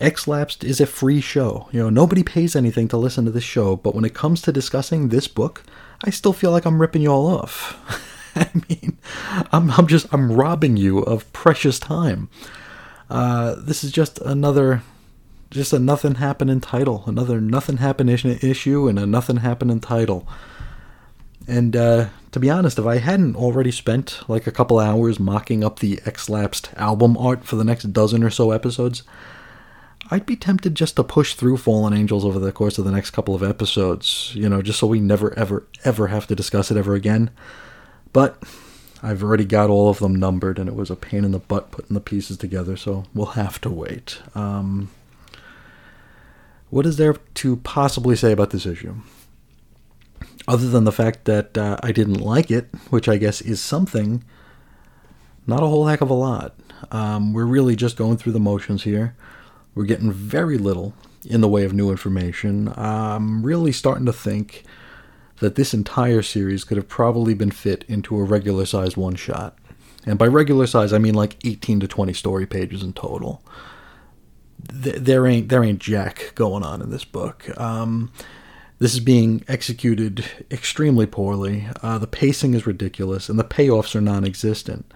X Lapsed is a free show. You know, nobody pays anything to listen to this show, but when it comes to discussing this book, I still feel like I'm ripping you all off. I mean, I'm, I'm just I'm robbing you of precious time. Uh, this is just another, just a nothing happening title, another nothing happening issue, and a nothing happening title. And uh, to be honest, if I hadn't already spent like a couple hours mocking up the X Lapsed album art for the next dozen or so episodes, I'd be tempted just to push through Fallen Angels over the course of the next couple of episodes, you know, just so we never, ever, ever have to discuss it ever again. But I've already got all of them numbered, and it was a pain in the butt putting the pieces together, so we'll have to wait. Um, what is there to possibly say about this issue? Other than the fact that uh, I didn't like it, which I guess is something, not a whole heck of a lot. Um, we're really just going through the motions here. We're getting very little in the way of new information. I'm really starting to think that this entire series could have probably been fit into a regular sized one shot. And by regular size, I mean like 18 to 20 story pages in total. Th- There ain't there ain't jack going on in this book. Um, this is being executed extremely poorly. Uh, the pacing is ridiculous, and the payoffs are non-existent.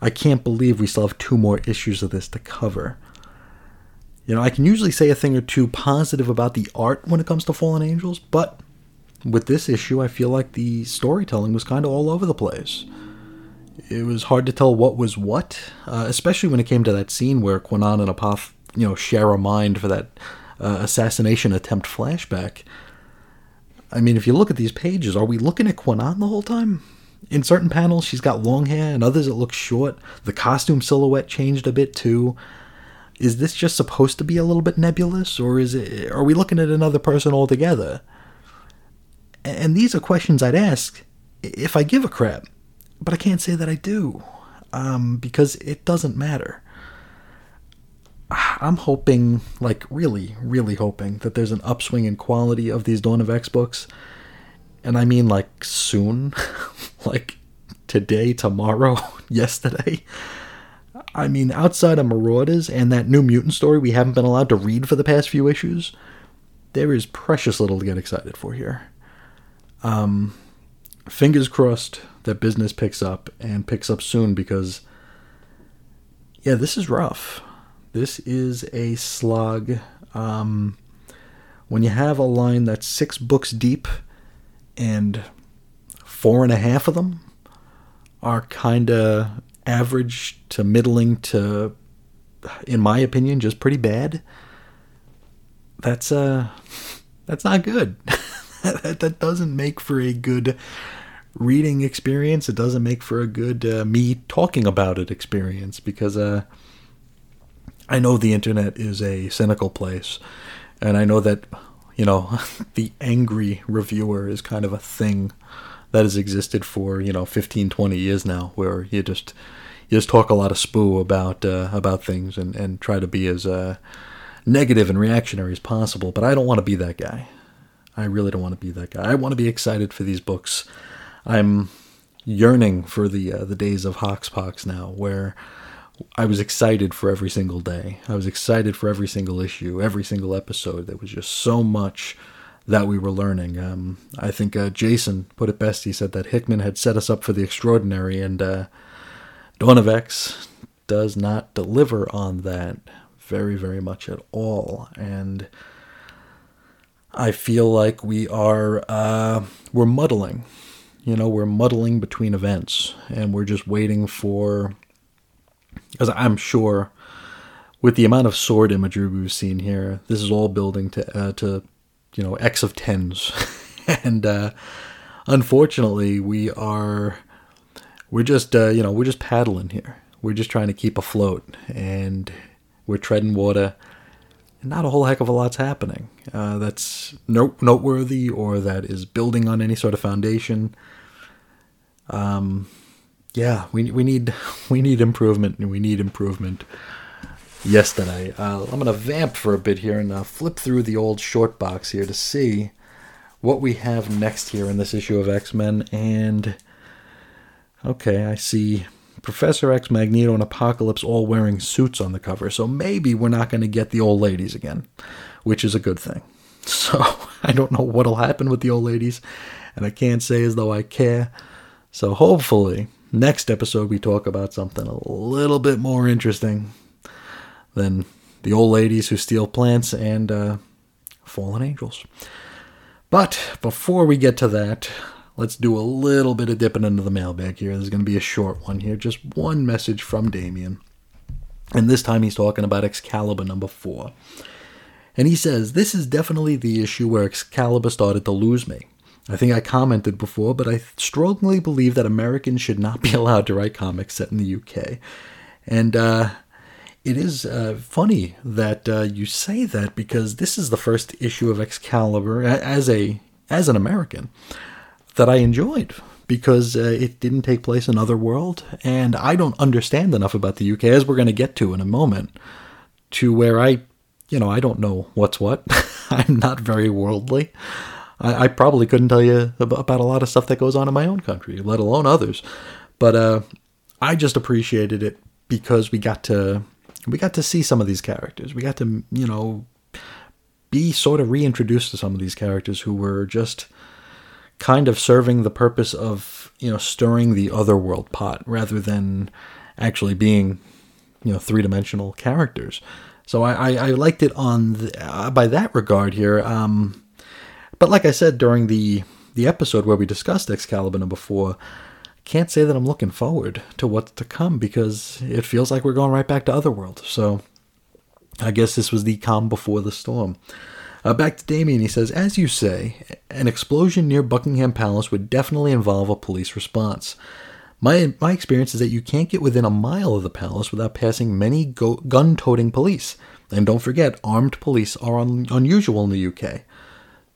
I can't believe we still have two more issues of this to cover. You know, I can usually say a thing or two positive about the art when it comes to Fallen Angels, but with this issue, I feel like the storytelling was kind of all over the place. It was hard to tell what was what, uh, especially when it came to that scene where Kwannon and Apoth, you know, share a mind for that uh, assassination attempt flashback. I mean, if you look at these pages, are we looking at Kwannon the whole time? In certain panels, she's got long hair, and others it looks short. The costume silhouette changed a bit too. Is this just supposed to be a little bit nebulous, or is it? Are we looking at another person altogether? And these are questions I'd ask if I give a crap, but I can't say that I do, um, because it doesn't matter. I'm hoping, like really, really hoping that there's an upswing in quality of these Dawn of X books, and I mean like soon, like today, tomorrow, yesterday. I mean, outside of Marauders and that New Mutant story we haven't been allowed to read for the past few issues, there is precious little to get excited for here. Um, fingers crossed that business picks up and picks up soon because, yeah, this is rough. This is a slog. Um, when you have a line that's six books deep and four and a half of them are kind of average to middling to, in my opinion, just pretty bad. That's uh, that's not good. that, that doesn't make for a good reading experience. It doesn't make for a good uh, me talking about it experience because uh, I know the internet is a cynical place, and I know that you know the angry reviewer is kind of a thing that has existed for you know 15 20 years now where you just you just talk a lot of spoo about uh, about things and and try to be as uh, negative and reactionary as possible but I don't want to be that guy I really don't want to be that guy I want to be excited for these books I'm yearning for the uh, the days of Hoxpox now where I was excited for every single day. I was excited for every single issue, every single episode. There was just so much that we were learning. Um, I think uh, Jason put it best. He said that Hickman had set us up for the extraordinary, and uh, Dawn of X does not deliver on that very, very much at all. And I feel like we are uh, we're muddling. You know, we're muddling between events, and we're just waiting for because I'm sure with the amount of sword imagery we've seen here, this is all building to uh, to you know X of tens, and uh, unfortunately, we are we're just uh, you know we're just paddling here. We're just trying to keep afloat, and we're treading water. Not a whole heck of a lot's happening. Uh, that's note noteworthy, or that is building on any sort of foundation. Um, yeah, we we need we need improvement, and we need improvement yesterday. Uh, I'm gonna vamp for a bit here and uh, flip through the old short box here to see what we have next here in this issue of X Men. And okay, I see Professor X, Magneto, and Apocalypse all wearing suits on the cover. So maybe we're not gonna get the old ladies again, which is a good thing. So I don't know what'll happen with the old ladies, and I can't say as though I care. So hopefully, next episode we talk about something a little bit more interesting than the old ladies who steal plants and uh, fallen angels. But before we get to that, let's do a little bit of dipping into the mailbag here. There's going to be a short one here, just one message from Damien. And this time he's talking about Excalibur number four. And he says, This is definitely the issue where Excalibur started to lose me. I think I commented before, but I strongly believe that Americans should not be allowed to write comics set in the UK. And uh, it is uh, funny that uh, you say that because this is the first issue of Excalibur as a as an American that I enjoyed. because uh, it didn't take place in other world and I don't understand enough about the UK, as we're going to get to in a moment, to where I, you know, I don't know what's what. I'm not very worldly. I, I probably couldn't tell you about a lot of stuff that goes on in my own country, let alone others. But uh, I just appreciated it because we got to we got to see some of these characters. We got to you know be sort of reintroduced to some of these characters who were just kind of serving the purpose of you know stirring the other world pot rather than actually being you know three dimensional characters. So I, I, I liked it on the, uh, by that regard here. Um, but like I said during the the episode where we discussed Excalibur number four, can't say that I'm looking forward to what's to come because it feels like we're going right back to Otherworld. So I guess this was the calm before the storm. Uh, back to Damien, he says, As you say, an explosion near Buckingham Palace would definitely involve a police response. My, my experience is that you can't get within a mile of the palace without passing many go- gun toting police. And don't forget, armed police are un- unusual in the UK.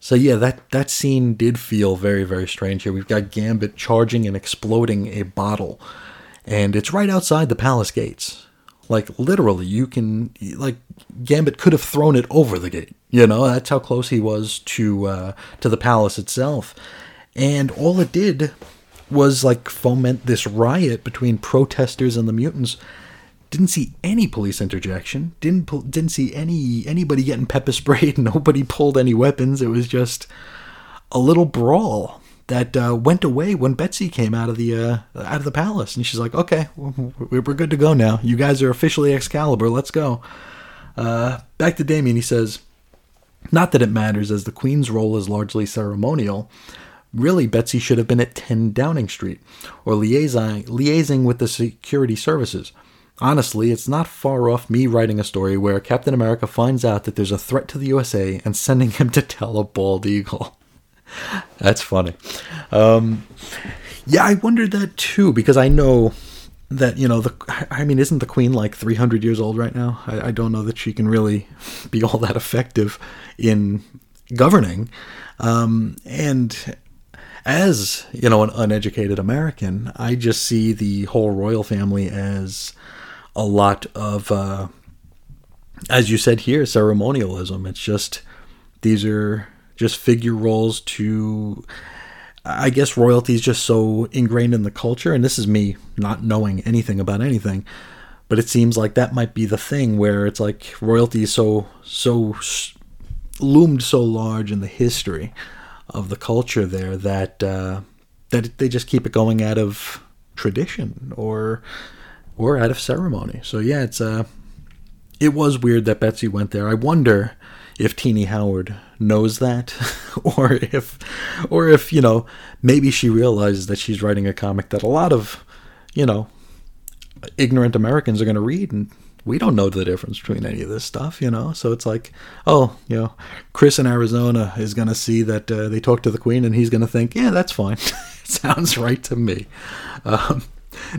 So yeah, that, that scene did feel very, very strange here. We've got Gambit charging and exploding a bottle. And it's right outside the palace gates. Like literally, you can like Gambit could have thrown it over the gate. You know, that's how close he was to uh, to the palace itself. And all it did was like foment this riot between protesters and the mutants. Didn't see any police interjection. Didn't didn't see any anybody getting pepper sprayed. Nobody pulled any weapons. It was just a little brawl that uh, went away when Betsy came out of the uh, out of the palace, and she's like, "Okay, we're good to go now. You guys are officially Excalibur. Let's go." Uh, back to Damien. He says, "Not that it matters, as the Queen's role is largely ceremonial. Really, Betsy should have been at 10 Downing Street, or liaising liaising with the security services." Honestly, it's not far off me writing a story where Captain America finds out that there's a threat to the USA and sending him to tell a bald eagle. That's funny. Um, yeah, I wondered that too because I know that you know the. I mean, isn't the Queen like 300 years old right now? I, I don't know that she can really be all that effective in governing. Um, and as you know, an uneducated American, I just see the whole royal family as a lot of, uh, as you said here, ceremonialism. It's just these are just figure roles to I guess royalty is just so ingrained in the culture, and this is me not knowing anything about anything, but it seems like that might be the thing where it's like royalty is so so loomed so large in the history of the culture there that uh, that they just keep it going out of tradition or or out of ceremony. So yeah, it's uh it was weird that Betsy went there. I wonder if Tini Howard knows that, or if, or if you know, maybe she realizes that she's writing a comic that a lot of, you know, ignorant Americans are going to read, and we don't know the difference between any of this stuff, you know. So it's like, oh, you know, Chris in Arizona is going to see that uh, they talk to the Queen, and he's going to think, yeah, that's fine, sounds right to me. Um,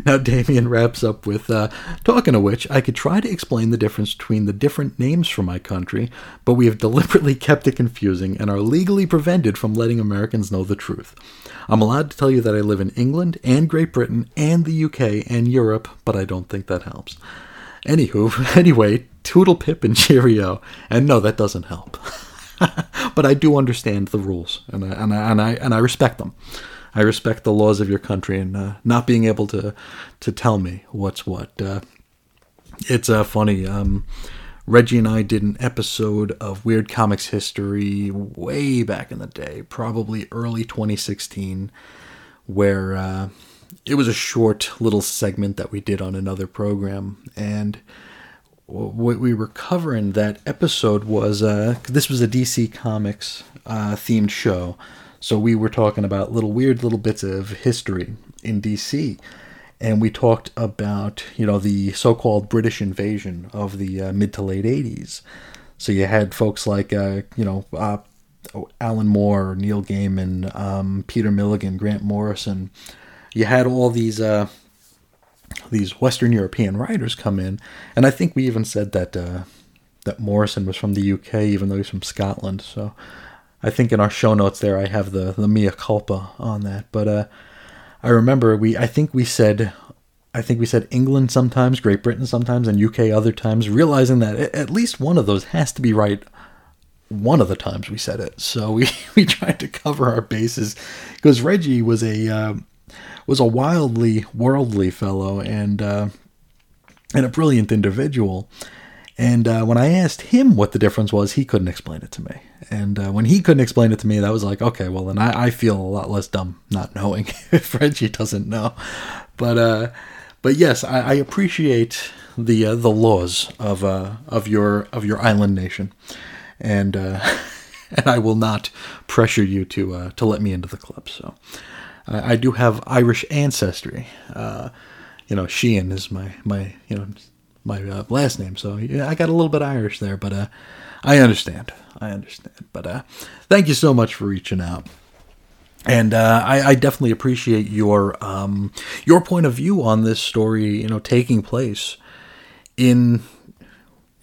now, Damien wraps up with uh, Talking of which, I could try to explain the difference between the different names for my country, but we have deliberately kept it confusing and are legally prevented from letting Americans know the truth. I'm allowed to tell you that I live in England and Great Britain and the UK and Europe, but I don't think that helps. Anywho, anyway, toodle pip and cheerio. And no, that doesn't help. but I do understand the rules, and I, and I, and I, and I respect them. I respect the laws of your country and uh, not being able to to tell me what's what. Uh, it's uh, funny. Um, Reggie and I did an episode of Weird Comics history way back in the day, probably early 2016, where uh, it was a short little segment that we did on another program, and what we were covering that episode was uh, this was a DC Comics uh, themed show, so we were talking about little weird little bits of history in DC, and we talked about you know the so-called British invasion of the uh, mid to late '80s. So you had folks like uh, you know uh, Alan Moore, Neil Gaiman, um, Peter Milligan, Grant Morrison. You had all these uh, these Western European writers come in, and I think we even said that uh, that Morrison was from the UK, even though he's from Scotland. So I think in our show notes there, I have the the mea culpa on that. But uh, I remember we I think we said I think we said England sometimes, Great Britain sometimes, and UK other times, realizing that at least one of those has to be right one of the times we said it. So we, we tried to cover our bases because Reggie was a um was a wildly worldly fellow and uh, and a brilliant individual. And uh, when I asked him what the difference was, he couldn't explain it to me. And uh, when he couldn't explain it to me, that was like, okay, well then I, I feel a lot less dumb not knowing if Reggie doesn't know. But uh, but yes, I, I appreciate the uh, the laws of uh, of your of your island nation, and uh, and I will not pressure you to to let me into the club. So I, do have Irish ancestry. You know, Sheehan is my my you know my uh, last name, so yeah, I got a little bit Irish there, but uh, I understand. I understand. But uh, thank you so much for reaching out and uh, I, I definitely appreciate your um, your point of view on this story. You know, taking place in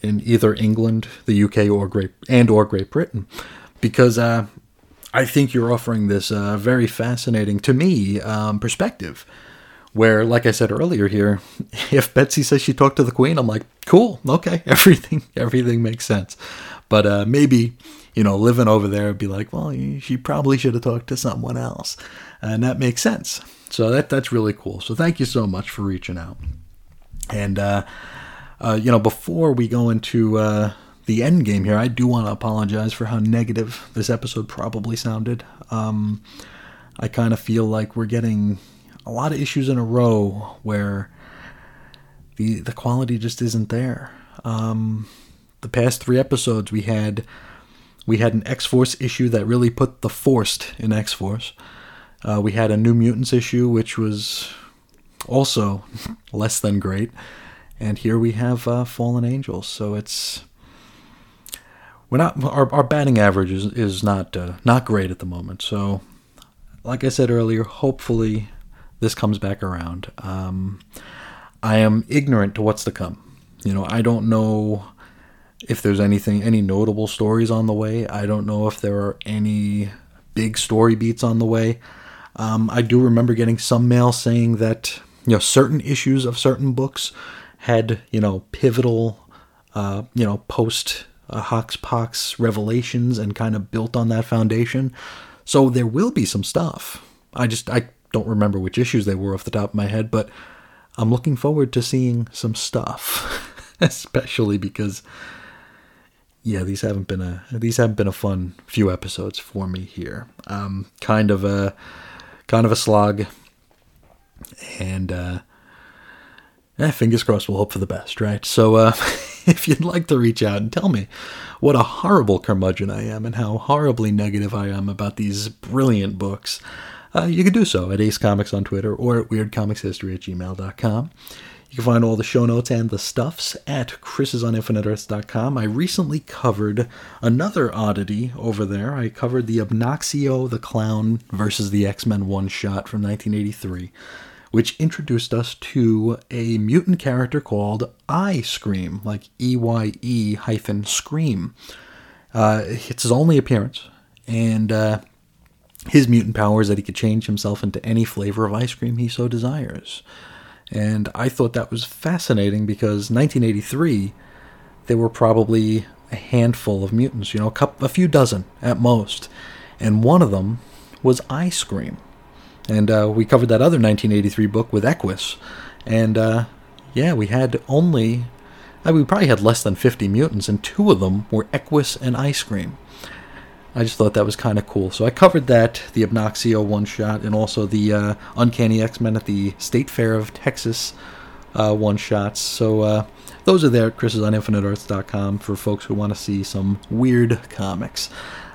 in either England, the UK, or Great and or Great Britain, because uh, I think you're offering this uh, very fascinating to me um, perspective. Where, like I said earlier, here, if Betsy says she talked to the Queen, I'm like, cool, okay, everything everything makes sense. But uh, maybe you know, living over there would be like, well, she probably should have talked to someone else, and that makes sense. So that that's really cool. So thank you so much for reaching out. And uh, uh, you know, before we go into uh, the end game here, I do want to apologize for how negative this episode probably sounded. Um, I kind of feel like we're getting a lot of issues in a row where the the quality just isn't there. Um, the past three episodes we had we had an X Force issue that really put the forced in X Force. Uh, we had a New Mutants issue, which was also less than great. And here we have uh, Fallen Angels. So it's we're not our, our batting average is, is not uh, not great at the moment. So, like I said earlier, hopefully this comes back around. Um, I am ignorant to what's to come. You know, I don't know if there's anything any notable stories on the way. I don't know if there are any big story beats on the way. Um, I do remember getting some mail saying that you know certain issues of certain books had you know pivotal uh, you know post uh, Hox Pox revelations and kind of built on that foundation. So there will be some stuff. I just I don't remember which issues they were off the top of my head, but I'm looking forward to seeing some stuff, especially because yeah, these haven't been a these haven't been a fun few episodes for me here. Um, kind of a kind of a slog, and uh, eh, fingers crossed. We'll hope for the best, right? So, uh, if you'd like to reach out and tell me what a horrible curmudgeon I am and how horribly negative I am about these brilliant books, uh, you can do so at Ace Comics on Twitter or at WeirdComicsHistory at gmail.com. You can find all the show notes and the stuffs at chrisisoninfiniteearths.com. I recently covered another oddity over there. I covered the Obnoxio the Clown versus the X Men one shot from 1983, which introduced us to a mutant character called I Scream, like E Y E hyphen Scream. Uh, it's his only appearance, and uh, his mutant power is that he could change himself into any flavor of ice cream he so desires. And I thought that was fascinating because 1983, there were probably a handful of mutants, you know, a, couple, a few dozen at most. And one of them was Ice Cream. And uh, we covered that other 1983 book with Equus. And uh, yeah, we had only, I mean, we probably had less than 50 mutants, and two of them were Equus and Ice Cream. I just thought that was kind of cool. So I covered that, the Obnoxio one shot, and also the uh, Uncanny X Men at the State Fair of Texas uh, one shots. So uh, those are there at chrisisoninfiniteearths.com for folks who want to see some weird comics.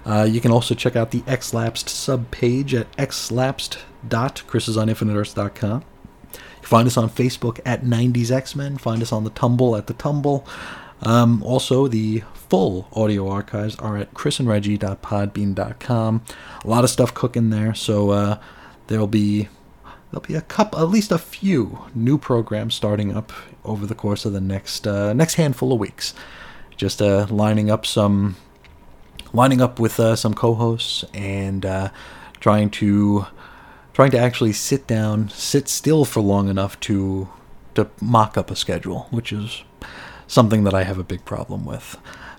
Uh, you can also check out the X Lapsed sub page at Xlapsed subpage at xlapsed.chrisisoninfiniteearths.com. You find us on Facebook at 90s X-Men. Find us on the Tumble at the Tumble. Um, also, the full audio archives are at chrisandreggie.podbean.com. A lot of stuff cooking there, so uh, there'll be there'll be a cup, at least a few new programs starting up over the course of the next uh, next handful of weeks. Just uh, lining up some lining up with uh, some co-hosts and uh, trying to trying trying to actually sit down, sit still for long enough to to mock up a schedule, which is something that I have a big problem with.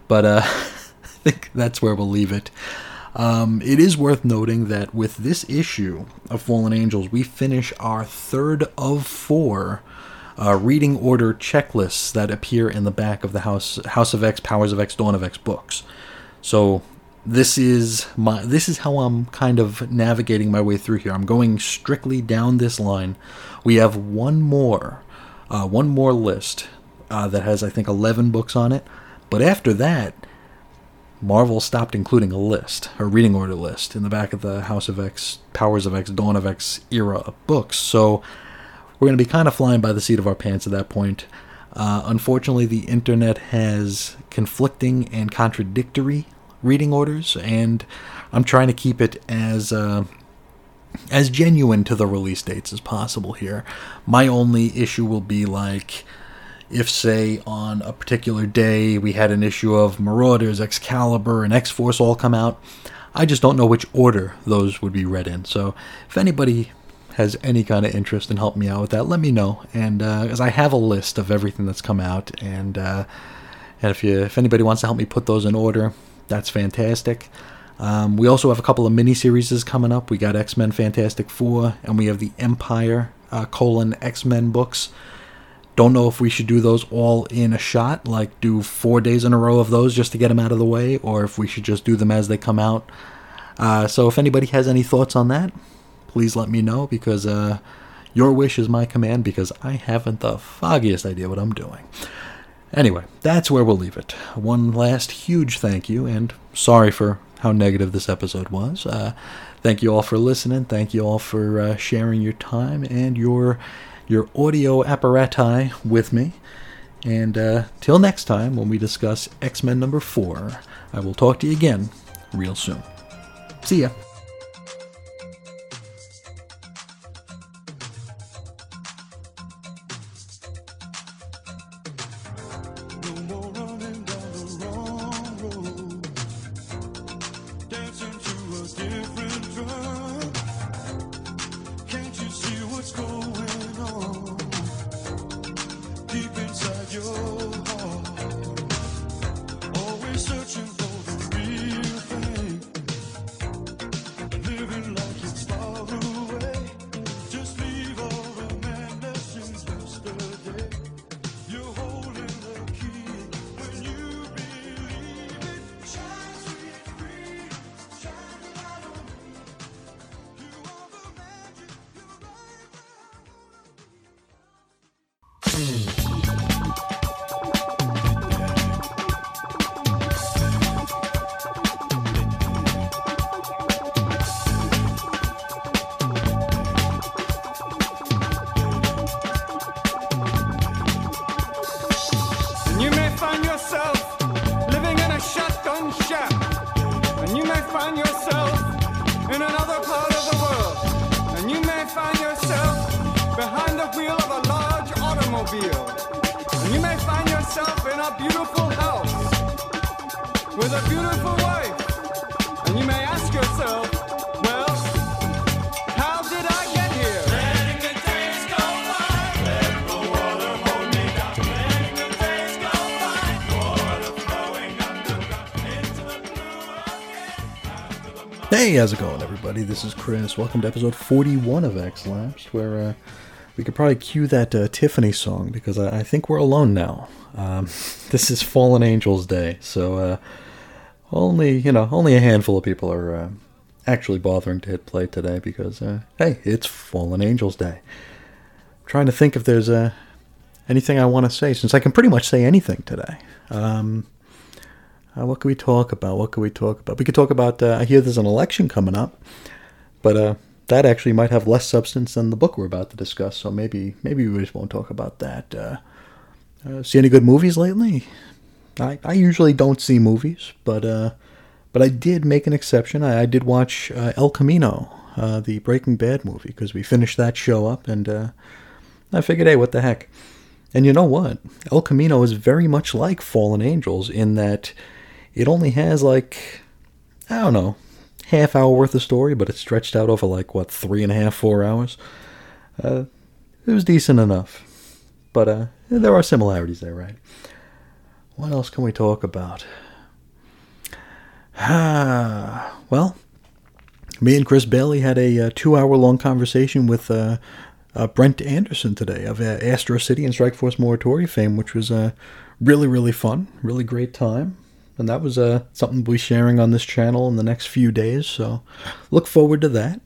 But uh, I think that's where we'll leave it. Um, it is worth noting that with this issue of Fallen Angels, we finish our third of four uh, reading order checklists that appear in the back of the House House of X, Powers of X, Dawn of X books. So this is my this is how I'm kind of navigating my way through here. I'm going strictly down this line. We have one more, uh, one more list uh, that has I think 11 books on it. But after that, Marvel stopped including a list, a reading order list, in the back of the House of X, Powers of X, Dawn of X era of books. So we're going to be kind of flying by the seat of our pants at that point. Uh, unfortunately, the internet has conflicting and contradictory reading orders, and I'm trying to keep it as uh, as genuine to the release dates as possible here. My only issue will be like if, say, on a particular day we had an issue of Marauders, Excalibur, and X Force all come out. I just don't know which order those would be read in. So if anybody has any kind of interest and help me out with that, let me know. And because I have a list of everything that's come out, and uh, and if you if anybody wants to help me put those in order, that's fantastic. Um, we also have a couple of mini series coming up. We got X Men Fantastic Four, and we have the Empire uh, colon X Men books. Don't know if we should do those all in a shot, like do four days in a row of those just to get them out of the way, or if we should just do them as they come out. Uh, so if anybody has any thoughts on that, please let me know because uh, your wish is my command because I haven't the foggiest idea what I'm doing. Anyway, that's where we'll leave it. One last huge thank you, and sorry for how negative this episode was. Uh, thank you all for listening. Thank you all for uh, sharing your time and your your audio apparati with me. And uh, till next time, when we discuss X Men number four, I will talk to you again real soon. See ya. Chris. Welcome to episode 41 of X Lapsed, where uh, we could probably cue that uh, Tiffany song because I, I think we're alone now. Um, this is Fallen Angels Day, so uh, only you know only a handful of people are uh, actually bothering to hit play today because uh, hey, it's Fallen Angels Day. I'm trying to think if there's uh, anything I want to say since I can pretty much say anything today. Um, uh, what could we talk about? What could we talk about? We could talk about. Uh, I hear there's an election coming up, but uh, that actually might have less substance than the book we're about to discuss. So maybe maybe we just won't talk about that. Uh, uh, see any good movies lately? I, I usually don't see movies, but uh, but I did make an exception. I, I did watch uh, El Camino, uh, the Breaking Bad movie, because we finished that show up, and uh, I figured, hey, what the heck? And you know what? El Camino is very much like Fallen Angels in that it only has like I don't know, half hour worth of story, but it's stretched out over like what three and a half, four hours. Uh, it was decent enough, but uh, there are similarities there, right? What else can we talk about? Ah, well, me and Chris Bailey had a uh, two-hour-long conversation with uh, uh, Brent Anderson today of uh, Astro City and Strike Force Morituri fame, which was uh, really, really fun, really great time. And that was uh, something we'll be sharing on this channel in the next few days. So look forward to that.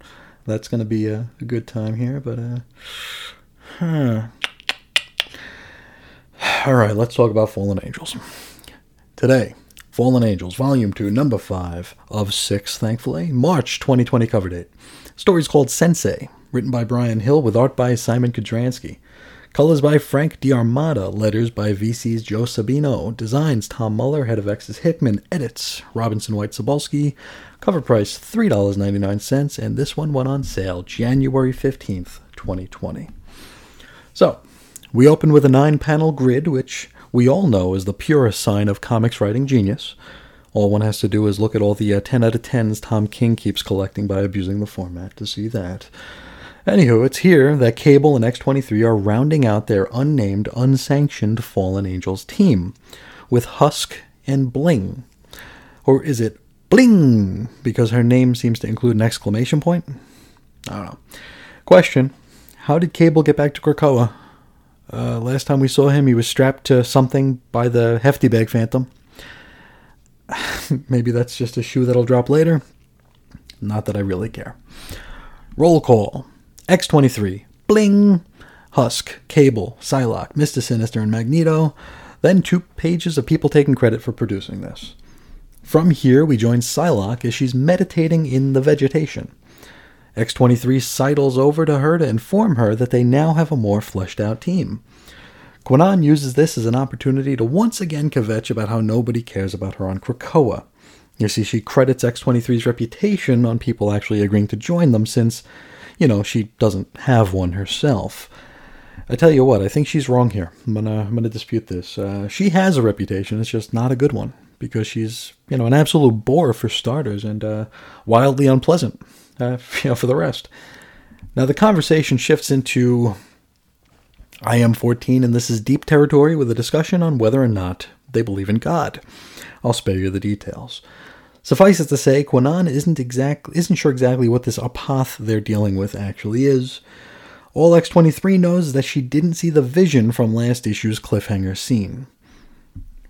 That's going to be a, a good time here. But, uh, huh. all right, let's talk about Fallen Angels. Today, Fallen Angels, Volume 2, Number 5 of 6, thankfully, March 2020 cover date. Story's called Sensei, written by Bryan Hill with art by Szymon Kudranski. Colors by Frank D'Armata. letters by VC's Joe Sabino, designs Tom Muller, head of X's Hickman, edits Robinson White Sobolski, cover price $3.99, and this one went on sale January 15th, 2020. So, we open with a nine panel grid, which we all know is the purest sign of comics writing genius. All one has to do is look at all the uh, 10 out of 10s Tom King keeps collecting by abusing the format to see that. Anywho, it's here that Cable and X23 are rounding out their unnamed, unsanctioned Fallen Angels team with Husk and Bling. Or is it Bling because her name seems to include an exclamation point? I don't know. Question How did Cable get back to Krakoa? Uh, last time we saw him, he was strapped to something by the Hefty Bag Phantom. Maybe that's just a shoe that'll drop later. Not that I really care. Roll call. X23, Bling, Husk, Cable, Psylocke, Mr. Sinister, and Magneto. Then two pages of people taking credit for producing this. From here, we join Psylocke as she's meditating in the vegetation. X23 sidles over to her to inform her that they now have a more fleshed out team. Kwannon uses this as an opportunity to once again kvetch about how nobody cares about her on Krakoa. You see, she credits X23's reputation on people actually agreeing to join them since, you know, she doesn't have one herself. I tell you what, I think she's wrong here. I'm gonna, I'm gonna dispute this. Uh, she has a reputation, it's just not a good one because she's, you know, an absolute bore for starters and uh, wildly unpleasant, uh, you know, for the rest. Now the conversation shifts into I am 14, and this is deep territory with a discussion on whether or not they believe in God. I'll spare you the details. Suffice it to say, Kwannon isn't exactly isn't sure exactly what this apoth they're dealing with actually is. All X23 knows is that she didn't see the vision from last issue's cliffhanger scene.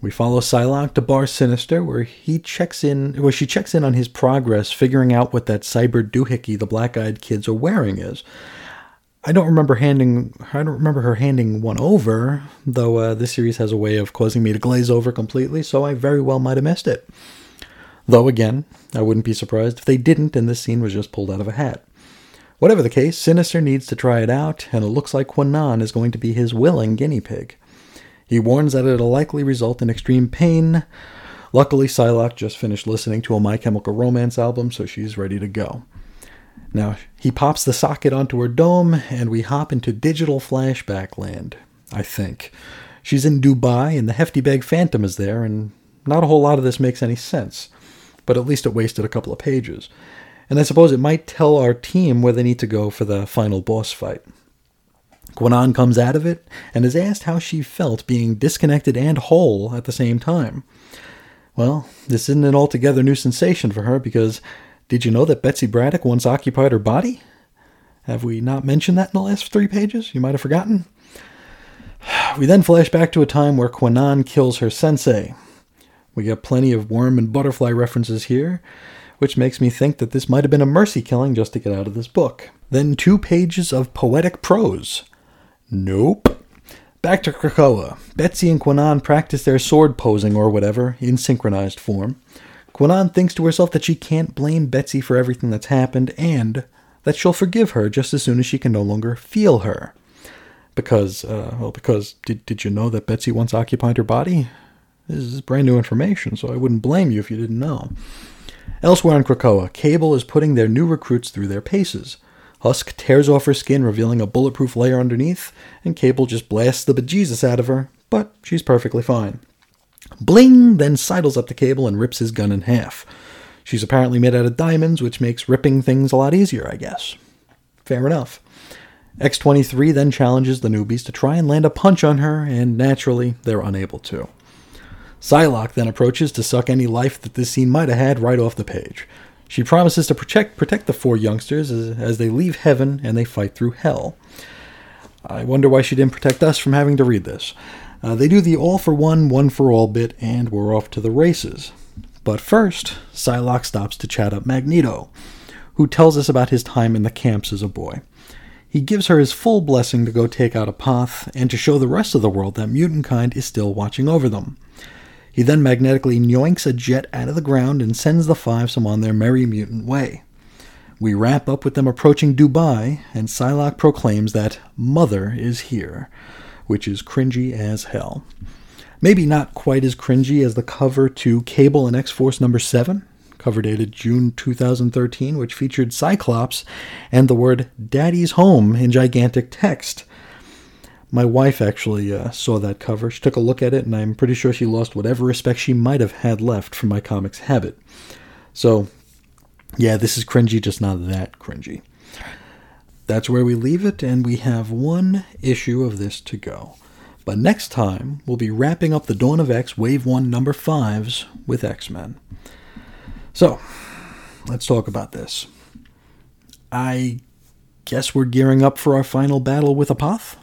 We follow Psylocke to Bar Sinister, where he checks in, where she checks in on his progress figuring out what that cyber doohickey the black-eyed kids are wearing is. I don't remember handing, I don't remember her handing one over, though uh, this series has a way of causing me to glaze over completely, so I very well might have missed it. Though again, I wouldn't be surprised if they didn't, and this scene was just pulled out of a hat. Whatever the case, Sinister needs to try it out, and it looks like Kwannon is going to be his willing guinea pig. He warns that it'll likely result in extreme pain. Luckily, Psylocke just finished listening to a My Chemical Romance album, so she's ready to go. Now, he pops the socket onto her dome, and we hop into digital flashback land, I think. She's in Dubai, and the Hefty Bag Phantom is there, and not a whole lot of this makes any sense, but at least it wasted a couple of pages. And I suppose it might tell our team where they need to go for the final boss fight. Kwannon comes out of it and is asked how she felt being disconnected and whole at the same time. Well, this isn't an altogether new sensation for her because did you know that Betsy Braddock once occupied her body? Have we not mentioned that in the last three pages? You might have forgotten. We then flash back to a time where Kwannon kills her sensei. We get plenty of worm and butterfly references here, which makes me think that this might have been a mercy killing just to get out of this book. Then two pages of poetic prose. Nope. Back to Krakoa. Betsy and Kwannon practice their sword posing or whatever in synchronized form. Kwannon thinks to herself that she can't blame Betsy for everything that's happened and that she'll forgive her just as soon as she can no longer feel her. Because, uh, well, because did, did you know that Betsy once occupied her body? This is brand new information, so I wouldn't blame you if you didn't know. Elsewhere in Krakoa, Cable is putting their new recruits through their paces. Husk tears off her skin, revealing a bulletproof layer underneath, and Cable just blasts the bejesus out of her, but she's perfectly fine. Bling then sidles up to Cable and rips his gun in half. She's apparently made out of diamonds, which makes ripping things a lot easier, I guess. Fair enough. X23 then challenges the newbies to try and land a punch on her, and naturally, they're unable to. Psylocke then approaches to suck any life that this scene might have had right off the page. She promises to protect protect the four youngsters as, as they leave heaven and they fight through hell. I wonder why she didn't protect us from having to read this. Uh, they do the all for one, one for all bit, and we're off to the races. But first, Psylocke stops to chat up Magneto, who tells us about his time in the camps as a boy. He gives her his full blessing to go take out Apoth and to show the rest of the world that mutant kind is still watching over them. He then magnetically yoinks a jet out of the ground and sends the Fives on their merry mutant way. We wrap up with them approaching Dubai, and Psylocke proclaims that Mother is here, which is cringy as hell. Maybe not quite as cringy as the cover to Cable and X Force number 7, cover dated June 2013, which featured Cyclops and the word Daddy's Home in gigantic text. My wife actually uh, saw that cover. She took a look at it, and I'm pretty sure she lost whatever respect she might have had left from my comics habit. So, yeah, this is cringy, just not that cringy. That's where we leave it, and we have one issue of this to go. But next time, we'll be wrapping up the Dawn of X Wave 1 number 5s with X Men. So, let's talk about this. I guess we're gearing up for our final battle with Apoth.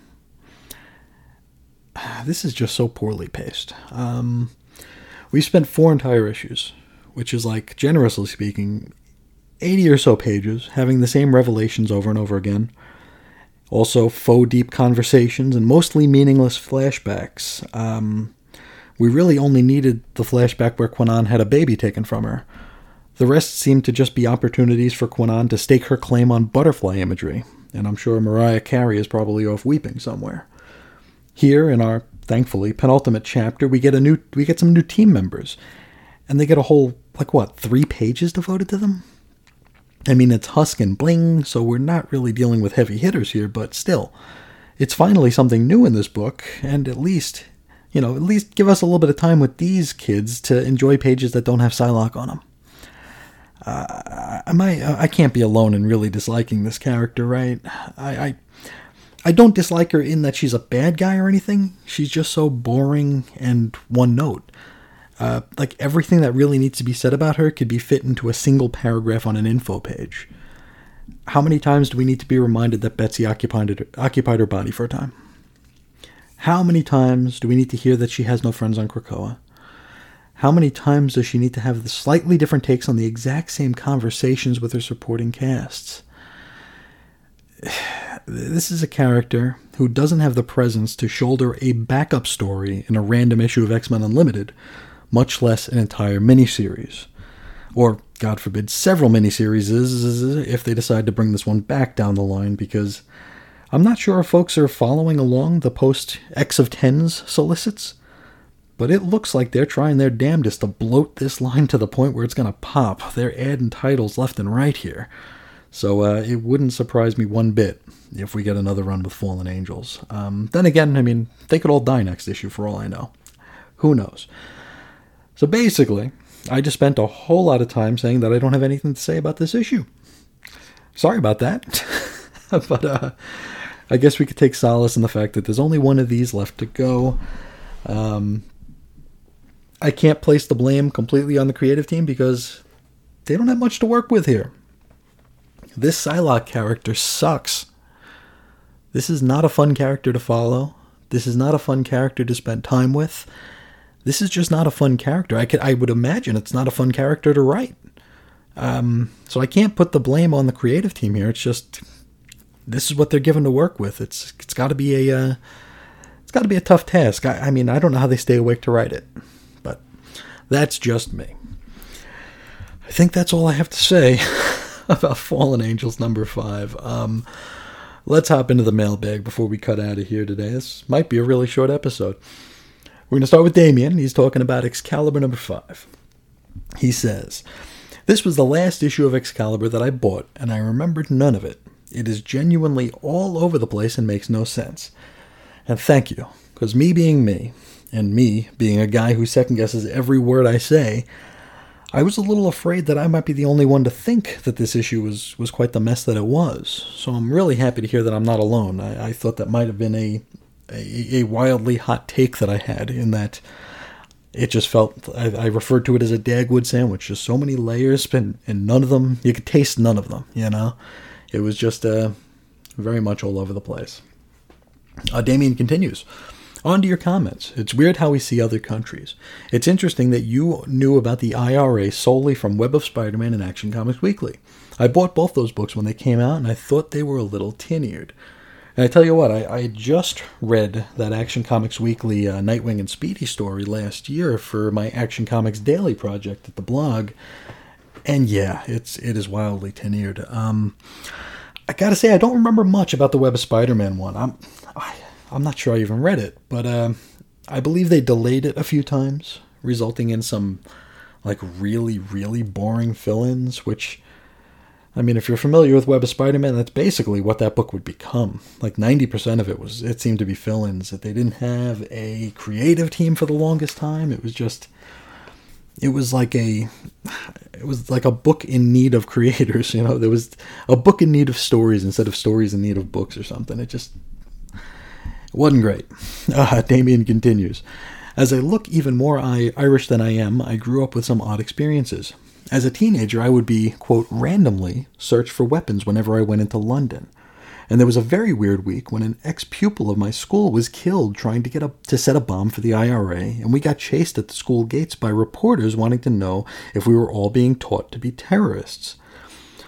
This is just so poorly paced. Um, we spent four entire issues, which is like, generously speaking, 80 or so pages, having the same revelations over and over again. Also, faux deep conversations and mostly meaningless flashbacks. Um, we really only needed the flashback where Kwannon had a baby taken from her. The rest seemed to just be opportunities for Kwannon to stake her claim on butterfly imagery, and I'm sure Mariah Carey is probably off weeping somewhere. Here in our thankfully penultimate chapter, we get a new we get some new team members, and they get a whole like what three pages devoted to them. I mean, it's Husk and Bling, so we're not really dealing with heavy hitters here, but still, it's finally something new in this book, and at least, you know, at least give us a little bit of time with these kids to enjoy pages that don't have Psylocke on them. Uh, am I? I can't be alone in really disliking this character, right? I, I, I don't dislike her in that she's a bad guy or anything. She's just so boring and one note. Uh, like everything that really needs to be said about her could be fit into a single paragraph on an info page. How many times do we need to be reminded that Betsy occupied occupied her body for a time? How many times do we need to hear that she has no friends on Krakoa? How many times does she need to have the slightly different takes on the exact same conversations with her supporting casts? This is a character who doesn't have the presence to shoulder a backup story in a random issue of X Men Unlimited, much less an entire miniseries. Or, God forbid, several miniseries if they decide to bring this one back down the line, because I'm not sure if folks are following along the post X of Tens solicits, but it looks like they're trying their damnedest to bloat this line to the point where it's going to pop. They're adding titles left and right here. So uh, it wouldn't surprise me one bit if we get another run with Fallen Angels. Um, then again, I mean, they could all die next issue for all I know. Who knows? So basically, I just spent a whole lot of time saying that I don't have anything to say about this issue. Sorry about that. but uh, I guess we could take solace in the fact that there's only one of these left to go. Um, I can't place the blame completely on the creative team because they don't have much to work with here. This Psylocke character sucks. This is not a fun character to follow. This is not a fun character to spend time with. This is just not a fun character. I could, I would imagine it's not a fun character to write. Um, so I can't put the blame on the creative team here. It's just this is what they're given to work with. It's it's got to be a uh, it's got to be a tough task. I, I mean, I don't know how they stay awake to write it, but that's just me. I think that's all I have to say about Fallen Angels number five. Um, let's hop into the mailbag before we cut out of here today. This might be a really short episode. We're going to start with Damien. He's talking about Excalibur number five. He says, This was the last issue of Excalibur that I bought, and I remembered none of it. It is genuinely all over the place and makes no sense. And thank you, because me being me, and me being a guy who second guesses every word I say, I was a little afraid that I might be the only one to think that this issue was, was quite the mess that it was. So I'm really happy to hear that I'm not alone. I, I thought that might have been a, a, a wildly hot take that I had in that it just felt, I, I referred to it as a Dagwood sandwich. Just so many layers, and, and none of them, you could taste none of them, you know? It was just uh, very much all over the place. Uh, Damien continues. On to your comments. It's weird how we see other countries. It's interesting that you knew about the IRA solely from Web of Spider Man and Action Comics Weekly. I bought both those books when they came out, and I thought they were a little tin-eared. And I tell you what, I, I just read that Action Comics Weekly uh, Nightwing and Speedy story last year for my Action Comics Daily project at the blog, and yeah, it's it is wildly tin-eared. Um, I gotta say, I don't remember much about the Web of Spider-Man one. I'm I, I'm not sure I even read it, but uh, I believe they delayed it a few times, resulting in some like really really boring fill-ins. Which, I mean, if you're familiar with Web of Spider-Man, that's basically what that book would become. Like 90% of it was it seemed to be fill-ins that they didn't have a creative team for the longest time. It was just it was like a it was like a book in need of creators you know there was a book in need of stories instead of stories in need of books or something it just wasn't great uh, damien continues as i look even more irish than i am i grew up with some odd experiences as a teenager i would be quote randomly search for weapons whenever i went into london and there was a very weird week when an ex-pupil of my school was killed trying to get a to set a bomb for the IRA, and we got chased at the school gates by reporters wanting to know if we were all being taught to be terrorists.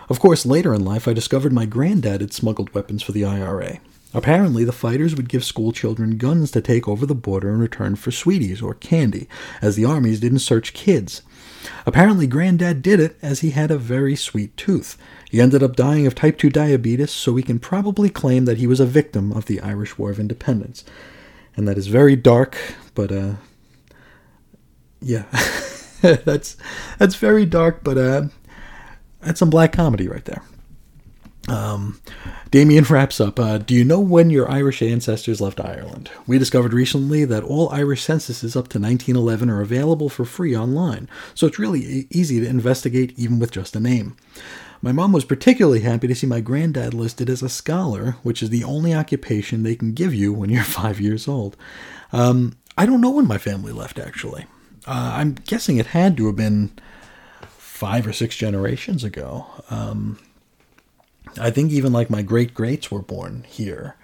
Of course, later in life, I discovered my granddad had smuggled weapons for the IRA. Apparently, the fighters would give school children guns to take over the border in return for sweeties or candy, as the armies didn't search kids. Apparently, Granddad did it as he had a very sweet tooth. He ended up dying of type 2 diabetes, so we can probably claim that he was a victim of the Irish War of Independence. And that is very dark, but uh yeah. that's that's very dark, but uh that's some black comedy right there. Um, Damien wraps up. Uh, do you know when your Irish ancestors left Ireland? We discovered recently that all Irish censuses up to 1911 are available for free online, so it's really easy to investigate even with just a name. My mom was particularly happy to see my granddad listed as a scholar, which is the only occupation they can give you when you're five years old. Um, I don't know when my family left, actually. Uh, I'm guessing it had to have been five or six generations ago. Um, I think even like my great greats were born here.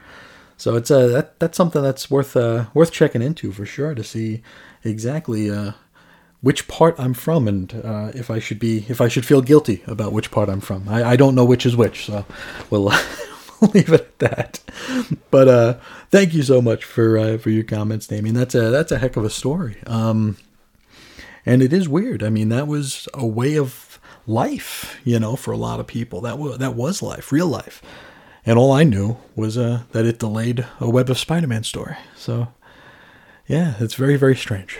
So it's uh, that that's something that's worth uh, worth checking into for sure to see exactly uh, which part I'm from and uh, if I should be if I should feel guilty about which part I'm from. I, I don't know which is which, so we'll, we'll leave it at that. But uh, thank you so much for uh, for your comments, Damien. That's a that's a heck of a story. Um, and it is weird. I mean, that was a way of life, you know, for a lot of people. That was that was life, real life. And all I knew was uh, that it delayed a Web of Spider-Man story. So, yeah, it's very very strange.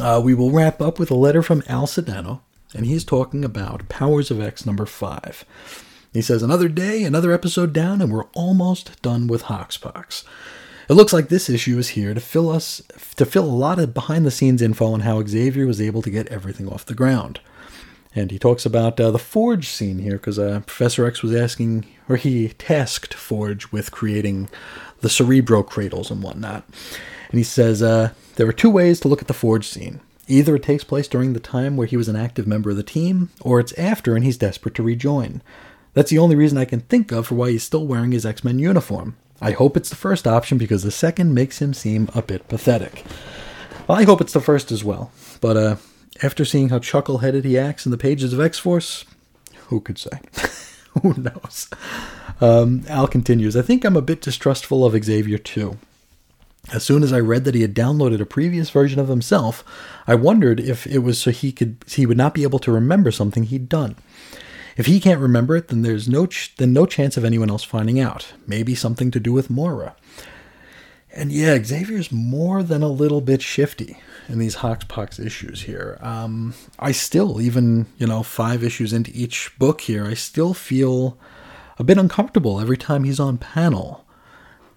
Uh, we will wrap up with a letter from Al Sedano, and he's talking about Powers of X number five. He says, Another day, another episode down, and we're almost done with Hoxpox. It looks like this issue is here to fill us to fill a lot of behind the scenes info on how Xavier was able to get everything off the ground. And he talks about uh, the Forge scene here because uh, Professor X was asking, or he tasked Forge with creating the Cerebro cradles and whatnot. And he says uh, there are two ways to look at the Forge scene. Either it takes place during the time where he was an active member of the team, or it's after and he's desperate to rejoin. That's the only reason I can think of for why he's still wearing his X Men uniform. I hope it's the first option because the second makes him seem a bit pathetic. Well, I hope it's the first as well. But uh, after seeing how chuckle-headed he acts in the pages of X-Force, who could say? who knows? Um, Al continues, I think I'm a bit distrustful of Xavier too. As soon as I read that he had downloaded a previous version of himself, I wondered if it was so he could he would not be able to remember something he'd done. If he can't remember it, then there's no ch- then no chance of anyone else finding out. Maybe something to do with Moira. And yeah, Xavier's more than a little bit shifty in these Hoxpox issues here. Um, I still, even you know, five issues into each book here, I still feel a bit uncomfortable every time he's on panel.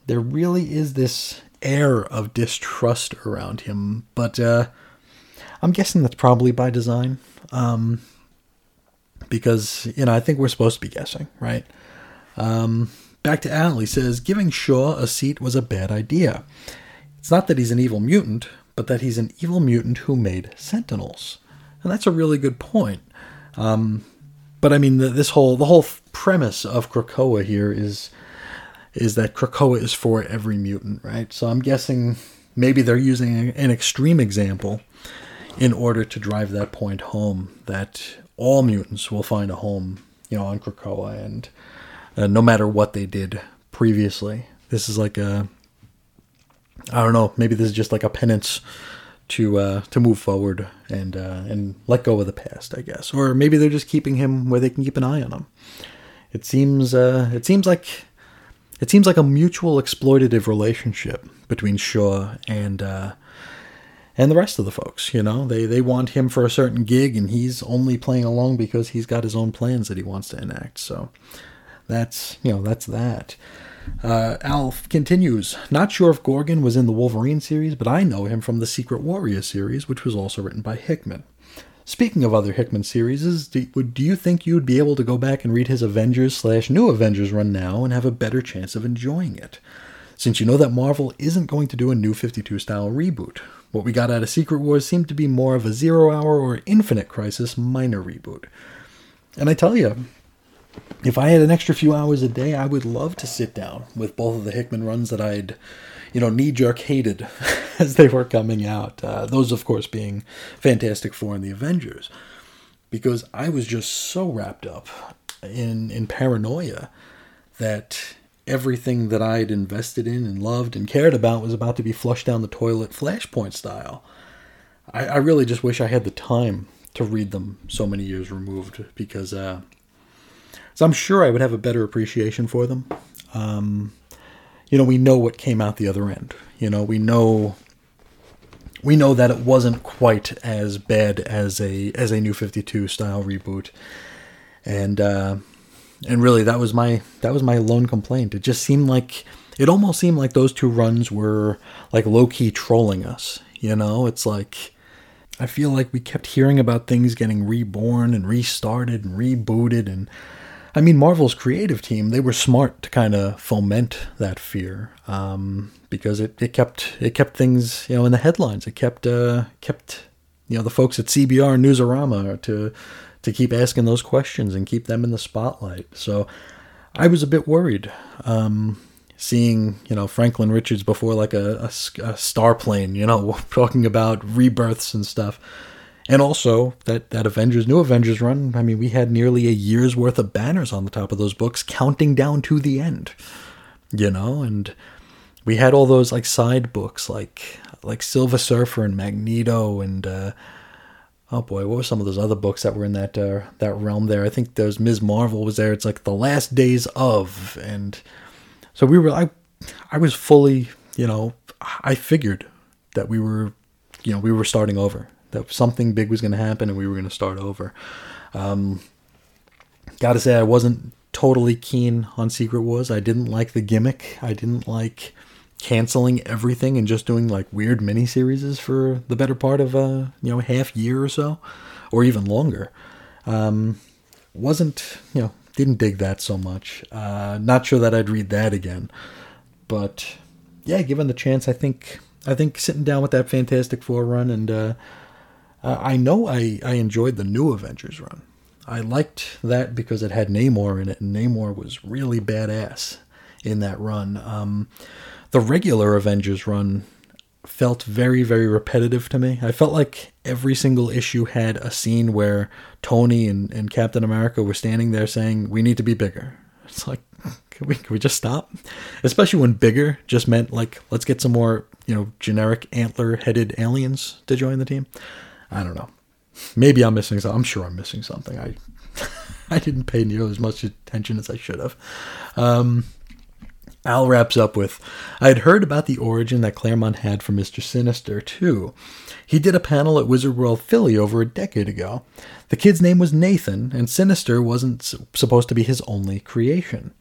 There really is this air of distrust around him, but uh, I'm guessing that's probably by design. Um, because, you know, I think we're supposed to be guessing, right? Um, back to Al, he says, giving Shaw a seat was a bad idea. It's not that he's an evil mutant, but that he's an evil mutant who made Sentinels. And that's a really good point. Um, but I mean, the, this whole the whole premise of Krakoa here is is that Krakoa is for every mutant, right? So I'm guessing maybe they're using an extreme example in order to drive that point home that all mutants will find a home, you know, on Krakoa, and uh, no matter what they did previously, this is like a I don't know, maybe this is just like a penance to uh, to move forward and uh, and let go of the past, I guess, or maybe they're just keeping him where they can keep an eye on him. It seems uh, it seems like it seems like a mutual exploitative relationship between Shaw and uh, and the rest of the folks. You know, they they want him for a certain gig, and he's only playing along because he's got his own plans that he wants to enact. So that's you know that's that. Uh, Al continues, not sure if Gorgon was in the Wolverine series, but I know him from the Secret Warrior series, which was also written by Hickman. Speaking of other Hickman series, do, do you think you would be able to go back and read his Avengers slash New Avengers run now and have a better chance of enjoying it? Since you know that Marvel isn't going to do a new 52 style reboot. What we got out of Secret Wars seemed to be more of a Zero Hour or Infinite Crisis minor reboot. And I tell you, if I had an extra few hours a day, I would love to sit down with both of the Hickman runs that I'd, you know, knee jerk hated as they were coming out. Uh, those, of course, being Fantastic Four and the Avengers, because I was just so wrapped up in in paranoia that everything that I'd invested in and loved and cared about was about to be flushed down the toilet, Flashpoint style. I, I really just wish I had the time to read them so many years removed because. Uh, so I'm sure I would have a better appreciation for them. Um, you know, we know what came out the other end. You know, we know we know that it wasn't quite as bad as a as a new 52 style reboot. And uh and really that was my that was my lone complaint. It just seemed like it almost seemed like those two runs were like low key trolling us, you know? It's like I feel like we kept hearing about things getting reborn and restarted and rebooted and I mean Marvel's creative team they were smart to kind of foment that fear um, because it, it kept it kept things you know in the headlines. It kept uh, kept you know the folks at CBR and Newsarama to to keep asking those questions and keep them in the spotlight. So I was a bit worried um, seeing you know Franklin Richards before like a star plane you know talking about rebirths and stuff and also that that Avengers new Avengers run I mean we had nearly a year's worth of banners on the top of those books counting down to the end you know and we had all those like side books like like Silver Surfer and Magneto and uh oh boy what were some of those other books that were in that uh, that realm there I think there's Ms. Marvel was there it's like the last days of and so we were I I was fully, you know, I figured that we were, you know, we were starting over. That something big was going to happen and we were going to start over. Um, Got to say, I wasn't totally keen on Secret Wars. I didn't like the gimmick. I didn't like canceling everything and just doing like weird miniseries for the better part of a you know half year or so, or even longer. Um, wasn't you know didn't dig that so much. Uh, not sure that I'd read that again, but yeah, given the chance, I think I think sitting down with that Fantastic Four run and uh, uh, I know I I enjoyed the new Avengers run. I liked that because it had Namor in it, and Namor was really badass in that run. Um, the regular Avengers run felt very, very repetitive to me. I felt like every single issue had a scene where Tony and, and Captain America were standing there saying, We need to be bigger. It's like, can we, can we just stop? Especially when bigger just meant like, let's get some more, you know, generic antler headed aliens to join the team. I don't know. Maybe I'm missing something. I'm sure I'm missing something. I I didn't pay nearly as much attention as I should have. Um, Al wraps up with I had heard about the origin that Claremont had for Mr. Sinister, too. He did a panel at Wizard World Philly over a decade ago. The kid's name was Nathan, and Sinister wasn't supposed to be his only creation.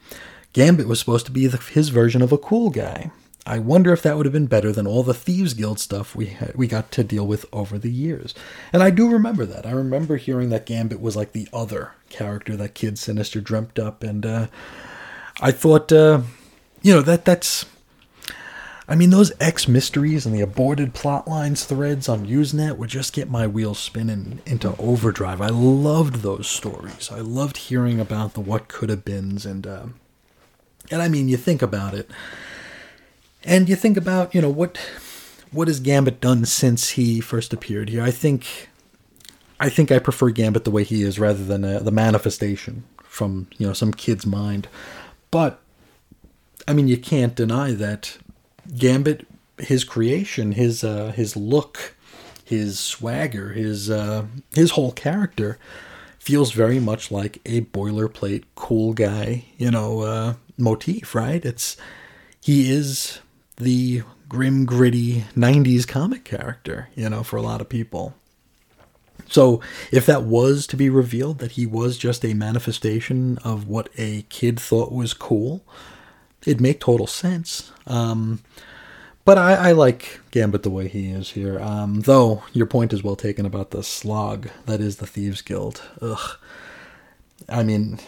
Gambit was supposed to be the, his version of a cool guy. I wonder if that would have been better than all the Thieves Guild stuff we had, we got to deal with over the years. And I do remember that. I remember hearing that Gambit was like the other character that Kid Sinister dreamt up, and uh, I thought, uh, you know, that that's. I mean, those X mysteries and the aborted plot lines threads on Usenet would just get my wheels spinning into overdrive. I loved those stories. I loved hearing about the what could have beens, and uh, and I mean, you think about it, and you think about you know what what has Gambit done since he first appeared here. I think I think I prefer Gambit the way he is rather than uh, the manifestation from you know some kid's mind. But I mean, you can't deny that Gambit, his creation, his uh, his look, his swagger, his uh, his whole character feels very much like a boilerplate cool guy, you know, uh, motif, right? It's he is the grim, gritty '90s comic character, you know, for a lot of people. So, if that was to be revealed that he was just a manifestation of what a kid thought was cool, it'd make total sense. Um, but I, I like Gambit the way he is here. Um, though your point is well taken about the slog that is the Thieves Guild. Ugh. I mean,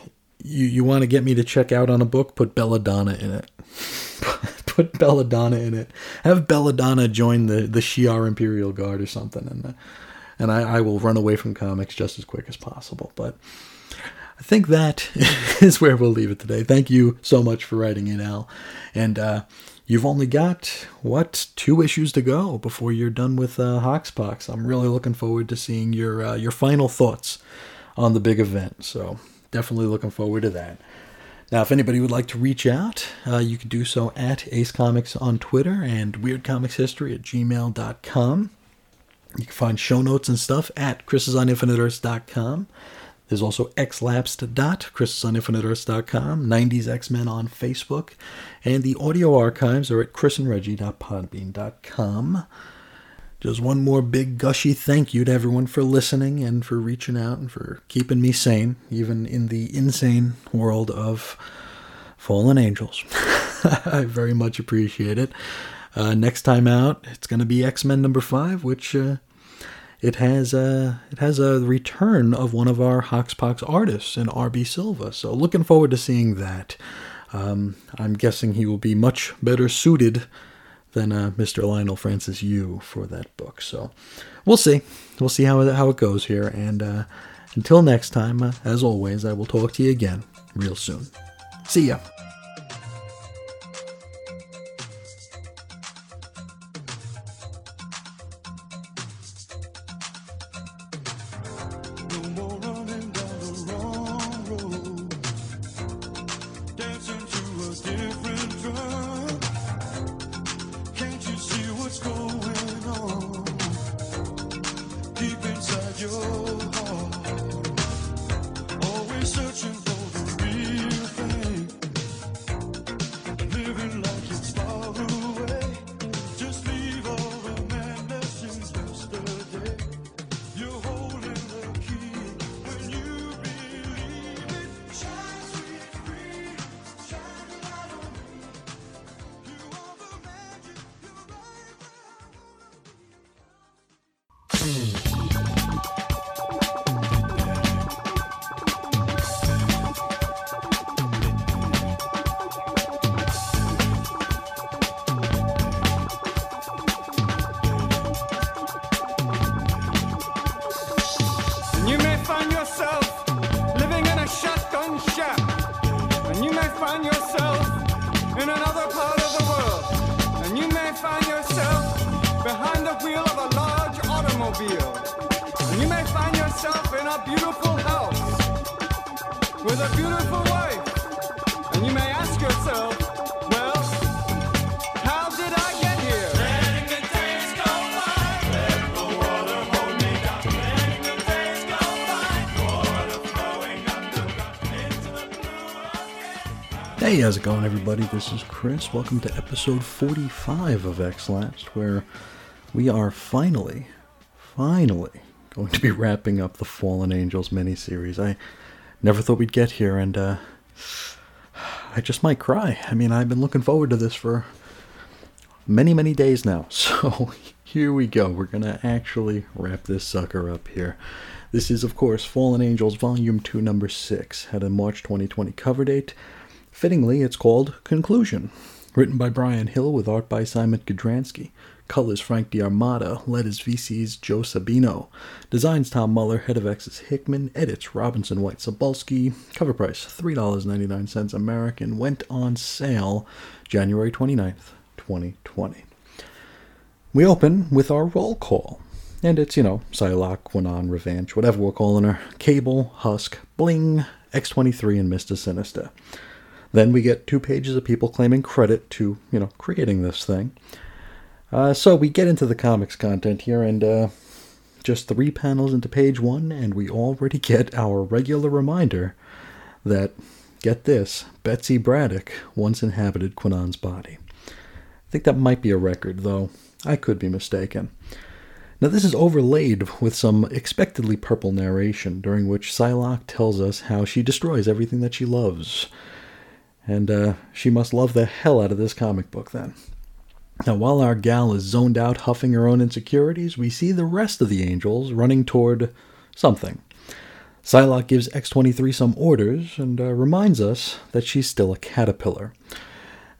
you you want to get me to check out on a book? Put Belladonna in it. Put Belladonna in it. Have Belladonna join the the Shi'ar Imperial Guard or something, and uh, and I, I will run away from comics just as quick as possible. But I think that is where we'll leave it today. Thank you so much for writing in, Al. And uh, you've only got, what, two issues to go before you're done with uh, Hoxpox. I'm really looking forward to seeing your, uh, your final thoughts on the big event. So definitely looking forward to that. Now, if anybody would like to reach out, uh, you can do so at Ace Comics on Twitter and WeirdComicsHistory at gmail.com. You can find show notes and stuff at chrisisoninfiniteearths.com. There's also xlapsed.chrisisoninfiniteearths.com, 90s X-Men on Facebook, and the audio archives are at chrisandreggie.podbean.com. Just one more big gushy thank you to everyone for listening and for reaching out and for keeping me sane, even in the insane world of fallen angels. I very much appreciate it. Uh, next time out, it's going to be X Men number five, which uh, it has a it has a return of one of our Hoxpox artists in RB Silva. So looking forward to seeing that. Um, I'm guessing he will be much better suited than uh, Mr. Leinil Francis Yu for that book. So we'll see. We'll see how how it goes here. And uh, until next time, uh, as always, I will talk to you again real soon. See ya. How's it going, everybody? This is Chris. Welcome to episode 45 of X Lapsed, where we are finally, finally going to be wrapping up the Fallen Angels miniseries. I never thought we'd get here, and uh, I just might cry. I mean, I've been looking forward to this for many, many days now. So here we go. We're going to actually wrap this sucker up here. This is, of course, Fallen Angels Volume 2, Number 6, had a March 2020 cover date. Fittingly, it's called Conclusion. Written by Bryan Hill with art by Szymon Kudranski. Colors Frank D'Armata. Letters VC's Joe Sabino. Designs Tom Muller. Head of X's Hickman. Edits Robinson White Sobolski. Cover price $3.99 American. Went on sale January 29th, 2020. We open with our roll call. And it's, you know, Psylocke, Kwannon, Revenge, whatever we're calling her. Cable, Husk, Bling, X23, and Mr. Sinister. Then we get two pages of people claiming credit to, you know, creating this thing. Uh, so we get into the comics content here, and uh, just three panels into page one, and we already get our regular reminder that, get this, Betsy Braddock once inhabited Kwannon's body. I think that might be a record, though I could be mistaken. Now, this is overlaid with some expectedly purple narration, during which Psylocke tells us how she destroys everything that she loves. And uh, she must love the hell out of this comic book then. Now, while our gal is zoned out huffing her own insecurities, we see the rest of the angels running toward something. Psylocke gives X23 some orders and uh, reminds us that she's still a caterpillar.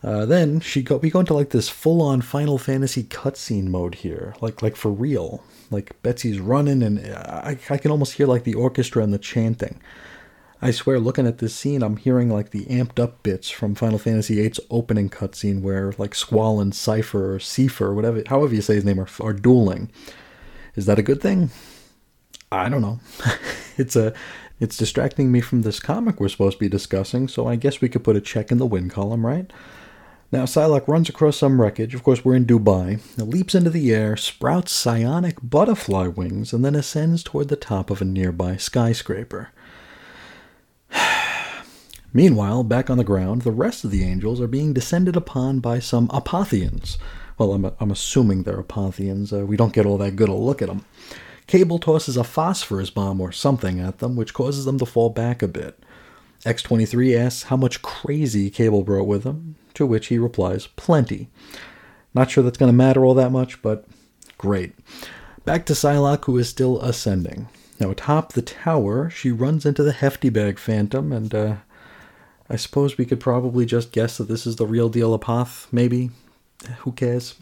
Uh, then she go, we go into like this full-on Final Fantasy cutscene mode here, like like for real. Like Betsy's running, and I, I can almost hear like the orchestra and the chanting. I swear, looking at this scene, I'm hearing like the amped up bits from Final Fantasy VIII's opening cutscene, where like Squall and Cipher or Cipher, whatever, however you say his name, are, are dueling. Is that a good thing? I don't know. it's a, it's distracting me from this comic we're supposed to be discussing, so I guess we could put a check in the win column, right? Now, Psylocke runs across some wreckage. Of course, we're in Dubai. It leaps into the air, sprouts psionic butterfly wings, and then ascends toward the top of a nearby skyscraper. Meanwhile, back on the ground, the rest of the angels are being descended upon by some Apothians. Well, I'm, I'm assuming they're Apothians. Uh, we don't get all that good a look at them. Cable tosses a phosphorus bomb or something at them, which causes them to fall back a bit. X23 asks how much crazy Cable brought with him, to which he replies, plenty. Not sure that's going to matter all that much, but great. Back to Psylocke, who is still ascending. Now, atop the tower, she runs into the hefty bag phantom, and uh, I suppose we could probably just guess that this is the real deal Apoth, maybe? Who cares?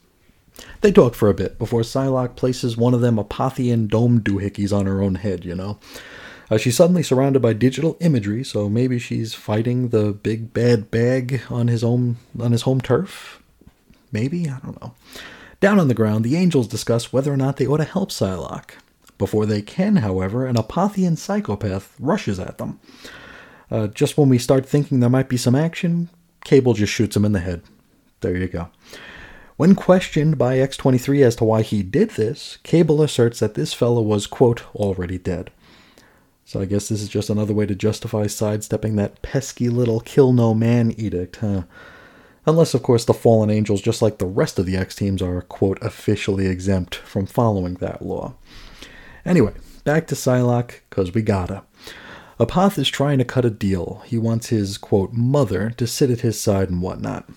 They talk for a bit before Psylocke places one of them Apothian dome doohickeys on her own head, you know. Uh, she's suddenly surrounded by digital imagery, so maybe she's fighting the big bad bag on his own on his home turf. Maybe I don't know. Down on the ground, the angels discuss whether or not they ought to help Psylocke. Before they can, however, an Apothian psychopath rushes at them. Uh, just when we start thinking there might be some action, Cable just shoots him in the head. There you go. When questioned by X23 as to why he did this, Cable asserts that this fellow was, quote, already dead. So I guess this is just another way to justify sidestepping that pesky little kill no man edict, huh? Unless, of course, the fallen angels, just like the rest of the X teams, are, quote, officially exempt from following that law. Anyway, back to Psylocke, because we gotta. Apoth is trying to cut a deal. He wants his, quote, mother to sit at his side and whatnot.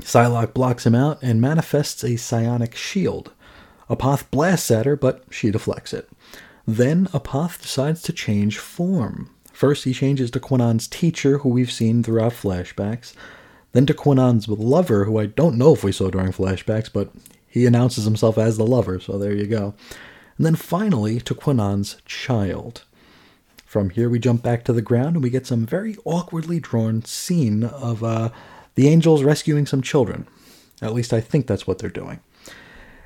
Psylocke blocks him out and manifests a psionic shield. Apoth blasts at her, but she deflects it. Then Apoth decides to change form. First, he changes to Kwannon's teacher, who we've seen throughout flashbacks. Then to Kwannon's lover, who I don't know if we saw during flashbacks, but he announces himself as the lover, so there you go. And then finally to Kwannon's child. From here, we jump back to the ground and we get some very awkwardly drawn scene of uh, the angels rescuing some children. At least I think that's what they're doing.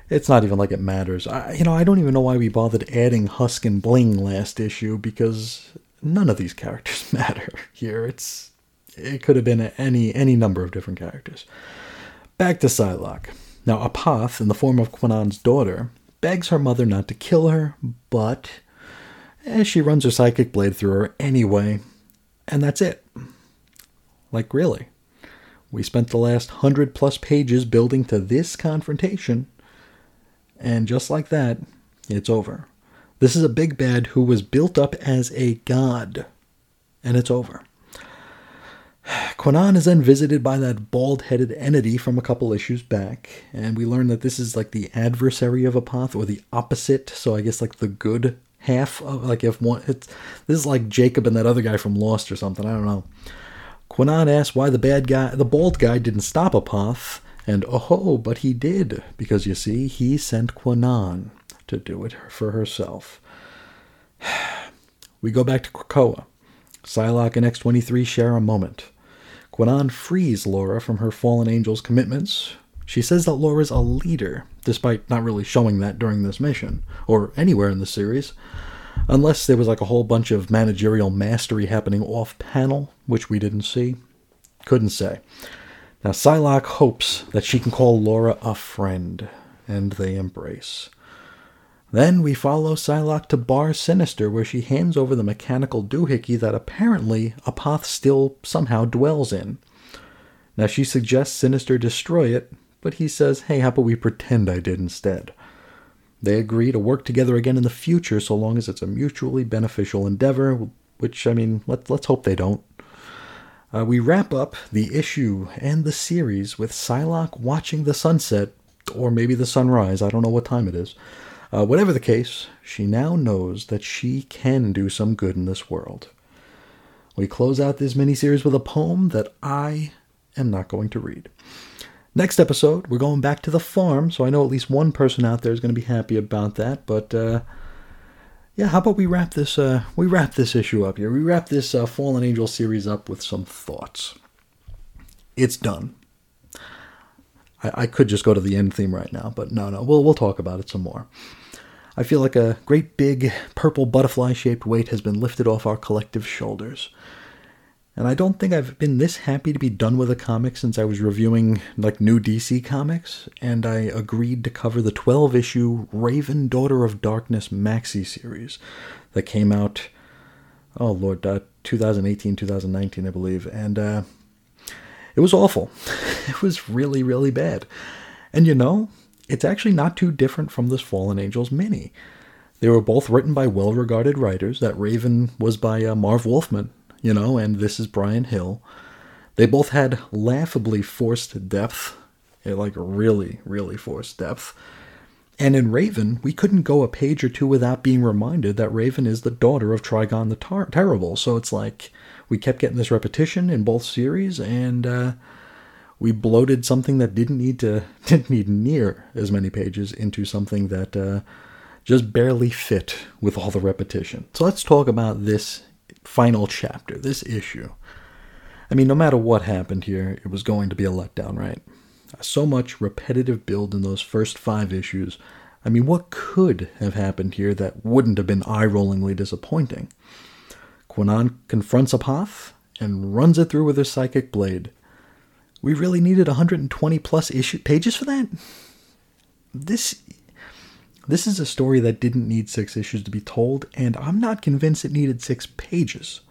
It's not even like it matters. I, you know, I don't even know why we bothered adding Husk and Bling last issue because none of these characters matter here. It's it could have been any any number of different characters. Back to Psylocke. Now, Apoth, in the form of Kwannon's daughter, begs her mother not to kill her, but eh, she runs her psychic blade through her anyway, and that's it. Like, really? We spent the last hundred plus pages building to this confrontation, and just like that, it's over. This is a big bad who was built up as a god, and it's over. Kwannon is then visited by that bald headed entity from a couple issues back, and we learn that this is like the adversary of Apoth, or the opposite, so I guess like the good half of like if one it's this is like Jacob and that other guy from Lost or something, I don't know. Kwannon asks why the bad guy the bald guy didn't stop Apoth, and oh but he did, because you see, he sent Kwannon to do it for herself. We go back to Krakoa. Psylocke and X23 share a moment. Kwannon frees Laura from her fallen angel's commitments. She says that Laura's a leader, despite not really showing that during this mission, or anywhere in the series. Unless there was like a whole bunch of managerial mastery happening off panel, which we didn't see. Couldn't say. Now, Psylocke hopes that she can call Laura a friend, and they embrace. Then we follow Psylocke to Bar Sinister, where she hands over the mechanical doohickey that apparently Apoth still somehow dwells in. Now she suggests Sinister destroy it, but he says, hey, how about we pretend I did instead? They agree to work together again in the future so long as it's a mutually beneficial endeavor, which, I mean, let, let's hope they don't. Uh, we wrap up the issue and the series with Psylocke watching the sunset, or maybe the sunrise, I don't know what time it is. Uh, whatever the case, she now knows that she can do some good in this world. We close out this miniseries with a poem that I am not going to read. Next episode, we're going back to the farm, so I know at least one person out there is going to be happy about that. But uh, yeah, how about we wrap this? Uh, we wrap this issue up here. We wrap this uh, Fallen Angel series up with some thoughts. It's done. I, I could just go to the end theme right now, but no, no, we'll we'll talk about it some more. I feel like a great big purple butterfly shaped weight has been lifted off our collective shoulders. And I don't think I've been this happy to be done with a comic since I was reviewing like new DC comics, and I agreed to cover the 12 issue Raven Daughter of Darkness maxi series that came out, oh lord, uh, 2018, 2019, I believe. And uh, it was awful. it was really, really bad. And you know, it's actually not too different from this Fallen Angels mini. They were both written by well regarded writers. That Raven was by uh, Marv Wolfman, you know, and this is Bryan Hill. They both had laughably forced depth, eh, like really, really forced depth. And in Raven, we couldn't go a page or two without being reminded that Raven is the daughter of Trigon the Tar- Terrible. So it's like we kept getting this repetition in both series, and uh, we bloated something that didn't need to didn't need near as many pages into something that uh, just barely fit with all the repetition. So let's talk about this final chapter, this issue. I mean, no matter what happened here, it was going to be a letdown, right? So much repetitive build in those first five issues. I mean, what could have happened here that wouldn't have been eye rollingly disappointing? Kwannon confronts Apoth and runs it through with her psychic blade. We really needed 120 plus issue pages for that? This this is a story that didn't need six issues to be told, and I'm not convinced it needed six pages.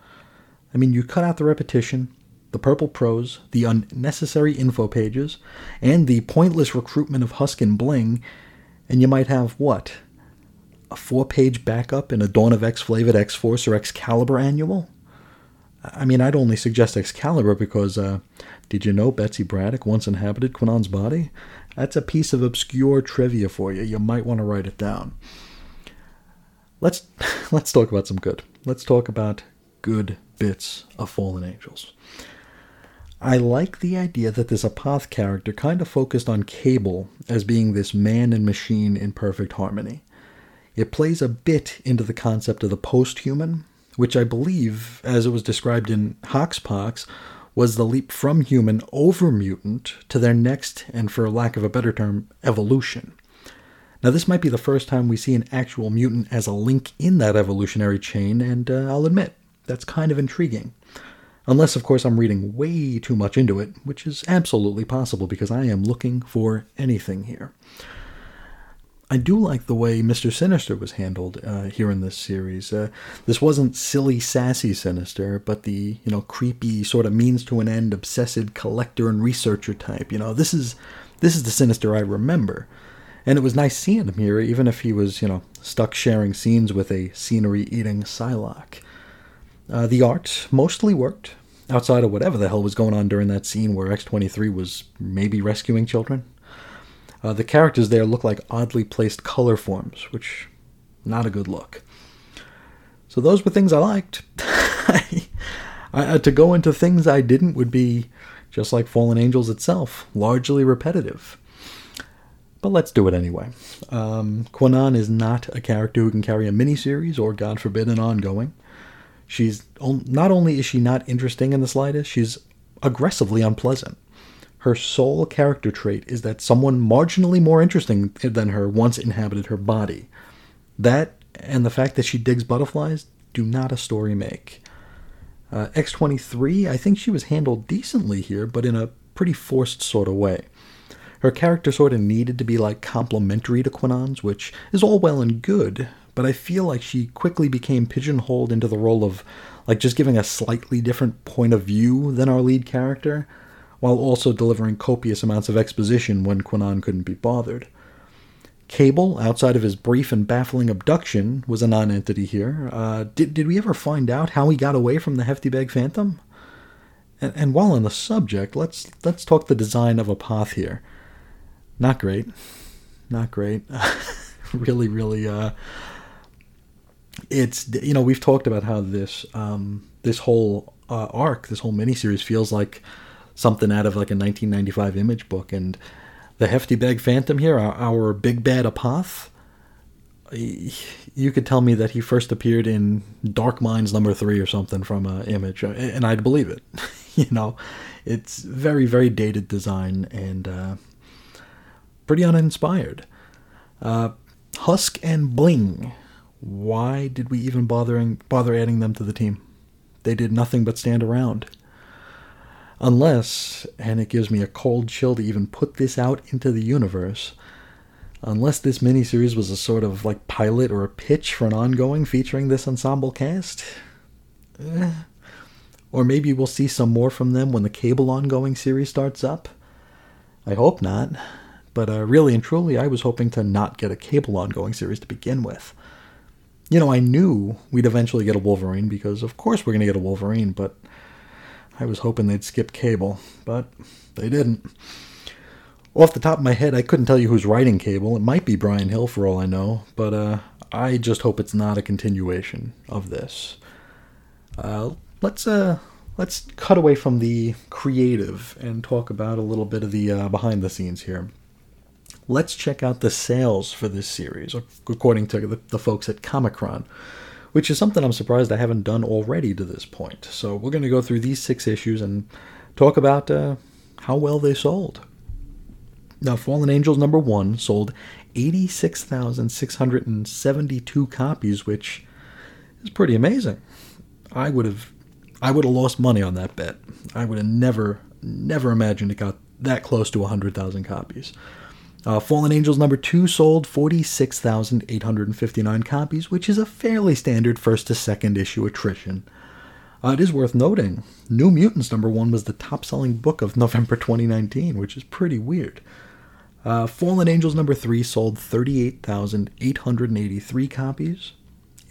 I mean, you cut out the repetition, the purple prose, the unnecessary info pages, and the pointless recruitment of Husk and Bling, and you might have what? A four page backup in a Dawn of X flavored X Force or Excalibur annual? I mean, I'd only suggest Excalibur because, uh, did you know Betsy Braddock once inhabited Kwannon's body? That's a piece of obscure trivia for you. You might want to write it down. Let's let's talk about some good. Let's talk about good bits of Fallen Angels. I like the idea that this Apoth character kind of focused on Cable as being this man and machine in perfect harmony. It plays a bit into the concept of the post human, which I believe, as it was described in Hoxpox, was the leap from human over mutant to their next, and for lack of a better term, evolution. Now, this might be the first time we see an actual mutant as a link in that evolutionary chain, and uh, I'll admit, that's kind of intriguing. Unless, of course, I'm reading way too much into it, which is absolutely possible because I am looking for anything here. I do like the way Mr. Sinister was handled uh, here in this series. Uh, this wasn't silly, sassy Sinister, but the you know creepy sort of means to an end, obsessive collector and researcher type. You know, this is this is the Sinister I remember, and it was nice seeing him here, even if he was you know stuck sharing scenes with a scenery-eating Psylocke. Uh, the art mostly worked. outside of whatever the hell was going on during that scene where X23 was maybe rescuing children. Uh, the characters there look like oddly placed color forms, which not a good look. So those were things I liked. I, I, to go into things I didn't would be just like Fallen Angels itself, largely repetitive. But let's do it anyway. Um, Kwannon is not a character who can carry a miniseries or, God forbid, an ongoing. She's not only is she not interesting in the slightest, she's aggressively unpleasant. Her sole character trait is that someone marginally more interesting than her once inhabited her body. That and the fact that she digs butterflies do not a story make. Uh, X23, I think she was handled decently here, but in a pretty forced sort of way. Her character sort of needed to be like complementary to Kwannon's, which is all well and good, but I feel like she quickly became pigeonholed into the role of like just giving a slightly different point of view than our lead character, while also delivering copious amounts of exposition when Kwannon couldn't be bothered. Cable, outside of his brief and baffling abduction, was a non-entity here. Uh, did did we ever find out how he got away from the Hefty Bag Phantom? And, and while on the subject, let's let's talk the design of Apoth here. Not great, not great. really, really. Uh, it's you know we've talked about how this um, this whole uh, arc, this whole miniseries feels like something out of like a 1995 image book, and the hefty bag phantom here, our, our big bad Apoth. You could tell me that he first appeared in Dark Minds number three or something from uh, Image, and I'd believe it. you know, it's very very dated design and uh, pretty uninspired. Uh, Husk and Bling. Why did we even bothering bother adding them to the team? They did nothing but stand around. Unless, and it gives me a cold chill to even put this out into the universe, unless this miniseries was a sort of like pilot or a pitch for an ongoing featuring this ensemble cast. Eh. Or maybe we'll see some more from them when the cable ongoing series starts up. I hope not. But uh, really and truly, I was hoping to not get a cable ongoing series to begin with. You know, I knew we'd eventually get a Wolverine because, of course, we're going to get a Wolverine, but I was hoping they'd skip Cable, but they didn't. Off the top of my head, I couldn't tell you who's writing Cable. It might be Bryan Hill for all I know, but uh, I just hope it's not a continuation of this. Uh, let's uh, let's cut away from the creative and talk about a little bit of the uh, behind the scenes here. Let's check out the sales for this series, according to the, the folks at Comichron which is something I'm surprised I haven't done already to this point. So we're going to go through these six issues and talk about uh, how well they sold. Now, Fallen Angels number one sold 86,672 copies, which is pretty amazing. I would have, I would have lost money on that bet. I would have never, never imagined it got that close to 100,000 copies. Uh, Fallen Angels number two sold 46,859 copies, which is a fairly standard first to second issue attrition. Uh, it is worth noting, New Mutants number one was the top selling book of November 2019, which is pretty weird. Uh, Fallen Angels number three sold 38,883 copies.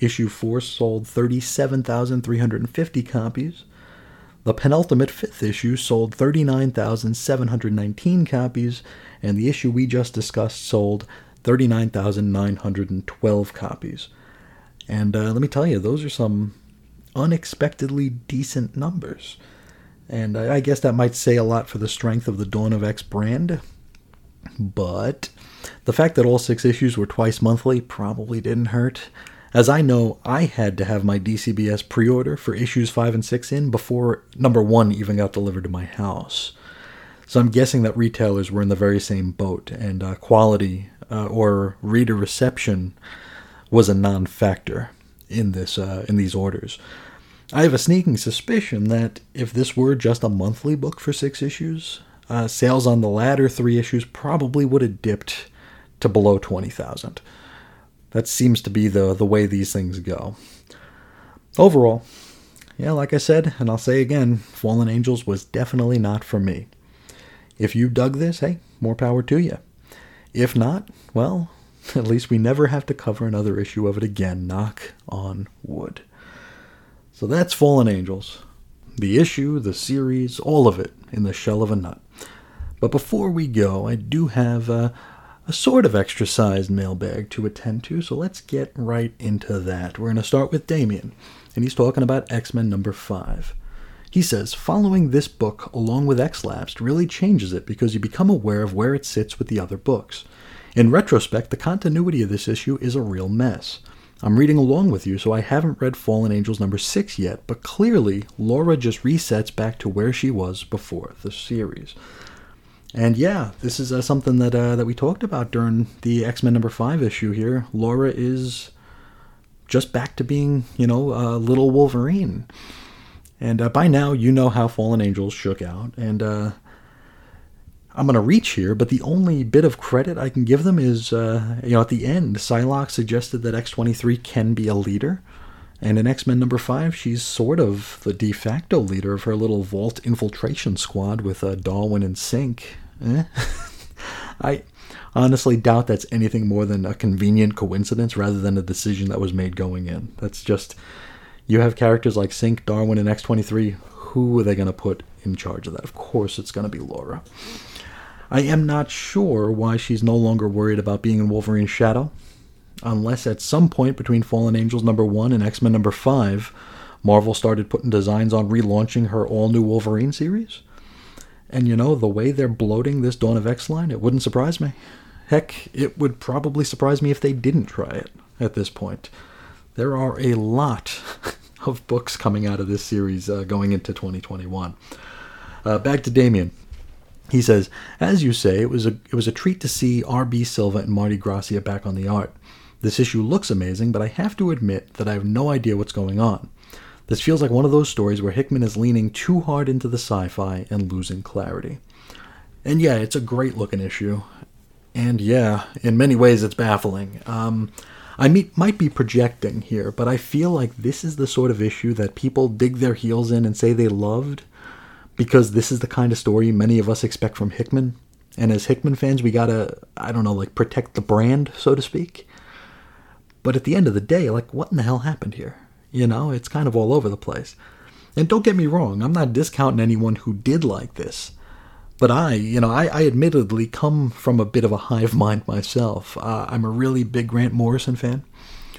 Issue four sold 37,350 copies. The penultimate fifth issue sold 39,719 copies, and the issue we just discussed sold 39,912 copies. And uh, let me tell you, those are some unexpectedly decent numbers. And I, I guess that might say a lot for the strength of the Dawn of X brand. But the fact that all six issues were twice monthly probably didn't hurt. As I know, I had to have my DCBS pre order for issues 5 and 6 in before number 1 even got delivered to my house. So I'm guessing that retailers were in the very same boat, and uh, quality uh, or reader reception was a non factor in, this, uh, in these orders. I have a sneaking suspicion that if this were just a monthly book for six issues, uh, sales on the latter three issues probably would have dipped to below 20,000. That seems to be the, the way these things go. Overall, yeah, like I said, and I'll say again, Fallen Angels was definitely not for me. If you dug this, hey, more power to you. If not, well, at least we never have to cover another issue of it again. Knock on wood. So that's Fallen Angels. The issue, the series, all of it in the shell of a nut. But before we go, I do have a, a sort of extra sized mailbag to attend to, so let's get right into that. We're going to start with Damien, and he's talking about X Men number 5. He says, following this book along with X Lapsed really changes it because you become aware of where it sits with the other books. In retrospect, the continuity of this issue is a real mess. I'm reading along with you, so I haven't read Fallen Angels number 6 yet, but clearly Laura just resets back to where she was before the series. And yeah, this is uh, something that uh, that we talked about during the X Men number five issue here. Laura is just back to being, you know, a little Wolverine. And uh, by now, you know how Fallen Angels shook out. And uh, I'm going to reach here, but the only bit of credit I can give them is, uh, you know, at the end, Psylocke suggested that X23 can be a leader. And in X Men number five, she's sort of the de facto leader of her little vault infiltration squad with uh, Darwin and Synch. Eh? I honestly doubt that's anything more than a convenient coincidence rather than a decision that was made going in. That's just, you have characters like Synch, Darwin, and X23. Who are they going to put in charge of that? Of course, it's going to be Laura. I am not sure why she's no longer worried about being in Wolverine's shadow, unless at some point between Fallen Angels number 1 and X Men number 5, Marvel started putting designs on relaunching her all new Wolverine series. And you know, the way they're bloating this Dawn of X line, it wouldn't surprise me. Heck, it would probably surprise me if they didn't try it at this point. There are a lot of books coming out of this series uh, going into 2021. Uh, back to Damien. He says, "As you say, it was a it was a treat to see R.B. Silva and Marte Gracia back on the art. This issue looks amazing, but I have to admit that I have no idea what's going on. This feels like one of those stories where Hickman is leaning too hard into the sci-fi and losing clarity. And yeah, it's a great looking issue. And yeah, in many ways it's baffling. Um, I meet, might be projecting here, but I feel like this is the sort of issue that people dig their heels in and say they loved because this is the kind of story many of us expect from Hickman. And as Hickman fans, we gotta, I don't know, like protect the brand, so to speak. But at the end of the day, like, what in the hell happened here? You know, it's kind of all over the place. And don't get me wrong, I'm not discounting anyone who did like this. But I, you know, I, I admittedly come from a bit of a hive mind myself. Uh, I'm a really big Grant Morrison fan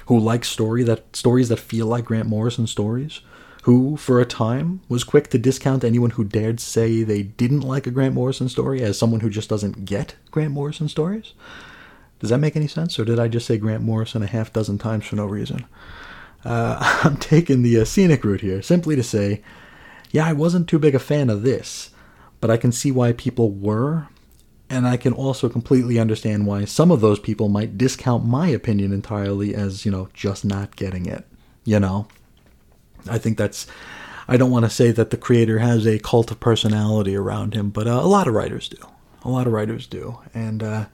who likes story that stories that feel like Grant Morrison stories. Who, for a time, was quick to discount anyone who dared say they didn't like a Grant Morrison story as someone who just doesn't get Grant Morrison stories. Does that make any sense, or did I just say Grant Morrison a half dozen times for no reason? Uh, I'm taking the uh, scenic route here, simply to say, yeah, I wasn't too big a fan of this, but I can see why people were, and I can also completely understand why some of those people might discount my opinion entirely as, you know, just not getting it. You know? I think that's. I don't want to say that the creator has a cult of personality around him, but uh, a lot of writers do. A lot of writers do. And uh,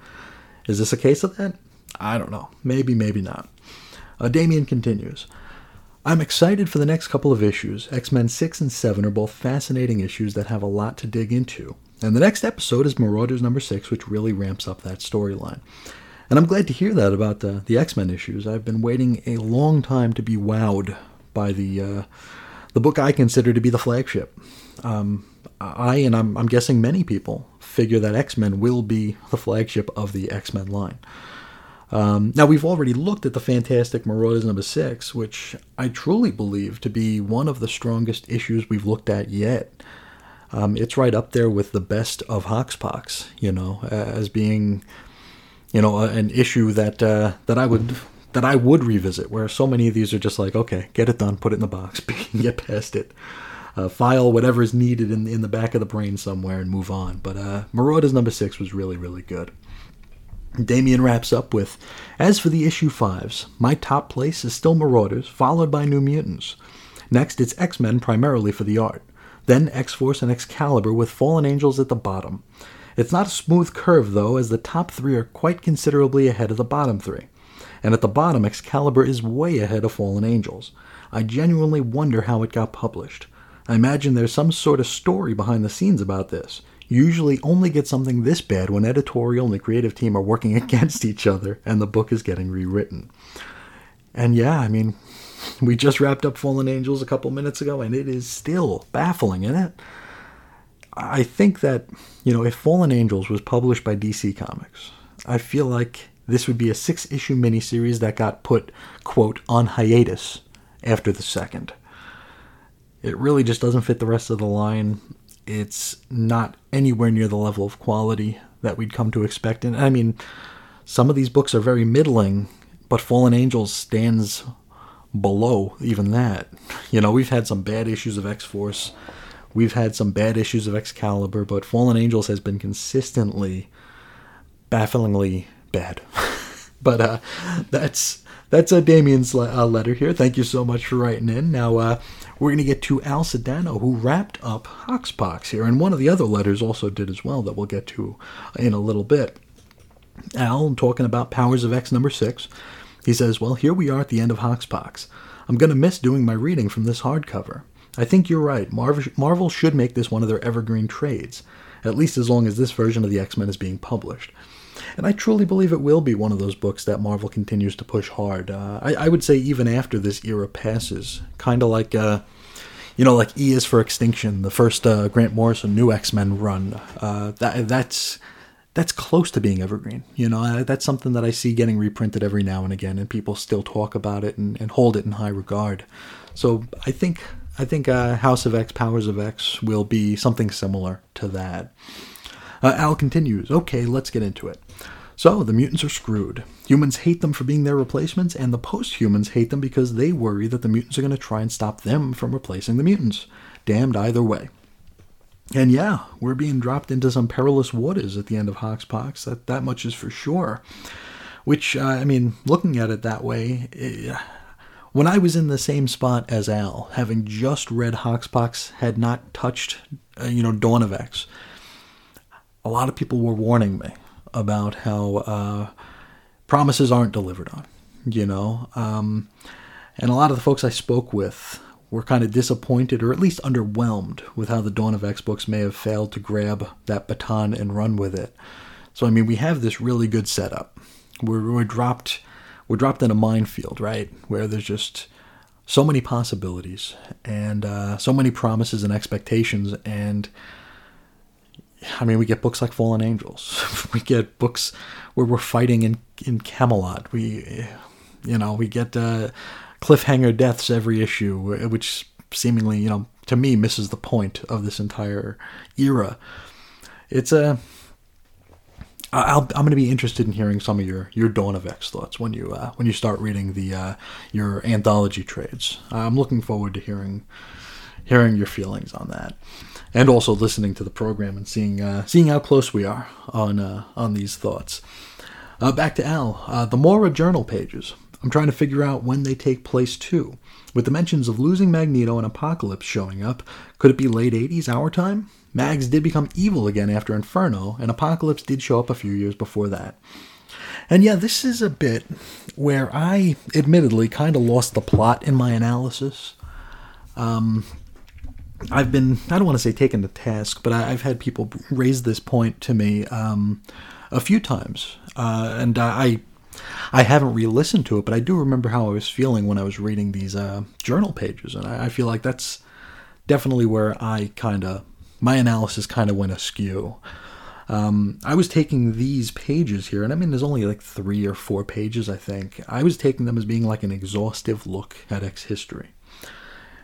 is this a case of that? I don't know. Maybe, maybe not. Uh, Damien continues. I'm excited for the next couple of issues. X Men 6 and 7 are both fascinating issues that have a lot to dig into. And the next episode is Marauders number 6, which really ramps up that storyline. And I'm glad to hear that about the, the X Men issues. I've been waiting a long time to be wowed by the uh, the book I consider to be the flagship. Um, I and I'm, I'm guessing many people figure that X Men will be the flagship of the X Men line. Um, now we've already looked at the Fantastic Marauders number six, which I truly believe to be one of the strongest issues we've looked at yet. Um, it's right up there with the best of Hoxpox, you know, as being, you know, an issue that uh, that I would that I would revisit. Where so many of these are just like, okay, get it done, put it in the box, get past it, uh, file whatever is needed in in the back of the brain somewhere, and move on. But uh, Marauders number six was really really good. Damien wraps up with As for the issue fives, my top place is still Marauders, followed by New Mutants. Next, it's X Men primarily for the art. Then X Force and Excalibur with Fallen Angels at the bottom. It's not a smooth curve, though, as the top three are quite considerably ahead of the bottom three. And at the bottom, Excalibur is way ahead of Fallen Angels. I genuinely wonder how it got published. I imagine there's some sort of story behind the scenes about this. You usually only get something this bad when editorial and the creative team are working against each other and the book is getting rewritten. And yeah, I mean, We just wrapped up Fallen Angels a couple minutes ago, and it is still baffling, isn't it? I think that, you know, if Fallen Angels was published by DC Comics, I feel like this would be a six issue miniseries that got put, quote, on hiatus after the second. It really just doesn't fit the rest of the line. It's not anywhere near the level of quality that we'd come to expect. And I mean, some of these books are very middling, but Fallen Angels stands below even that. You know, we've had some bad issues of X Force, we've had some bad issues of Excalibur, but Fallen Angels has been consistently, bafflingly bad. but uh, that's that's uh, Damien's le- uh, letter here. Thank you so much for writing in. Now uh, we're going to get to Al Sedano, who wrapped up Hoxpox here, and one of the other letters also did as well that we'll get to in a little bit. Al talking about Powers of X number six. He says, Well, here we are at the end of Hoxpox. I'm going to miss doing my reading from this hardcover. I think you're right. Marvel, Marvel should make this one of their evergreen trades, at least as long as this version of the X Men is being published. And I truly believe it will be one of those books that Marvel continues to push hard. Uh, I, I would say even after this era passes, kind of like, uh, you know, like E is for Extinction, the first uh, Grant Morrison New X Men run. Uh, that that's that's close to being evergreen. You know, uh, that's something that I see getting reprinted every now and again, and people still talk about it and, and hold it in high regard. So I think I think uh, House of X, Powers of X will be something similar to that. Uh, Al continues. Okay, let's get into it. So the mutants are screwed. Humans hate them for being their replacements, and the post-humans hate them because they worry that the mutants are going to try and stop them from replacing the mutants. Damned either way. And yeah, we're being dropped into some perilous waters at the end of Hoxpox. That that much is for sure. Which uh, I mean, looking at it that way, eh, when I was in the same spot as Al, having just read Hoxpox, had not touched, uh, you know, Dawn of X. A lot of people were warning me about how uh, promises aren't delivered on, you know, um, and a lot of the folks I spoke with were kind of disappointed or at least underwhelmed with how the Dawn of X books may have failed to grab that baton and run with it. So I mean, we have this really good setup. We're, we're dropped, we're dropped in a minefield, right, where there's just so many possibilities and uh, so many promises and expectations, and I mean, we get books like Fallen Angels. we get books where we're fighting in in Camelot. We, you know, we get uh, cliffhanger deaths every issue, which seemingly, you know, to me misses the point of this entire era. It's a. I'll, I'm going to be interested in hearing some of your, your Dawn of X thoughts when you uh, when you start reading the uh, your anthology trades. I'm looking forward to hearing hearing your feelings on that, and also listening to the program and seeing uh, seeing how close we are on uh, on these thoughts. Uh, back to Al, uh, the Moira journal pages. I'm trying to figure out when they take place too. With the mentions of losing Magneto and Apocalypse showing up, could it be late 80s, our time? Mags did become evil again after Inferno, and Apocalypse did show up a few years before that. And yeah, this is a bit where I admittedly kind of lost the plot in my analysis. Um, I've been, I don't want to say taken to task, but I, I've had people raise this point to me um, a few times. Uh, and I, I haven't re-listened to it, but I do remember how I was feeling when I was reading these uh, journal pages, and I, I feel like that's definitely where I kind of my analysis kind of went askew. Um, I was taking these pages here, and I mean, there's only like three or four pages, I think. I was taking them as being like an exhaustive look at X history.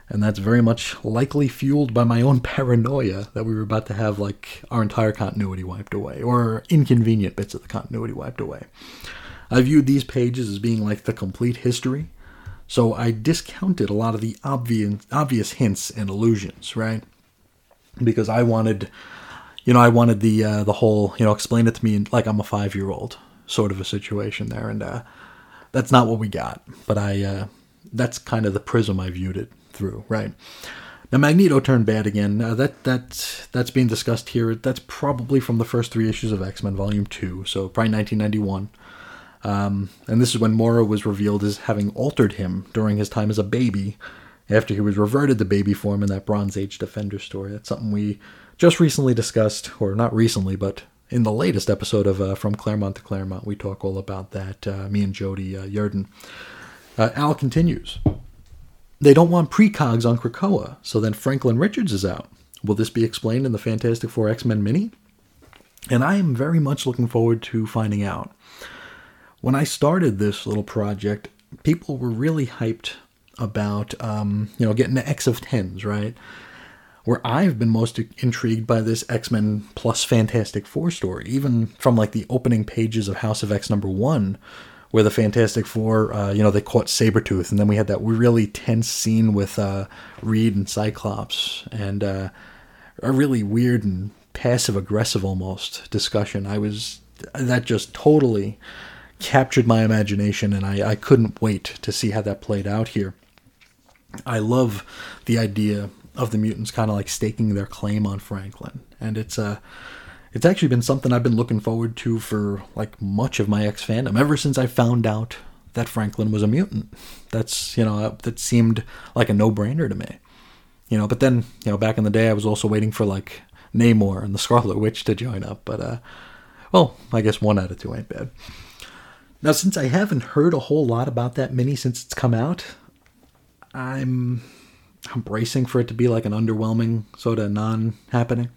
And that's very much likely fueled by my own paranoia that we were about to have like our entire continuity wiped away, or inconvenient bits of the continuity wiped away. I viewed these pages as being like the complete history, so I discounted a lot of the obvious obvious hints and allusions, right? Because I wanted, you know, I wanted the uh, the whole, you know, explain it to me like I'm a five year old sort of a situation there, and uh, that's not what we got. But I, uh, that's kind of the prism I viewed it through, right? Now Magneto turned bad again. Uh, that that that's being discussed here. That's probably from the first three issues of X Men Volume Two, so probably 1991. Um, and this is when Moira was revealed as having altered him during his time as a baby, after he was reverted to baby form in that Bronze Age Defender story. That's something we just recently discussed, or not recently, but in the latest episode of uh, From Claremont to Claremont, we talk all about that. Uh, me and Jody uh. Uh, Al continues. They don't want precogs on Krakoa, so then Franklin Richards is out. Will this be explained in the Fantastic Four X Men mini? And I am very much looking forward to finding out. When I started this little project, people were really hyped about, um, you know, getting the X of tens, right? Where I've been most intrigued by this X Men plus Fantastic Four story, even from like the opening pages of House of X number one, where the Fantastic Four, uh, you know, they caught Sabretooth, and then we had that really tense scene with uh, Reed and Cyclops, and uh, a really weird and passive aggressive almost discussion. I was that just totally captured my imagination, and I, I couldn't wait to see how that played out here. I love the idea of the mutants kind of like staking their claim on Franklin, and it's uh, it's actually been something I've been looking forward to for like much of my X fandom ever since I found out that Franklin was a mutant. That's you know that seemed like a no brainer to me, you know. But then you know back in the day I was also waiting for like Namor and the Scarlet Witch to join up, but uh, well I guess one out of two ain't bad. Now, since I haven't heard a whole lot about that mini since it's come out, I'm I'm bracing for it to be like an underwhelming sort of non-happening.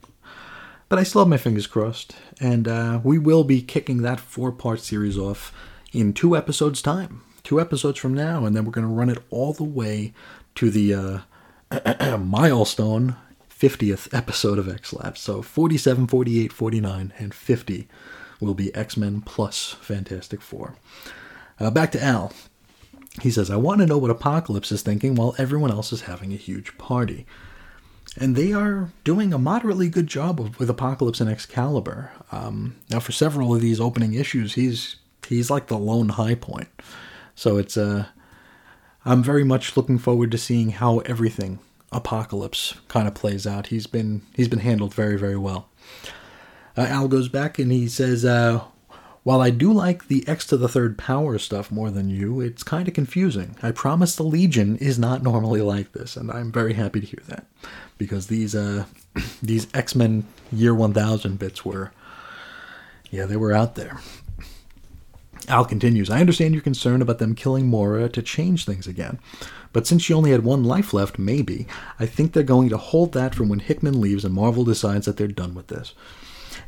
But I still have my fingers crossed, and uh, we will be kicking that four-part series off in two episodes' time, two episodes from now, and then we're going to run it all the way to the uh, milestone 50th episode of X Lab. So 47, 48, 49, and 50 will be X Men plus Fantastic Four. Uh, back to Al. He says, I want to know what Apocalypse is thinking while everyone else is having a huge party. And they are doing a moderately good job with Apocalypse and Excalibur. Um, now, for several of these opening issues, he's he's like the lone high point. So it's uh, I'm very much looking forward to seeing how everything Apocalypse kind of plays out. He's been he's been handled very very well. Uh, Al goes back and he says, uh, While I do like the X to the third power stuff more than you, it's kind of confusing. I promise the Legion is not normally like this, and I'm very happy to hear that. Because these uh, these X Men Year 1000 bits were, yeah, they were out there. Al continues, I understand your concern about them killing Moira to change things again. But since she only had one life left, maybe, I think they're going to hold that from when Hickman leaves and Marvel decides that they're done with this.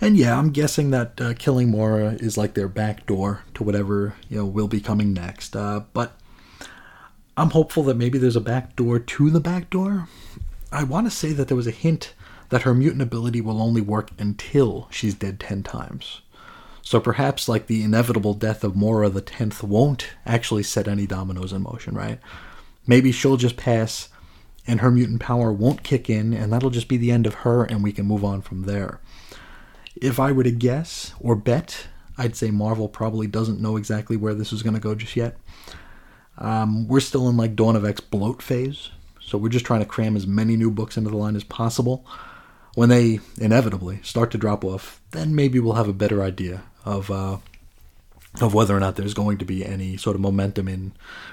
And yeah, I'm guessing that uh, killing Moira is like their back door to whatever you know will be coming next. Uh, but I'm hopeful that maybe there's a back door to the back door. I want to say that there was a hint that her mutant ability will only work until she's dead ten times. So perhaps like the inevitable death of Moira the tenth won't actually set any dominoes in motion, right? Maybe she'll just pass and her mutant power won't kick in, and that'll just be the end of her, and we can move on from there. If I were to guess or bet, I'd say Marvel probably doesn't know exactly where this is going to go just yet. Um, we're still in like Dawn of X bloat phase, so we're just trying to cram as many new books into the line as possible. When they inevitably start to drop off, then maybe we'll have a better idea of uh, of whether or not there's going to be any sort of momentum in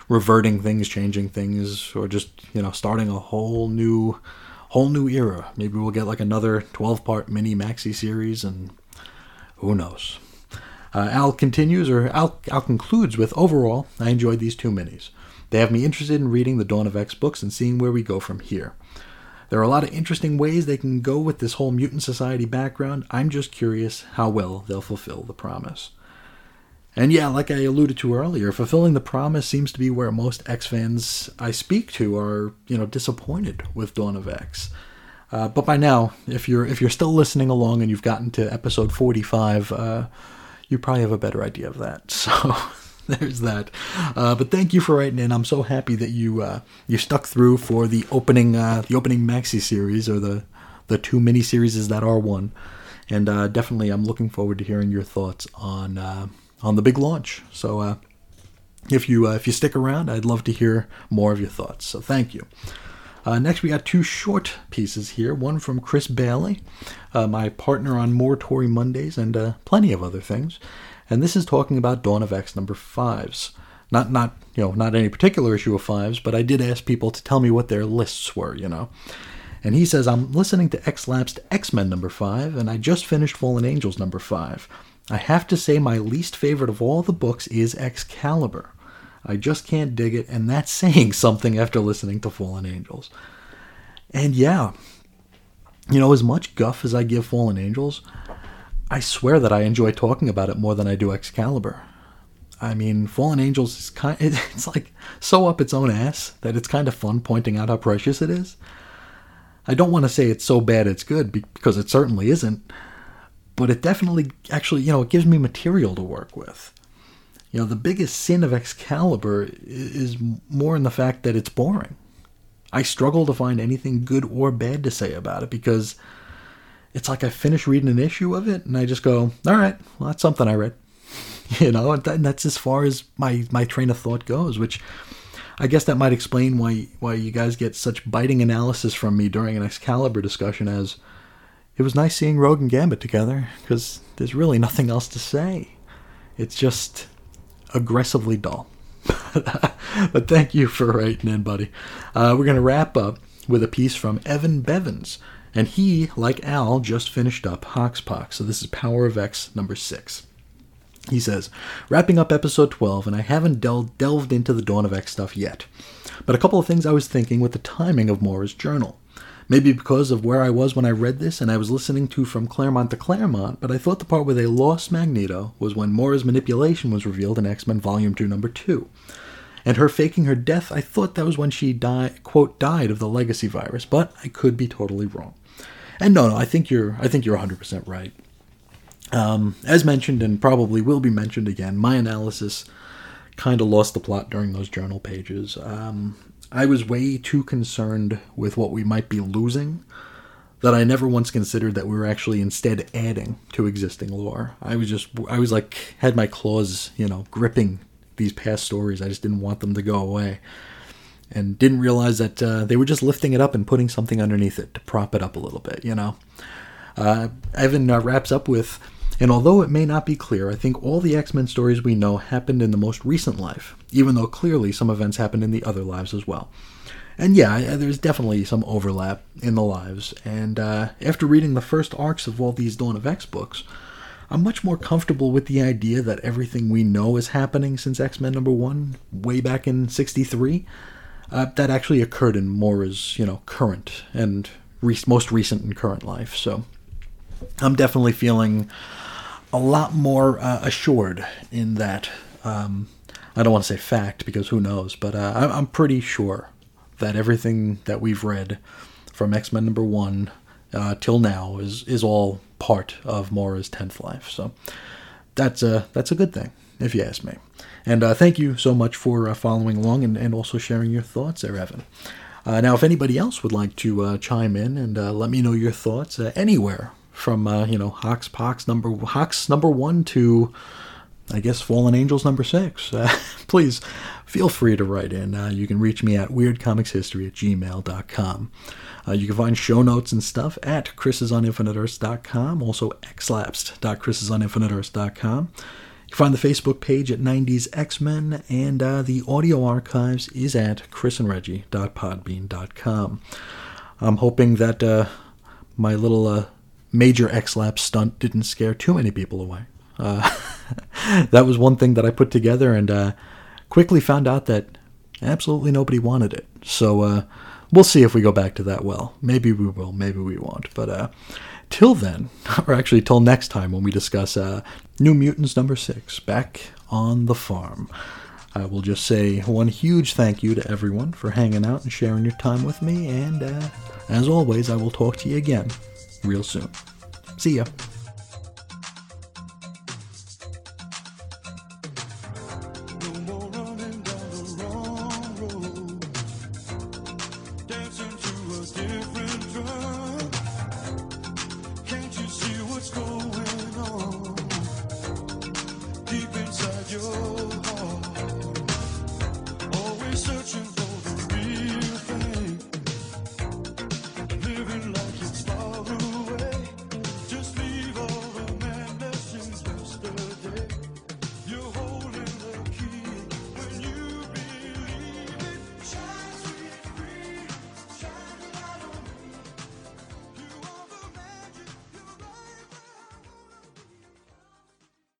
reverting things, changing things, or just you know starting a whole new whole new era. Maybe we'll get like another 12 part mini maxi series, and who knows. Uh, Al continues, or Al, Al concludes with overall, I enjoyed these two minis. They have me interested in reading the Dawn of X books and seeing where we go from here. There are a lot of interesting ways they can go with this whole mutant society background. I'm just curious how well they'll fulfill the promise. And yeah, like I alluded to earlier, fulfilling the promise seems to be where most X fans I speak to are, you know, disappointed with Dawn of X. Uh, but by now, if you're if you're still listening along and you've gotten to episode 45, uh, you probably have a better idea of that. So there's that. Uh, but thank you for writing in. I'm so happy that you uh, you stuck through for the opening uh, the opening maxi series or the the two mini series that are one. And uh, definitely, I'm looking forward to hearing your thoughts on on the big launch. So uh, if you if you stick around, I'd love to hear more of your thoughts. So thank you. Uh, next, we got two short pieces here. One from Chris Bailey, uh, my partner on Morituri Mondays and uh, plenty of other things. And this is talking about Dawn of X number fives. Not not you know not any particular issue of fives, but I did ask people to tell me what their lists were. You know. And he says, I'm listening to X Lapsed X Men number 5, and I just finished Fallen Angels number 5. I have to say, my least favorite of all the books is Excalibur. I just can't dig it, and that's saying something after listening to Fallen Angels. And yeah, you know, as much guff as I give Fallen Angels, I swear that I enjoy talking about it more than I do Excalibur. I mean, Fallen Angels is kind it's like so up its own ass that it's kind of fun pointing out how precious it is. I don't want to say it's so bad it's good because it certainly isn't, but it definitely actually, you know, it gives me material to work with. You know, the biggest sin of Excalibur is more in the fact that it's boring. I struggle to find anything good or bad to say about it because it's like I finish reading an issue of it and I just go, all right, well, that's something I read. You know, and that's as far as my, my train of thought goes, which I guess that might explain why why you guys get such biting analysis from me during an Excalibur discussion as it was nice seeing Rogue and Gambit together because there's really nothing else to say. It's just aggressively dull. but thank you for writing in, buddy. Uh, we're going to wrap up with a piece from Evan Bevins. And he, like Al, just finished up Hoxpox. So this is Power of X number six. He says, wrapping up episode 12, and I haven't del- delved into the Dawn of X stuff yet. But a couple of things I was thinking with the timing of Moira's journal. Maybe because of where I was when I read this and I was listening to From Claremont to Claremont, but I thought the part where they lost Magneto was when Moira's manipulation was revealed in X Men Volume 2, Number 2. And her faking her death, I thought that was when she died, quote, died of the legacy virus, but I could be totally wrong. And no, no, I think you're, I think you're 100% right. Um, as mentioned, and probably will be mentioned again, my analysis kind of lost the plot during those journal pages. Um, I was way too concerned with what we might be losing that I never once considered that we were actually instead adding to existing lore. I was just, I was like, had my claws, you know, gripping these past stories. I just didn't want them to go away. And didn't realize that uh, they were just lifting it up and putting something underneath it to prop it up a little bit, you know? Uh, Evan uh, wraps up with, and although it may not be clear, I think all the X Men stories we know happened in the most recent life, even though clearly some events happened in the other lives as well. And yeah, there's definitely some overlap in the lives. And uh, after reading the first arcs of all these Dawn of X books, I'm much more comfortable with the idea that everything we know is happening since X Men number one, way back in '63, uh, that actually occurred in Moira's, you know, current and re- most recent and current life. So I'm definitely feeling a lot more uh, assured in that. Um, I don't want to say fact because who knows, but uh, I'm pretty sure that everything that we've read from X Men number one uh, till now is is all part of Moira's tenth life. So that's a that's a good thing, if you ask me. And uh, thank you so much for uh, following along and, and also sharing your thoughts there, Evan. Uh, now, if anybody else would like to uh, chime in and uh, let me know your thoughts anywhere from uh, you know Hox Pox number Hox number one to I guess Fallen Angels number six. Uh, please feel free to write in. Uh, you can reach me at weirdcomicshistory at gmail.com. Uh, you can find show notes and stuff at chrisisoninfiniteearths.com, also xlapsed.chrisisoninfiniteearths.com. You can find the Facebook page at 90s X-Men, and uh, the audio archives is at chrisandreggie.podbean.com. I'm hoping that uh, my little uh, major X-Lap stunt didn't scare too many people away. Uh, that was one thing that I put together and uh, quickly found out that absolutely nobody wanted it. So uh, we'll see if we go back to that well. Maybe we will, maybe we won't. But uh, till then, or actually till next time when we discuss uh, New Mutants number six, back on the farm. I will just say one huge thank you to everyone for hanging out and sharing your time with me, and uh, as always, I will talk to you again real soon. See ya.